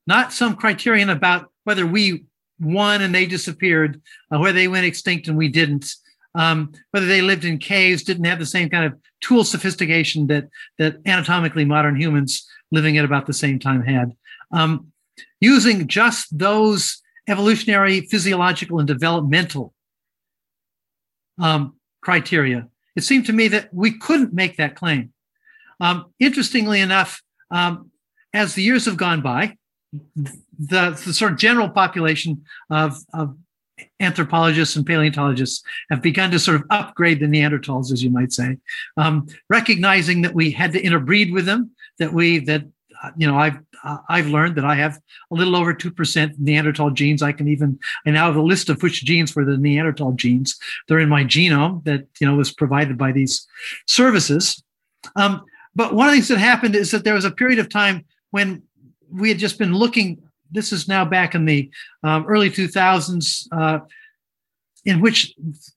not some criterion about whether we won and they disappeared, or whether they went extinct and we didn't, um, whether they lived in caves, didn't have the same kind of tool sophistication that that anatomically modern humans living at about the same time had. Um, using just those evolutionary, physiological, and developmental um, criteria, it seemed to me that we couldn't make that claim. Um, interestingly enough, um, as the years have gone by, the, the sort of general population of, of anthropologists and paleontologists have begun to sort of upgrade the Neanderthals, as you might say, um, recognizing that we had to interbreed with them, that we that uh, you know I've uh, I've learned that I have a little over two percent Neanderthal genes. I can even I now have a list of which genes were the Neanderthal genes. They're in my genome that you know was provided by these services. Um, but one of the things that happened is that there was a period of time when we had just been looking this is now back in the um, early 2000s uh, in which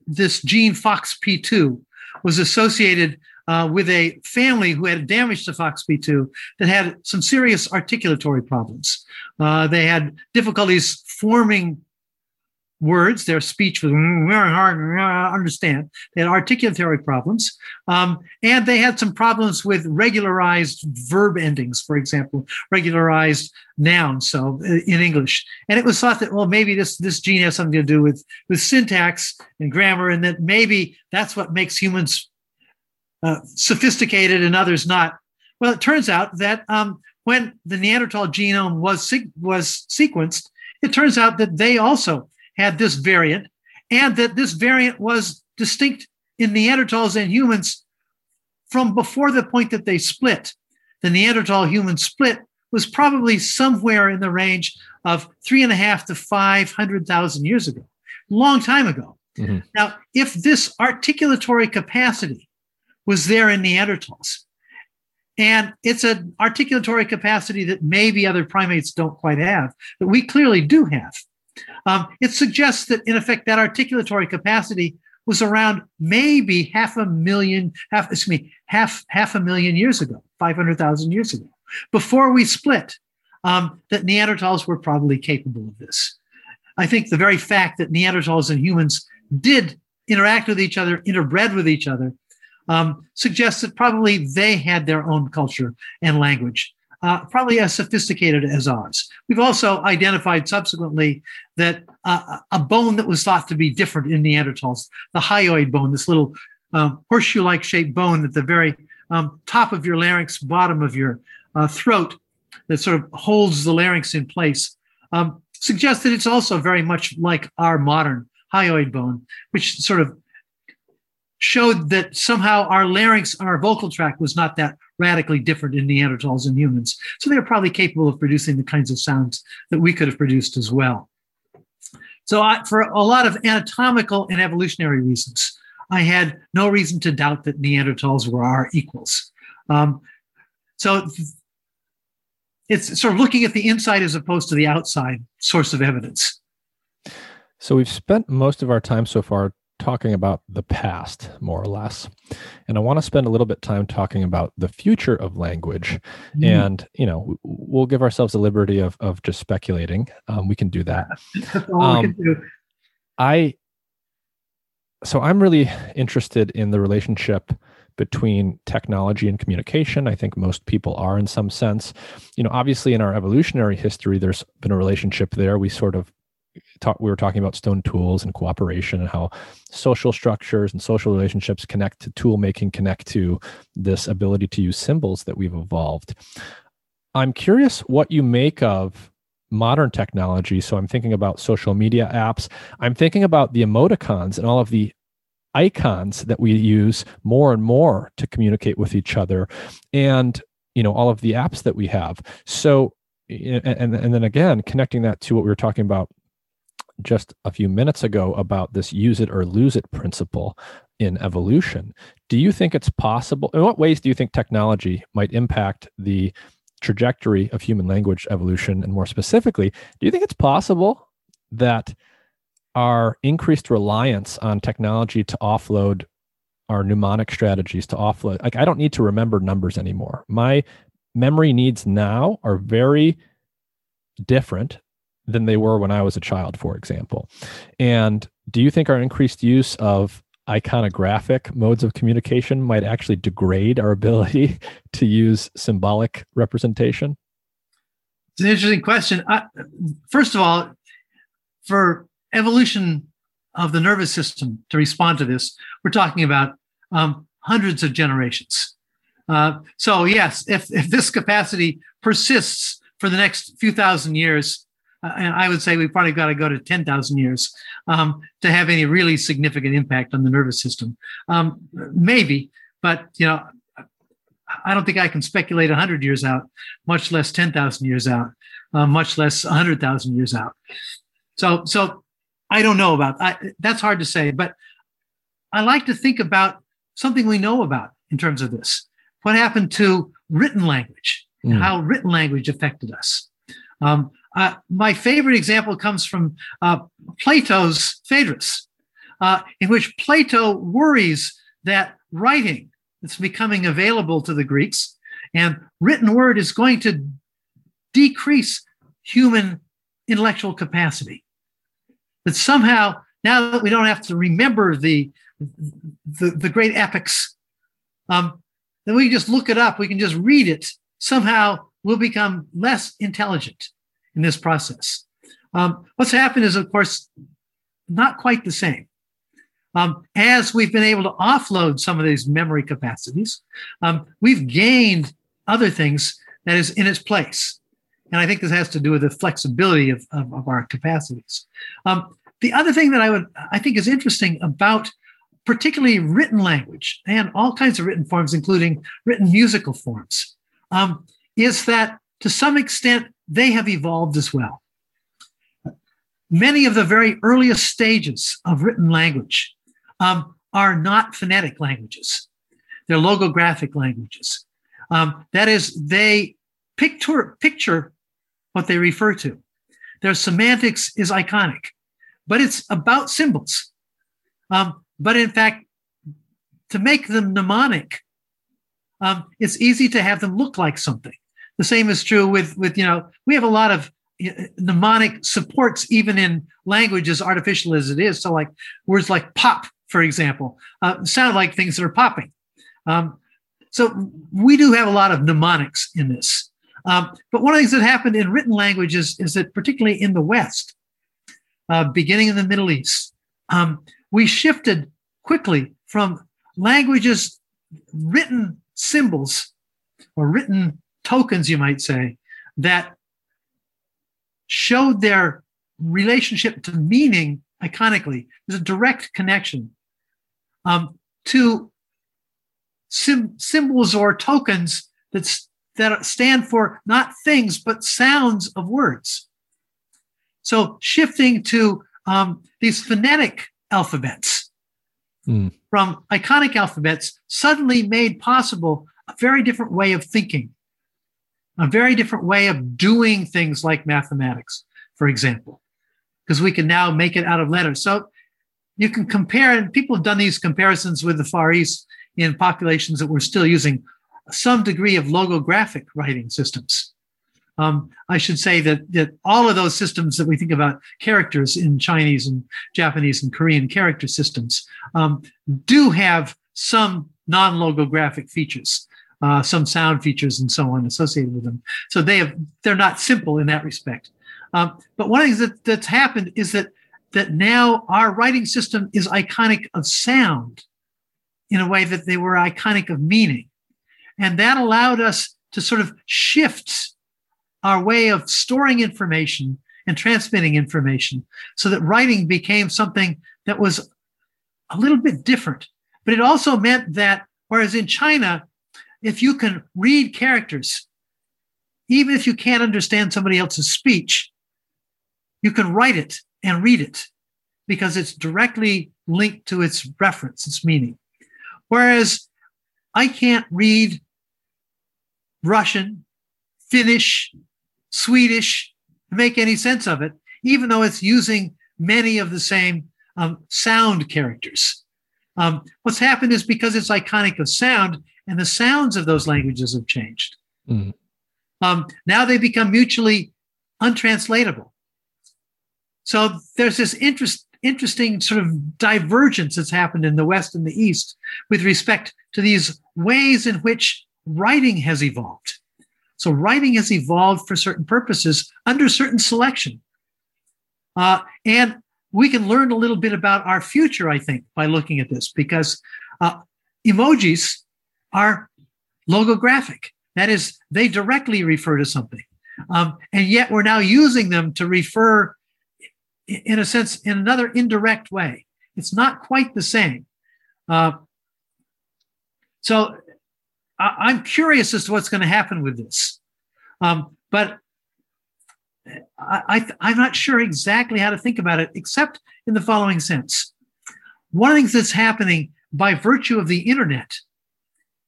this gene FOXP2 was associated uh, with a family who had damage to FOXP2 that had some serious articulatory problems. Uh, they had difficulties forming words. Their speech was very hard to understand. They had articulatory problems. Um, and they had some problems with regularized verb endings, for example, regularized nouns, so uh, in English. And it was thought that, well, maybe this, this gene has something to do with, with syntax and grammar, and that maybe that's what makes humans uh, sophisticated and others not. Well, it turns out that um, when the Neanderthal genome was, was sequenced, it turns out that they also had this variant, and that this variant was distinct in Neanderthals and humans from before the point that they split. The Neanderthal human split was probably somewhere in the range of three and a half to 500,000 years ago, long time ago. Mm-hmm. Now, if this articulatory capacity was there in Neanderthals, and it's an articulatory capacity that maybe other primates don't quite have, but we clearly do have. Um, it suggests that, in effect, that articulatory capacity was around maybe half a million, half, excuse me, half, half a million years ago, 500,000 years ago, before we split, um, that Neanderthals were probably capable of this. I think the very fact that Neanderthals and humans did interact with each other, interbred with each other, um, suggests that probably they had their own culture and language uh, probably as sophisticated as ours. We've also identified subsequently that uh, a bone that was thought to be different in Neanderthals, the hyoid bone, this little um, horseshoe like shaped bone at the very um, top of your larynx, bottom of your uh, throat, that sort of holds the larynx in place, um, suggests that it's also very much like our modern hyoid bone, which sort of showed that somehow our larynx, our vocal tract was not that radically different in Neanderthals and humans. So they're probably capable of producing the kinds of sounds that we could have produced as well. So I, for a lot of anatomical and evolutionary reasons, I had no reason to doubt that Neanderthals were our equals. Um, so it's sort of looking at the inside as opposed to the outside source of evidence. So we've spent most of our time so far talking about the past, more or less. And I want to spend a little bit time talking about the future of language. Mm. And, you know, we'll give ourselves the liberty of, of just speculating. Um, we can do that. [laughs] Um, can do. I, so I'm really interested in the relationship between technology and communication. I think most people are in some sense. You know, obviously in our evolutionary history, there's been a relationship there. We sort of talk, we were talking about stone tools and cooperation and how social structures and social relationships connect to tool making, connect to this ability to use symbols that we've evolved. I'm curious what you make of modern technology. So I'm thinking about social media apps. I'm thinking about the emoticons and all of the icons that we use more and more to communicate with each other and you know all of the apps that we have so and, and then again connecting that to what we were talking about just a few minutes ago about this use it or lose it principle in evolution. Do you think it's possible? In what ways do you think technology might impact the trajectory of human language evolution? And more specifically, do you think it's possible that our increased reliance on technology to offload our mnemonic strategies to offload, like I don't need to remember numbers anymore. My memory needs now are very different than they were when I was a child, for example. And do you think our increased use of iconographic modes of communication might actually degrade our [laughs] ability to use symbolic representation? It's an interesting question. I, first of all, for evolution of the nervous system to respond to this, we're talking about um, hundreds of generations. Uh, so, yes, if, if this capacity persists for the next few thousand years, uh, and I would say we probably got to go to 10,000 years um, to have any really significant impact on the nervous system. Um, maybe, but you know, I don't think I can speculate 100 years out, much less 10,000 years out, uh, much less 100,000 years out. So, so I don't know about I, that's hard to say, but I like to think about something we know about in terms of this. What happened to written language? Mm. How written language affected us? Um, uh, my favorite example comes from uh, Plato's Phaedrus. uh, in which Plato worries that writing that's becoming available to the Greeks and written word is going to decrease human intellectual capacity. That somehow, now that we don't have to remember the, the, the great epics, um, then we can just look it up, we can just read it. Somehow we'll become less intelligent in this process. Um, what's happened is, of course, not quite the same. Um, as we've been able to offload some of these memory capacities, um, we've gained other things that is in its place. And I think this has to do with the flexibility of, of, of our capacities. Um, the other thing that I would I think is interesting about particularly written language and all kinds of written forms, including written musical forms, um, is that to some extent they have evolved as well. Many of the very earliest stages of written language um, are not phonetic languages, they're logographic languages. Um, that is, they picture, picture what they refer to. Their semantics is iconic, but it's about symbols. Um, but in fact, to make them mnemonic, um, it's easy to have them look like something. The same is true with, with you know, we have a lot of mnemonic supports even in languages artificial as it is. So like words like pop, for example, uh, sound like things that are popping. Um, so we do have a lot of mnemonics in this. Um, but one of the things that happened in written languages is that, particularly in the West, uh, beginning in the Middle East, um, we shifted quickly from languages, written symbols, or written tokens, you might say, that showed their relationship to meaning iconically. There's a direct connection um, to sim- symbols or tokens that, that stand for not things, but sounds of words. So shifting to um, these phonetic alphabets mm. from iconic alphabets suddenly made possible a very different way of thinking, a very different way of doing things like mathematics, for example, because we can now make it out of letters. So you can compare, and people have done these comparisons with the Far East in populations that were still using some degree of logographic writing systems. Um, I should say that, that all of those systems that we think about characters in Chinese and Japanese and Korean character systems um, do have some non-logographic features, uh, some sound features and so on associated with them. So they have they're not simple in that respect. Um, but one of the things that, that's happened is that that now our writing system is iconic of sound in a way that they were iconic of meaning. And that allowed us to sort of shift our way of storing information and transmitting information so that writing became something that was a little bit different. But it also meant that, whereas in China, if you can read characters, even if you can't understand somebody else's speech, you can write it and read it because it's directly linked to its reference, its meaning. Whereas I can't read Russian, Finnish, Swedish make any sense of it, even though it's using many of the same um, sound characters. Um, what's happened is because it's iconic of sound, and the sounds of those languages have changed. Mm. Um, now they become mutually untranslatable. So there's this interest, interesting sort of divergence that's happened in the West and the East with respect to these ways in which writing has evolved. So writing has evolved for certain purposes under certain selection. Uh, and we can learn a little bit about our future, I think, by looking at this because uh, emojis are logographic. That is, they directly refer to something. Um, and yet we're now using them to refer in a sense, in another indirect way. It's not quite the same. Uh, so I, am curious as to what's going to happen with this. Um, but I, am not sure exactly how to think about it, except in the following sense. One of the things that's happening by virtue of the internet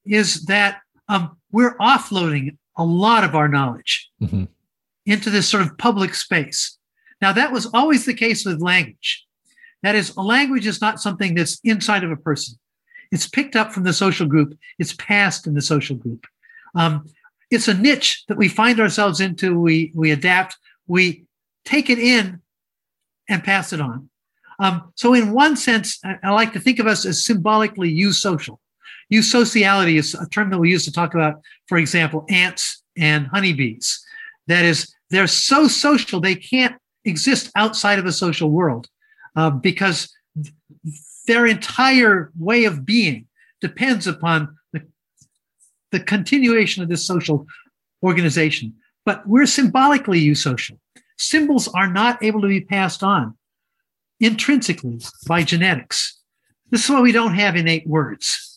is that um, we're offloading a lot of our knowledge mm-hmm. into this sort of public space. Now, that was always the case with language. That is, a language is not something that's inside of a person. It's picked up from the social group. It's passed in the social group. Um, it's a niche that we find ourselves into. We we adapt. We take it in and pass it on. Um, so, in one sense, I, I, like to think of us as symbolically eusocial. Eusociality is a term that we use to talk about, for example, ants and honeybees. That is, they're so social they can't exist outside of a social world uh, because their entire way of being depends upon the, the continuation of this social organization. But we're symbolically eusocial. Symbols are not able to be passed on intrinsically by genetics. This is why we don't have innate words.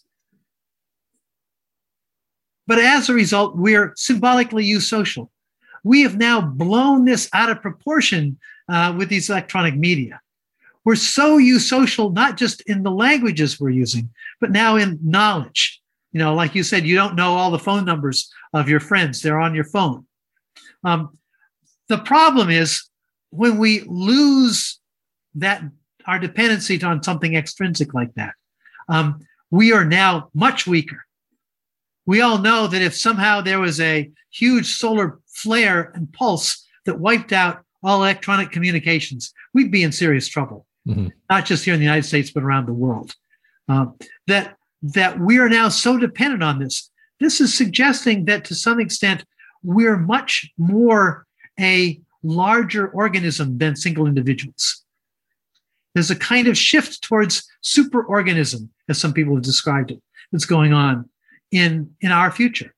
But as a result, we're symbolically eusocial. We have now blown this out of proportion uh, with these electronic media. We're so eusocial, not just in the languages we're using, but now in knowledge. You know, like you said, you don't know all the phone numbers of your friends, they're on your phone. Um, the problem is when we lose that our dependency on something extrinsic like that, um, we are now much weaker. We all know that if somehow there was a huge solar flare and pulse that wiped out all electronic communications, we'd be in serious trouble mm-hmm. not just here in the United States, but around the world. Uh, that that we are now so dependent on this. This is suggesting that to some extent we're much more a larger organism than single individuals. There's a kind of shift towards superorganism, as some people have described it, that's going on in, in our future.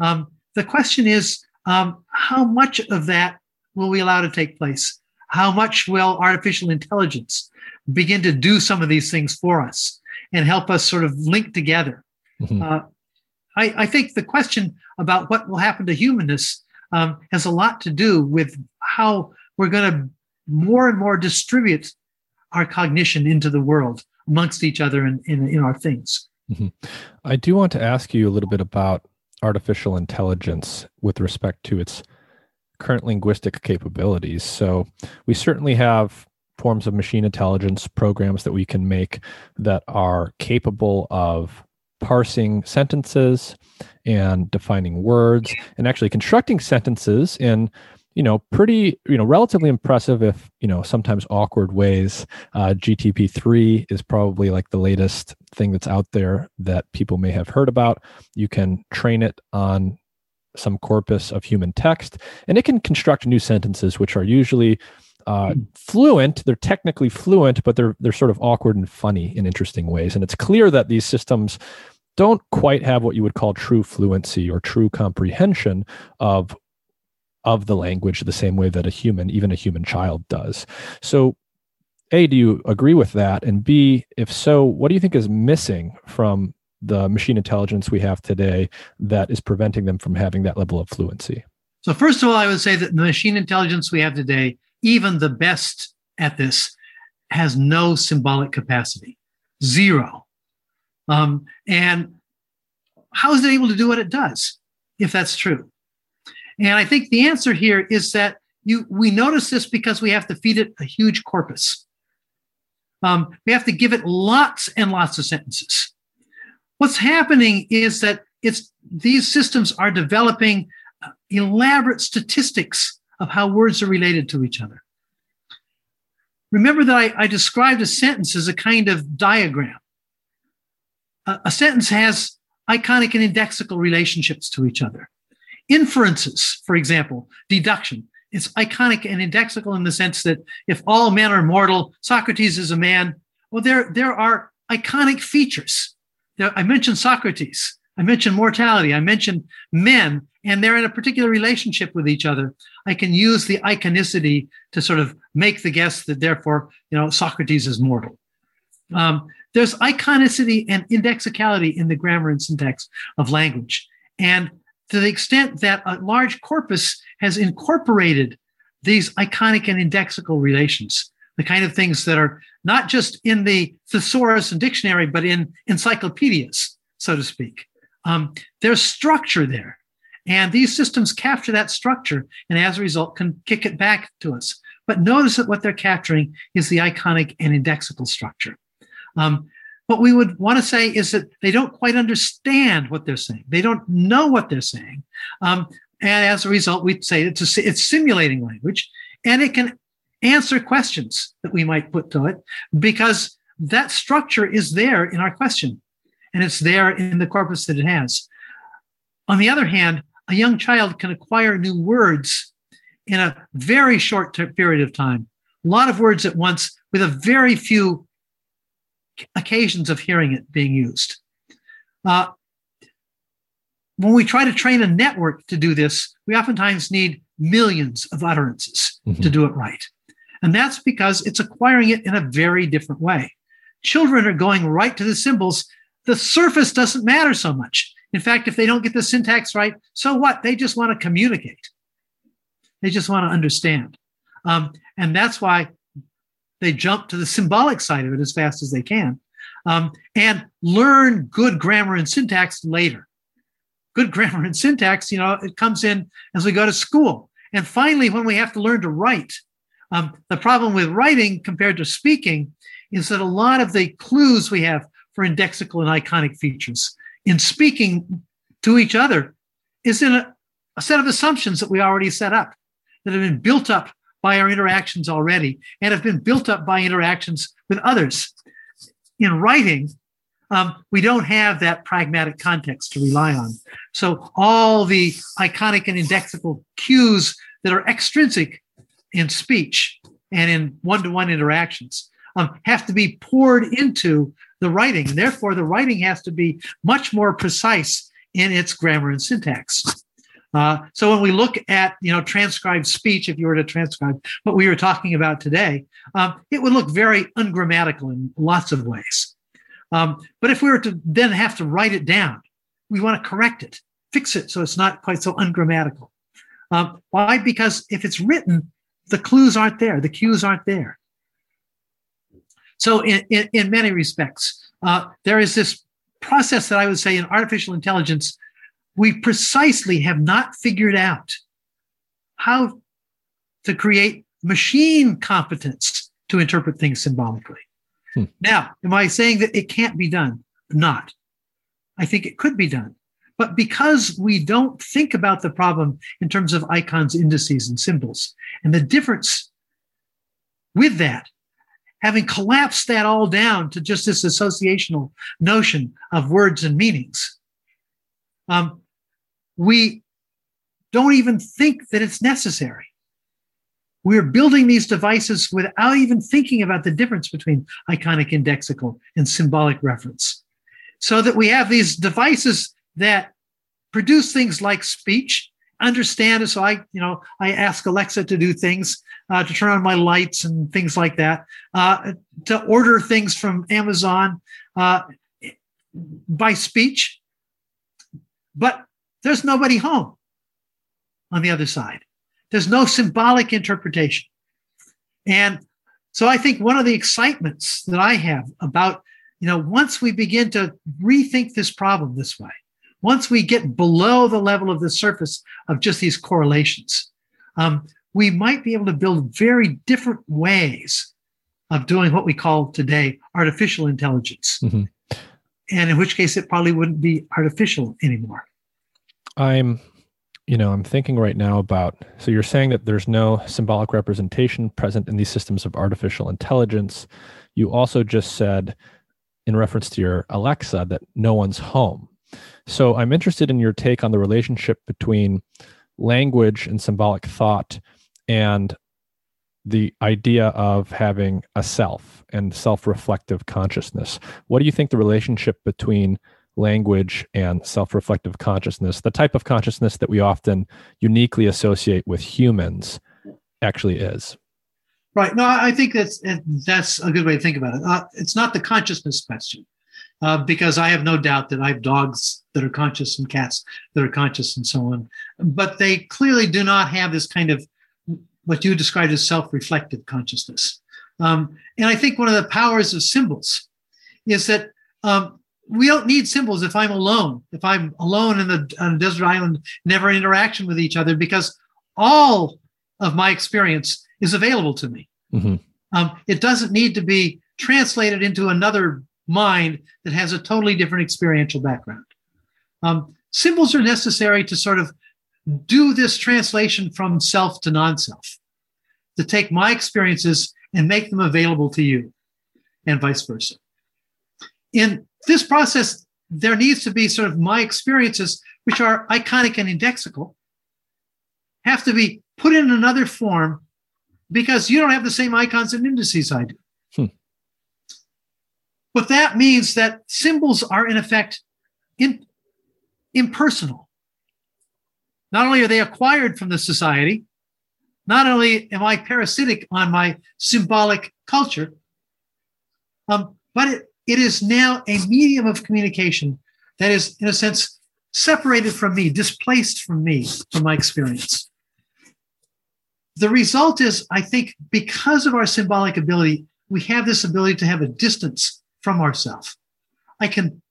Um, the question is um, how much of that will we allow to take place? How much will artificial intelligence begin to do some of these things for us and help us sort of link together? Mm-hmm. Uh, I, I, think the question about what will happen to humanness um, has a lot to do with how we're going to more and more distribute our cognition into the world amongst each other and in, in, in, our things. Mm-hmm. I do want to ask you a little bit about artificial intelligence with respect to its current linguistic capabilities. So we certainly have forms of machine intelligence programs that we can make that are capable of parsing sentences and defining words and actually constructing sentences in you know pretty you know relatively impressive if you know sometimes awkward ways uh, gtp3 is probably like the latest thing that's out there that people may have heard about you can train it on some corpus of human text, and it can construct new sentences, which are usually uh, hmm. fluent. They're technically fluent, but they're they're sort of awkward and funny in interesting ways. And it's clear that these systems don't quite have what you would call true fluency or true comprehension of of the language the same way that a human, even a human child, does. So a, do you agree with that? And B, if so, what do you think is missing from the machine intelligence we have today that is preventing them from having that level of fluency? So, first of all, I would say that the machine intelligence we have today, even the best at this, has no symbolic capacity, zero. Um, and how is it able to do what it does, if that's true? And I think the answer here is that you we notice this because we have to feed it a huge corpus. Um, we have to give it lots and lots of sentences. What's happening is that it's these systems are developing uh, elaborate statistics of how words are related to each other. Remember that I, I described a sentence as a kind of diagram. A, a sentence has iconic and indexical relationships to each other. Inferences, for example, deduction, it's iconic and indexical in the sense that if all men are mortal, Socrates is a man. Well, there, there are iconic features I mentioned Socrates. I mentioned mortality. I mentioned men, and they're in a particular relationship with each other. I can use the iconicity to sort of make the guess that therefore, you know, Socrates is mortal. Um, there's iconicity and indexicality in the grammar and syntax of language. And to the extent that a large corpus has incorporated these iconic and indexical relations, the kind of things that are not just in the thesaurus and dictionary, but in encyclopedias, so to speak. Um, there's structure there. And these systems capture that structure and as a result can kick it back to us. But notice that what they're capturing is the iconic and indexical structure. Um, what we would want to say is that they don't quite understand what they're saying. They don't know what they're saying. Um, and as a result, we'd say it's, a, it's simulating language and it can answer questions that we might put to it because that structure is there in our question and it's there in the corpus that it has. On the other hand, a young child can acquire new words in a very short period of time, a lot of words at once with a very few occasions of hearing it being used. Uh, when we try to train a network to do this, we oftentimes need millions of utterances mm-hmm. to do it right. And that's because it's acquiring it in a very different way. Children are going right to the symbols. The surface doesn't matter so much. In fact, if they don't get the syntax right, so what? They just want to communicate. They just want to understand. Um, and that's why they jump to the symbolic side of it as fast as they can um, and learn good grammar and syntax later. Good [laughs] grammar and syntax, you know, it comes in as we go to school. And finally, when we have to learn to write, um, the problem with writing compared to speaking is that a lot of the clues we have for indexical and iconic features in speaking to each other is in a, a set of assumptions that we already set up that have been built up by our interactions already and have been built up by interactions with others. In writing, um, we don't have that pragmatic context to rely on. So all the iconic and indexical cues that are extrinsic in speech and in one-to-one interactions um, have to be poured into the writing. Therefore, the writing has to be much more precise in its grammar and syntax. Uh, so when we look at you know transcribed speech, if you were to transcribe what we were talking about today, um, it would look very ungrammatical in lots of ways. Um, but if we were to then have to write it down, we want to correct it, fix it so it's not quite so ungrammatical. Um, why? Because if it's written, the clues aren't there, the cues aren't there. So, in, in, in many respects, uh, there is this process that I would say in artificial intelligence, we precisely have not figured out how to create machine competence to interpret things symbolically. Hmm. Now, am I saying that it can't be done? Not. I think it could be done. But because we don't think about the problem in terms of icons, indices, and symbols, and the difference with that, having collapsed that all down to just this associational notion of words and meanings, um, we don't even think that it's necessary. We're building these devices without even thinking about the difference between iconic indexical and symbolic reference. So that we have these devices that produce things like speech, understand it. So I, you know, I ask Alexa to do things, uh, to turn on my lights and things like that, uh, to order things from Amazon uh, by speech. But there's nobody home on the other side. There's no symbolic interpretation. And so I think one of the excitements that I have about, you know, once we begin to rethink this problem this way, once we get below the level of the surface of just these correlations, um, we might be able to build very different ways of doing what we call today artificial intelligence. Mm-hmm. And in which case, it probably wouldn't be artificial anymore. I'm, you know, I'm thinking right now about so you're saying that there's no symbolic representation present in these systems of artificial intelligence. You also just said, in reference to your Alexa, that no one's home. So I'm interested in your take on the relationship between language and symbolic thought and the idea of having a self and self reflective consciousness. What do you think the relationship between language and self reflective consciousness, the type of consciousness that we often uniquely associate with humans, actually is? Right. No, I think that's that's a good way to think about it. Uh, it's not the consciousness question, uh, because I have no doubt that I have dogs that are conscious and cats that are conscious and so on, but they clearly do not have this kind of what you described as self-reflective consciousness. Um, and I think one of the powers of symbols is that um, we don't need symbols if I'm alone, if I'm alone in the on a desert island, never interaction with each other, because all of my experience is available to me. Mm-hmm. Um, it doesn't need to be translated into another mind that has a totally different experiential background. Um, symbols are necessary to sort of do this translation from self to non self, to take my experiences and make them available to you, and vice versa. In this process, there needs to be sort of my experiences, which are iconic and indexical, have to be put in another form because you don't have the same icons and indices I do. Hmm. But that means that symbols are, in effect, in, impersonal. Not only are they acquired from the society, not only am I parasitic on my symbolic culture, um, but it, it is now a medium of communication that is, in a sense, separated from me, displaced from me, from my experience. The result is, I think, because of our symbolic ability, we have this ability to have a distance from ourselves. I can,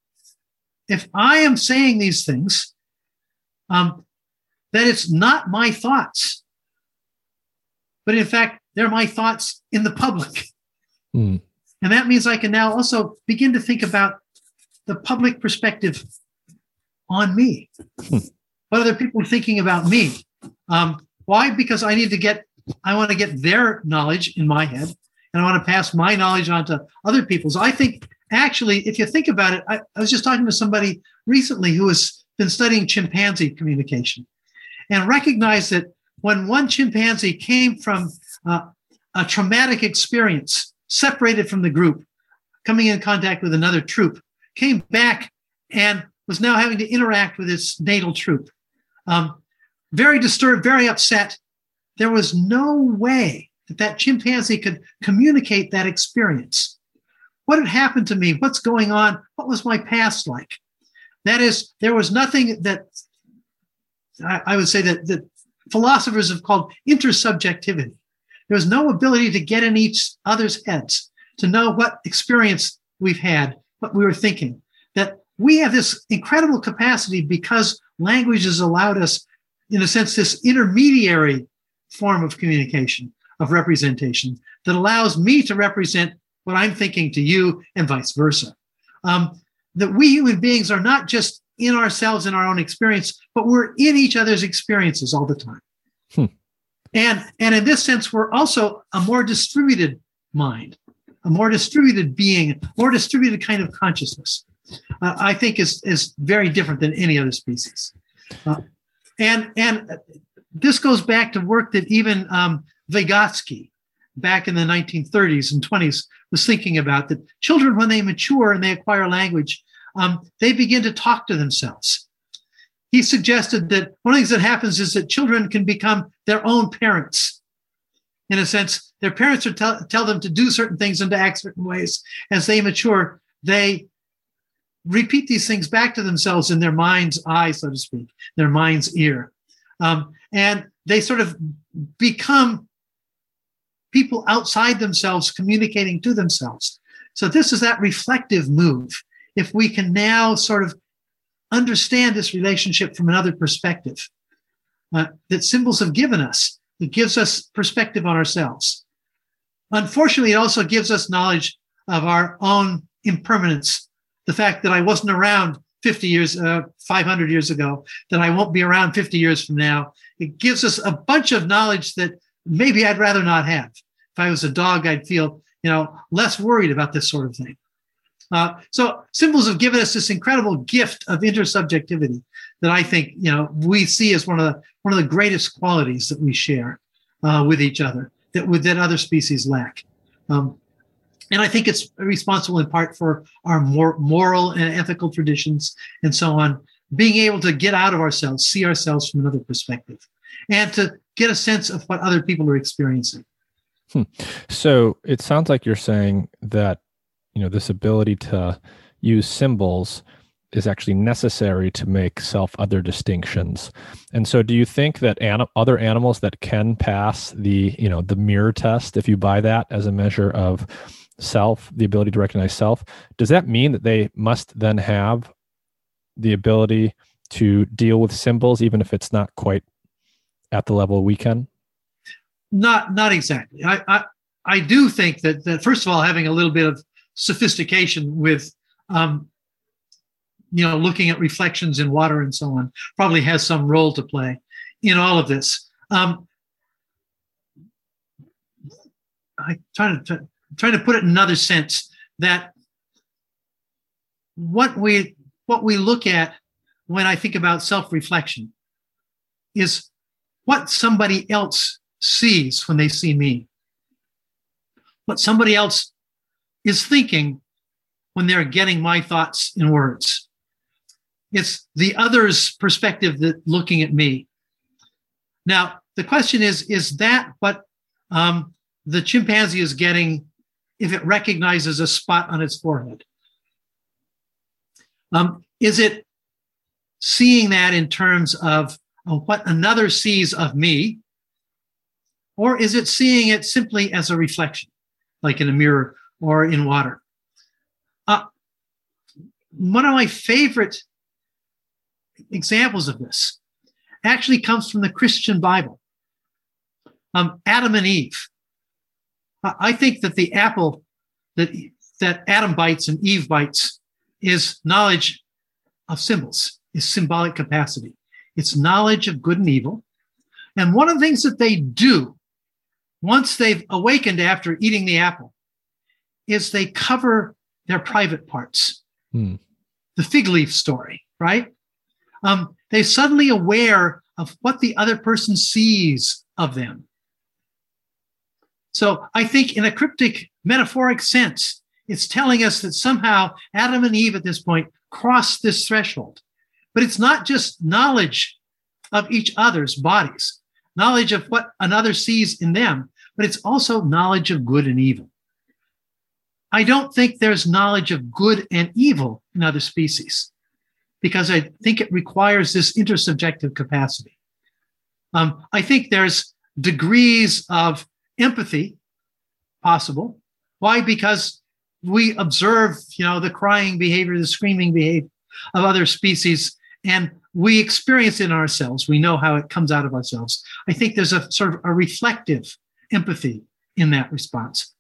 if I am saying these things, um, that it's not my thoughts, but in fact, they're my thoughts in the public. Mm. And that means I can now also begin to think about the public perspective on me. Hmm. What other people thinking about me? Um, why? Because I need to get, I want to get their knowledge in my head and I want to pass my knowledge on to other people. So I think actually, if you think about it, I, I was just talking to somebody recently who has been studying chimpanzee communication and recognized that when one chimpanzee came from uh, a traumatic experience, separated from the group, coming in contact with another troop, came back and was now having to interact with its natal troop. Um, very disturbed, very upset. There was no way that that chimpanzee could communicate that experience. What had happened to me? What's going on? What was my past like? That is, there was nothing that I, I would say that, that philosophers have called intersubjectivity. There was no ability to get in each other's heads to know what experience we've had, what we were thinking. That we have this incredible capacity because language has allowed us, in a sense, this intermediary form of communication, of representation that allows me to represent what I'm thinking to you and vice versa. Um, that we human beings are not just in ourselves in our own experience, but we're in each other's experiences all the time. Hmm. And, and in this sense, we're also a more distributed mind, a more distributed being, more distributed kind of consciousness. Uh, I think is, is very different than any other species. Uh, and, and this goes back to work that even um, Vygotsky, back in the 1930s and 20s, was thinking about that children, when they mature and they acquire language, um, they begin to talk to themselves he suggested that one of the things that happens is that children can become their own parents. In a sense, their parents will tell, tell them to do certain things and to act certain ways. As they mature, they repeat these things back to themselves in their mind's eye, so to speak, their mind's ear. Um, and they sort of become people outside themselves communicating to themselves. So, this is that reflective move. If we can now sort of understand this relationship from another perspective uh, that symbols have given us. It gives us perspective on ourselves. Unfortunately, it also gives us knowledge of our own impermanence. The fact that I wasn't around 50 years, uh, 500 years ago, that I won't be around 50 years from now. It gives us a bunch of knowledge that maybe I'd rather not have. If I was a dog, I'd feel, you know, less worried about this sort of thing. Uh, so symbols have given us this incredible gift of intersubjectivity that I think you know we see as one of the one of the greatest qualities that we share uh, with each other that that other species lack. Um, and I think it's responsible in part for our moral and ethical traditions and so on, being able to get out of ourselves, see ourselves from another perspective, and to get a sense of what other people are experiencing. Hmm. So it sounds like you're saying that you know this ability to use symbols is actually necessary to make self other distinctions and so do you think that an- other animals that can pass the you know the mirror test if you buy that as a measure of self the ability to recognize self does that mean that they must then have the ability to deal with symbols even if it's not quite at the level we can not not exactly. I, I I do think that that first of all, having a little bit of sophistication with um, you know looking at reflections in water and so on probably has some role to play in all of this. Um, I try to try to put it in another sense that what we what we look at when I think about self-reflection is what somebody else sees when they see me. What somebody else is thinking when they're getting my thoughts in words. It's the other's perspective that looking at me. Now, the question is, is that what um, the chimpanzee is getting if it recognizes a spot on its forehead? Um, is it seeing that in terms of, of what another sees of me? Or is it seeing it simply as a reflection, like in a mirror or in water? Uh, one of my favorite examples of this actually comes from the Christian Bible. Um, Adam and Eve. I think that the apple that, that Adam bites and Eve bites is knowledge of symbols, is symbolic capacity. It's knowledge of good and evil. And one of the things that they do once they've awakened after eating the apple is they cover their private parts. Hmm. The fig leaf story, right? Um, they're suddenly aware of what the other person sees of them. So I think, in a cryptic, metaphoric sense, it's telling us that somehow Adam and Eve at this point crossed this threshold. But it's not just knowledge of each other's bodies, knowledge of what another sees in them, but it's also knowledge of good and evil. I don't think there's knowledge of good and evil in other species because I think it requires this intersubjective capacity. Um, I think there's degrees of empathy possible. Why? Because we observe, you know, the crying behavior, the screaming behavior of other species, and we experience in ourselves. We know how it comes out of ourselves. I think there's a sort of a reflective empathy in that response.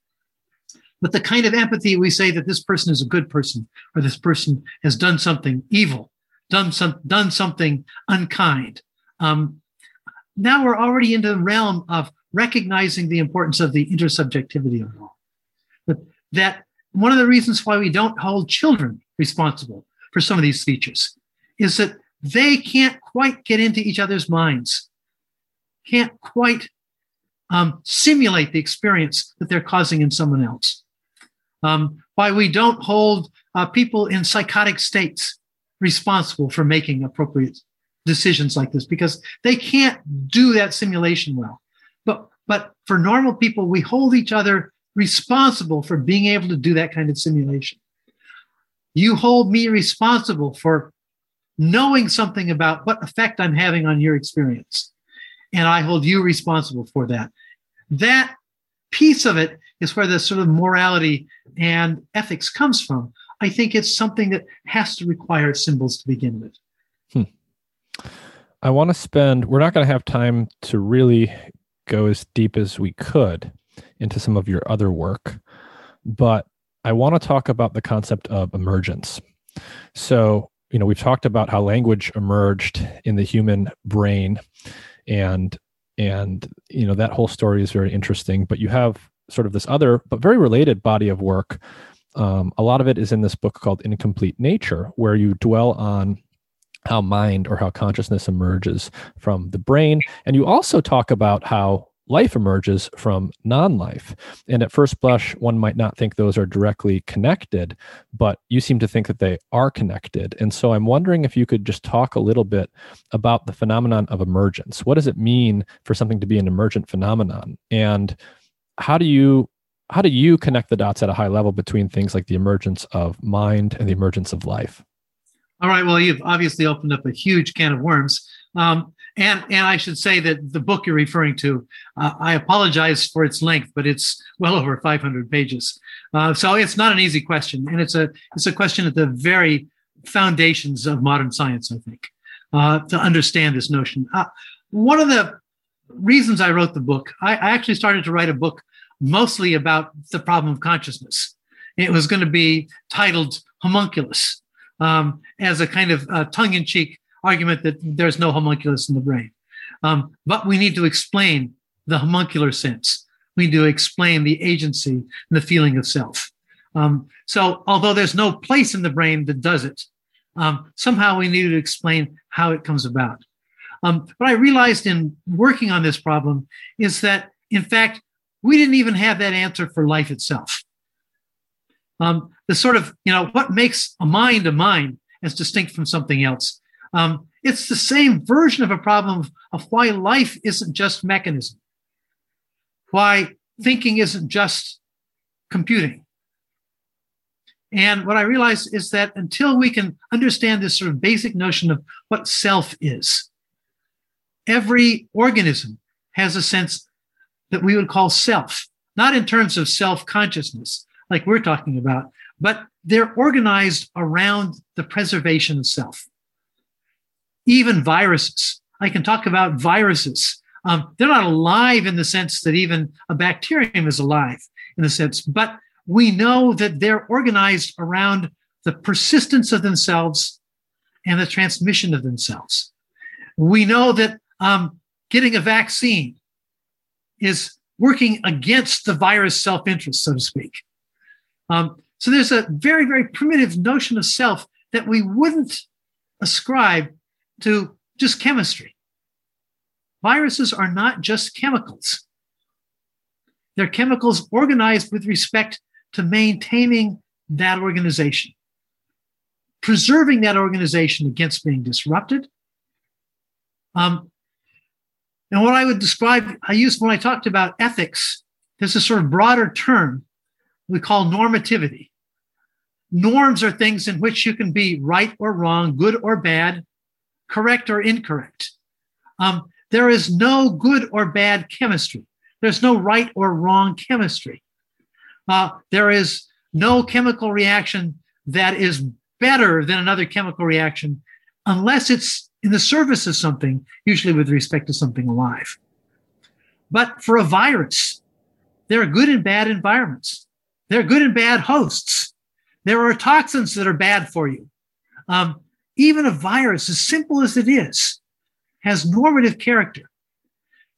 But the kind of empathy we say that this person is a good person or this person has done something evil, done some done something unkind. Um, now we're already into the realm of recognizing the importance of the intersubjectivity of all. But that one of the reasons why we don't hold children responsible for some of these features is that they can't quite get into each other's minds, can't quite um, simulate the experience that they're causing in someone else. Um, why we don't hold uh, people in psychotic states responsible for making appropriate decisions like this because they can't do that simulation well. But but for normal people, we hold each other responsible for being able to do that kind of simulation. You hold me responsible for knowing something about what effect I'm having on your experience. And I hold you responsible for that. That piece of it is where the sort of morality and ethics comes from. I think it's something that has to require symbols to begin with. Hmm. I want to spend, we're not going to have time to really go as deep as we could into some of your other work, but I want to talk about the concept of emergence. So, you know, we've talked about how language emerged in the human brain and and you know that whole story is very interesting but you have sort of this other but very related body of work um, a lot of it is in this book called incomplete nature where you dwell on how mind or how consciousness emerges from the brain. And you also talk about how life emerges from non life. And at first blush, one might not think those are directly connected, but you seem to think that they are connected. And so I'm wondering if you could just talk a little bit about the phenomenon of emergence. What does it mean for something to be an emergent phenomenon? And how do you how do you connect the dots at a high level between things like the emergence of mind and the emergence of life? All right. Well, you've obviously opened up a huge can of worms. Um, and, and I should say that the book you're referring to, uh, I apologize for its length, but it's well over 500 pages. Uh, so it's not an easy question, and it's a it's a question at the very foundations of modern science, I think, uh, to understand this notion. Uh, one of the reasons I wrote the book. I, I actually started to write a book mostly about the problem of consciousness. It was going to be titled Homunculus um, as a kind of uh, tongue in cheek argument that there's no homunculus in the brain. Um, but we need to explain the homuncular sense. We need to explain the agency and the feeling of self. Um, so, although there's no place in the brain that does it, um, somehow we need to explain how it comes about. Um, what I realized in working on this problem is that, in fact, we didn't even have that answer for life itself. Um, the sort of, you know, what makes a mind a mind as distinct from something else? Um, it's the same version of a problem of, of why life isn't just mechanism, why thinking isn't just computing. And what I realized is that until we can understand this sort of basic notion of what self is, every organism has a sense that we would call self, not in terms of self consciousness, like we're talking about, but they're organized around the preservation of self. Even viruses. I can talk about viruses. Um, they're not alive in the sense that even a bacterium is alive in the sense, but we know that they're organized around the persistence of themselves and the transmission of themselves. We know that um, getting a vaccine is working against the virus self interest, so to speak. Um, so there's a very, very primitive notion of self that we wouldn't ascribe to just chemistry. Viruses are not just chemicals. They're chemicals organized with respect to maintaining that organization, preserving that organization against being disrupted. Um, and what I would describe, I used when I talked about ethics, there's a sort of broader term we call normativity. Norms are things in which you can be right or wrong, good or bad, correct or incorrect. Um, there is no good or bad chemistry. There's no right or wrong chemistry. Uh, there is no chemical reaction that is better than another chemical reaction unless it's in the service of something, usually with respect to something alive. But for a virus, there are good and bad environments. There are good and bad hosts. There are toxins that are bad for you. Um, even a virus, as simple as it is, has normative character.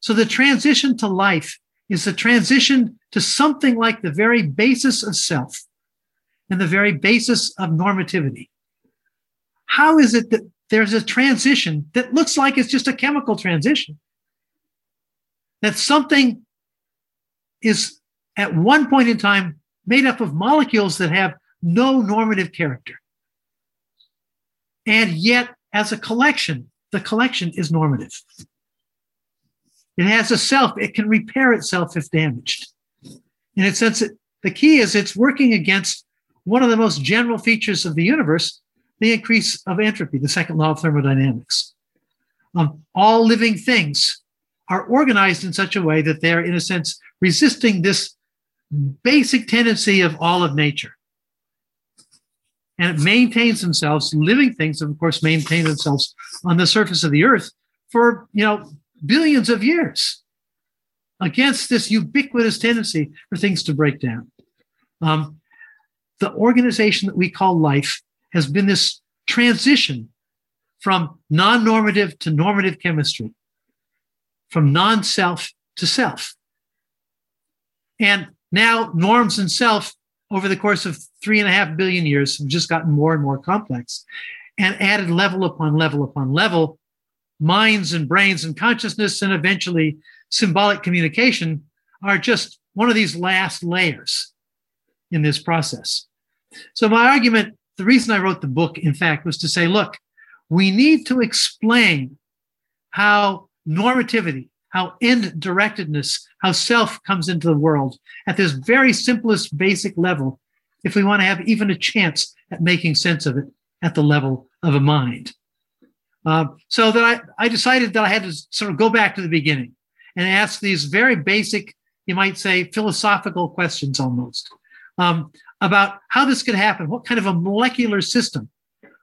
So the transition to life is the transition to something like the very basis of self and the very basis of normativity. How is it that there's a transition that looks like it's just a chemical transition? That something is at one point in time made up of molecules that have no normative character. And yet, as a collection, the collection is normative. It has a self, it can repair itself if damaged. In a sense, it, the key is it's working against one of the most general features of the universe, the increase of entropy, the second law of thermodynamics. Um, all living things are organized in such a way that they're, in a sense, resisting this basic tendency of all of nature. And it maintains themselves, living things, of course, maintain themselves on the surface of the earth for, you know, billions of years against this ubiquitous tendency for things to break down. Um, the organization that we call life has been this transition from non normative to normative chemistry, from non self to self. And now, norms and self over the course of three and a half billion years have just gotten more and more complex and added level upon level upon level. Minds and brains and consciousness, and eventually symbolic communication are just one of these last layers in this process. So, my argument, the reason I wrote the book, in fact, was to say, look, we need to explain how normativity, how end directedness, how self comes into the world at this very simplest basic level, if we want to have even a chance at making sense of it at the level of a mind. Uh, so that I, I decided that I had to sort of go back to the beginning and ask these very basic, you might say, philosophical questions almost um, about how this could happen. What kind of a molecular system?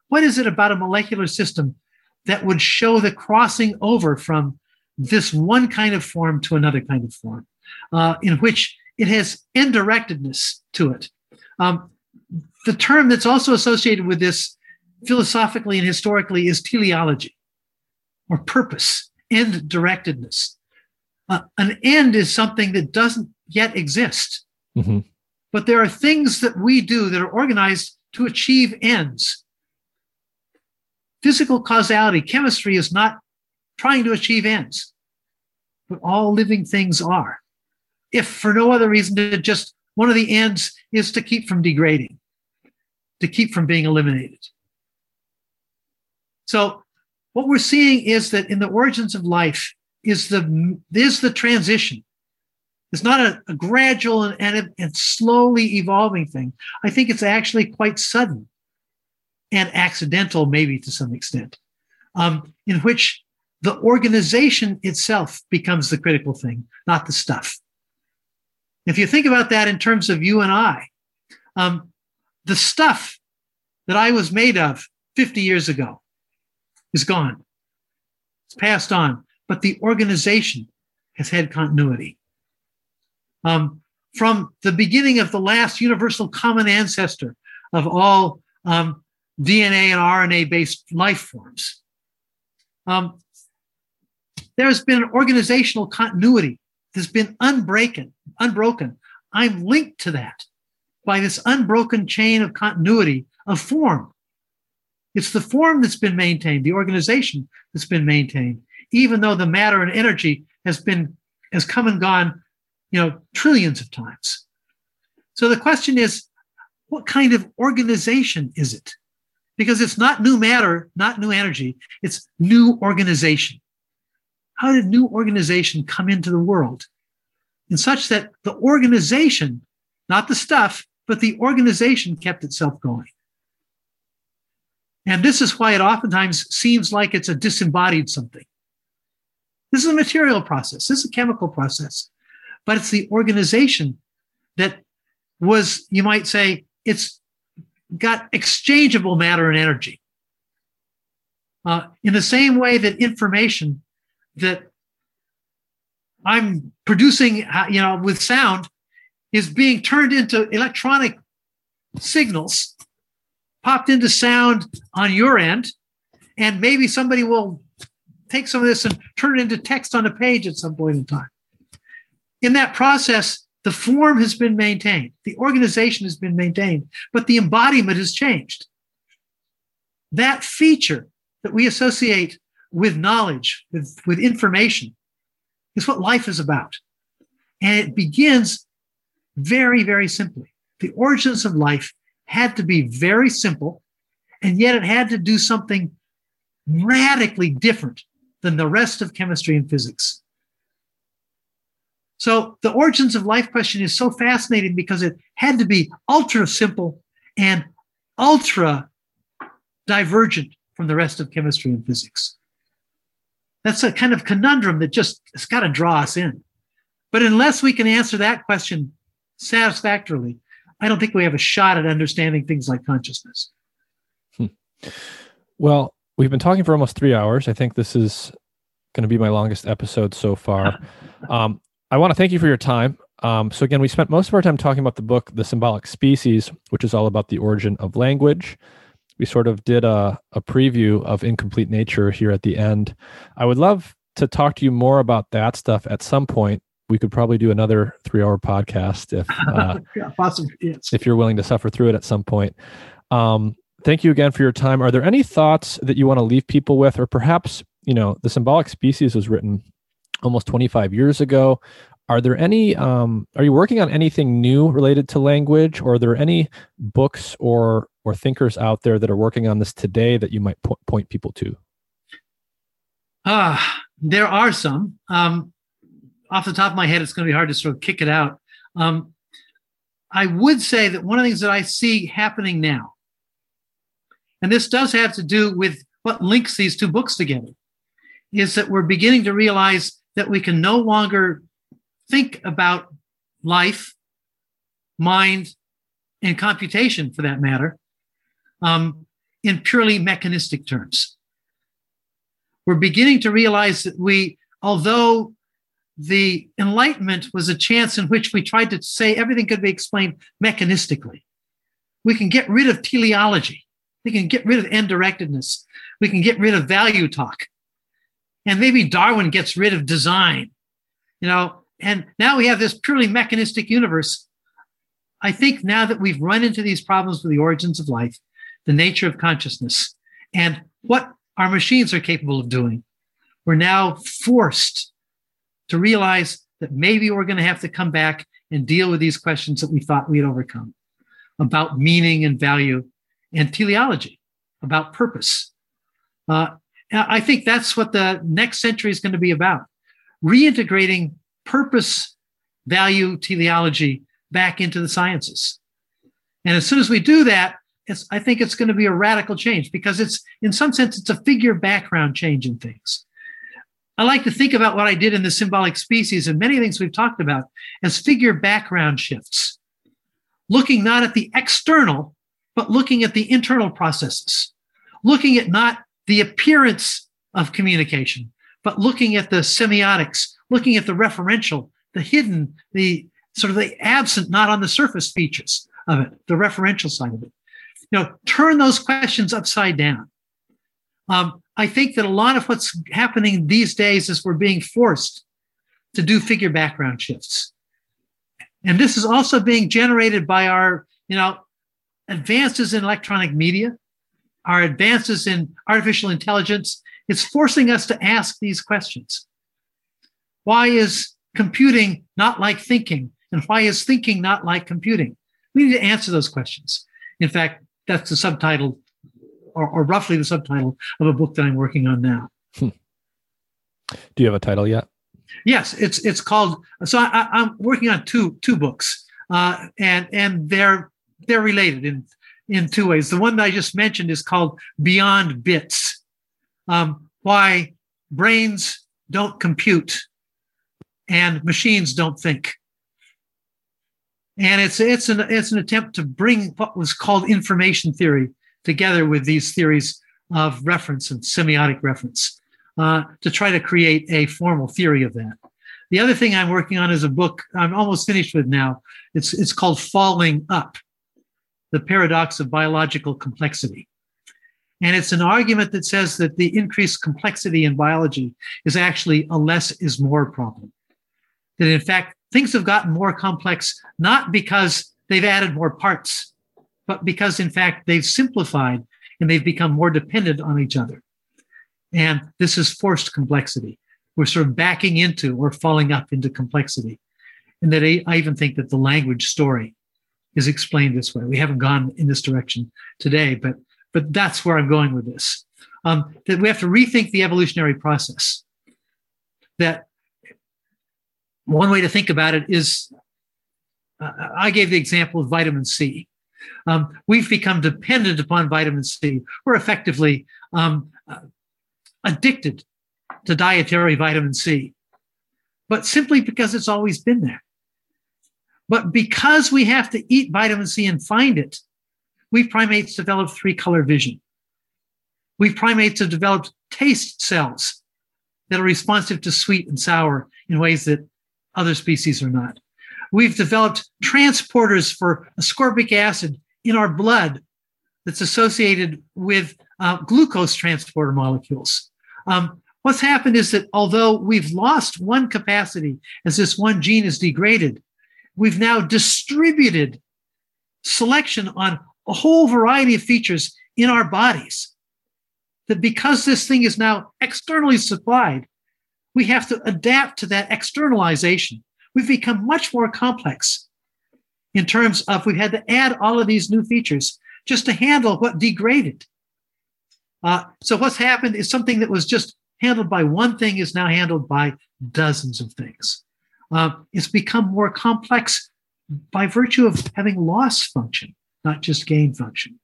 What is it about a molecular system that would show the crossing over from this one kind of form to another kind of form, uh, in which it has end directedness to it. Um, the term that's also associated with this philosophically and historically is teleology or purpose, end directedness. Uh, an end is something that doesn't yet exist. Mm-hmm. But there are things that we do that are organized to achieve ends. Physical causality, chemistry is not trying to achieve ends, but all living things are. If for no other reason than just one of the ends is to keep from degrading, to keep from being eliminated. So, what we're seeing is that in the origins of life is the is the transition. It's not a, a gradual and, and, and slowly evolving thing. I think it's actually quite sudden and accidental, maybe to some extent, um, in which the organization itself becomes the critical thing, not the stuff. If you think about that in terms of you and I, um, the stuff that I was made of 50 years ago is gone. It's passed on, but the organization has had continuity. Um, from the beginning of the last universal common ancestor of all um, DNA and RNA based life forms, um, there's been an organizational continuity that's been unbroken, unbroken. I'm linked to that by this unbroken chain of continuity of form. It's the form that's been maintained, the organization that's been maintained, even though the matter and energy has been has come and gone, you know, trillions of times. So the question is, what kind of organization is it? Because it's not new matter, not new energy, it's new organization. How did new organization come into the world? In such that the organization, not the stuff, but the organization kept itself going. And this is why it oftentimes seems like it's a disembodied something. This is a material process, this is a chemical process, but it's the organization that was, you might say, it's got exchangeable matter and energy. Uh, in the same way that information that I'm producing, uh, you know, with sound is being turned into electronic signals, popped into sound on your end, and maybe somebody will take some of this and turn it into text on a page at some point in time. In that process, the form has been maintained, the organization has been maintained, but the embodiment has changed. That feature that we associate with knowledge, with, with information, is what life is about. And it begins very, very simply. The origins of life had to be very simple, and yet it had to do something radically different than the rest of chemistry and physics. So the origins of life question is so fascinating because it had to be ultra simple and ultra divergent from the rest of chemistry and physics. That's a kind of conundrum that just has got to draw us in. But unless we can answer that question satisfactorily, I don't think we have a shot at understanding things like consciousness. Hmm. Well, we've been talking for almost three hours. I think this is going to be my longest episode so far. [laughs] Um, I want to thank you for your time. Um, so, again, we spent most of our time talking about the book, The Symbolic Species, which is all about the origin of language we sort of did a, a preview of incomplete nature here at the end. I would love to talk to you more about that stuff at some point. We could probably do another three hour podcast if [laughs] uh, yeah, possibly, yes. if you're willing to suffer through it at some point. Um, thank you again for your time. Are there any thoughts that you want to leave people with, or perhaps you know the symbolic species was written almost 25 years ago. Are there any um, are you working on anything new related to language? Or are there any books or or thinkers out there that are working on this today that you might po- point people to? Ah uh, there are some. Um, off the top of my head it's going to be hard to sort of kick it out. Um, i would say that one of the things that i see happening now and this does have to do with what links these two books together is that we're beginning to realize that we can no longer think about life, mind, and computation for that matter um, in purely mechanistic terms. We're beginning to realize that we although the Enlightenment was a chance in which we tried to say everything could be explained mechanistically. We can get rid of teleology. We can get rid of end directedness. We can get rid of value talk. And maybe Darwin gets rid of design, you know, and now we have this purely mechanistic universe. I think now that we've run into these problems with the origins of life, the nature of consciousness, and what our machines are capable of doing, we're now forced to realize that maybe we're going to have to come back and deal with these questions that we thought we'd overcome about meaning and value and teleology, about purpose. Uh, I think that's what the next century is going to be about reintegrating purpose, value, teleology back into the sciences. And as soon as we do that, I think it's going to be a radical change because it's, in some sense, it's a figure background change in things. I like to think about what I did in the symbolic species and many things we've talked about as figure background shifts, looking not at the external, but looking at the internal processes, looking at not the appearance of communication, but looking at the semiotics, looking at the referential, the hidden, the sort of the absent, not on the surface features of it, the referential side of it. You know, turn those questions upside down. Um, I think that a lot of what's happening these days is we're being forced to do figure background shifts. And this is also being generated by our, you know, advances in electronic media, our advances in artificial intelligence. It's forcing us to ask these questions. Why is computing not like thinking? And why is thinking not like computing? We need to answer those questions. In fact, that's the subtitle or, or roughly the subtitle of a book that I'm working on now. Hmm. Do you have a title yet? Yes, it's it's called. So I, am working on two two books, uh, and and they're they're related in in two ways. The one that I just mentioned is called Beyond Bits: um, Why Brains Don't Compute and Machines Don't Think. And it's it's an it's an attempt to bring what was called information theory together with these theories of reference and semiotic reference uh, to try to create a formal theory of that. The other thing I'm working on is a book I'm almost finished with now. It's, it's called Falling Up The Paradox of Biological Complexity. And it's an argument that says that the increased complexity in biology is actually a less is more problem. That in fact, things have gotten more complex, not because they've added more parts, but because in fact they've simplified and they've become more dependent on each other. And this is forced complexity. We're sort of backing into or falling up into complexity. And that I, I even think that the language story is explained this way. We haven't gone in this direction today, but but that's where I'm going with this. Um, that we have to rethink the evolutionary process. That one way to think about it is, uh, I gave the example of vitamin C um, we've become dependent upon vitamin C. We're effectively um, uh, addicted to dietary vitamin C, but simply because it's always been there. But because we have to eat vitamin C and find it, we primates developed three color vision. We primates have developed taste cells that are responsive to sweet and sour in ways that other species are not. We've developed transporters for ascorbic acid in our blood that's associated with uh, glucose transporter molecules. Um, what's happened is that although we've lost one capacity as this one gene is degraded, we've now distributed selection on a whole variety of features in our bodies. That because this thing is now externally supplied, we have to adapt to that externalization. We've become much more complex in terms of we've had to add all of these new features just to handle what degraded. Uh, so what's happened is something that was just handled by one thing is now handled by dozens of things. Uh, it's become more complex by virtue of having loss function, not just gain function.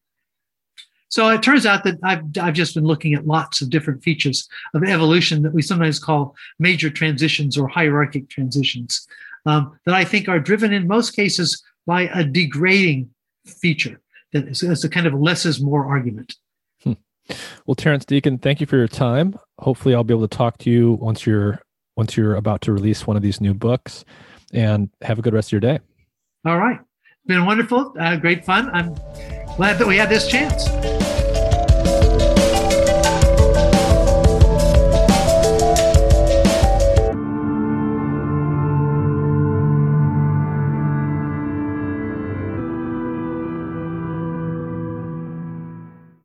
So it turns out that I've, I've just been looking at lots of different features of evolution that we sometimes call major transitions or hierarchic transitions um, that I think are driven in most cases by a degrading feature that is, is a kind of less is more argument. Hmm. Well, Terrence Deacon, thank you for your time. Hopefully, I'll be able to talk to you once your once you're about to release one of these new books. And have a good rest of your day. All right. It's been wonderful. Uh, great fun. I'm glad that we had this chance.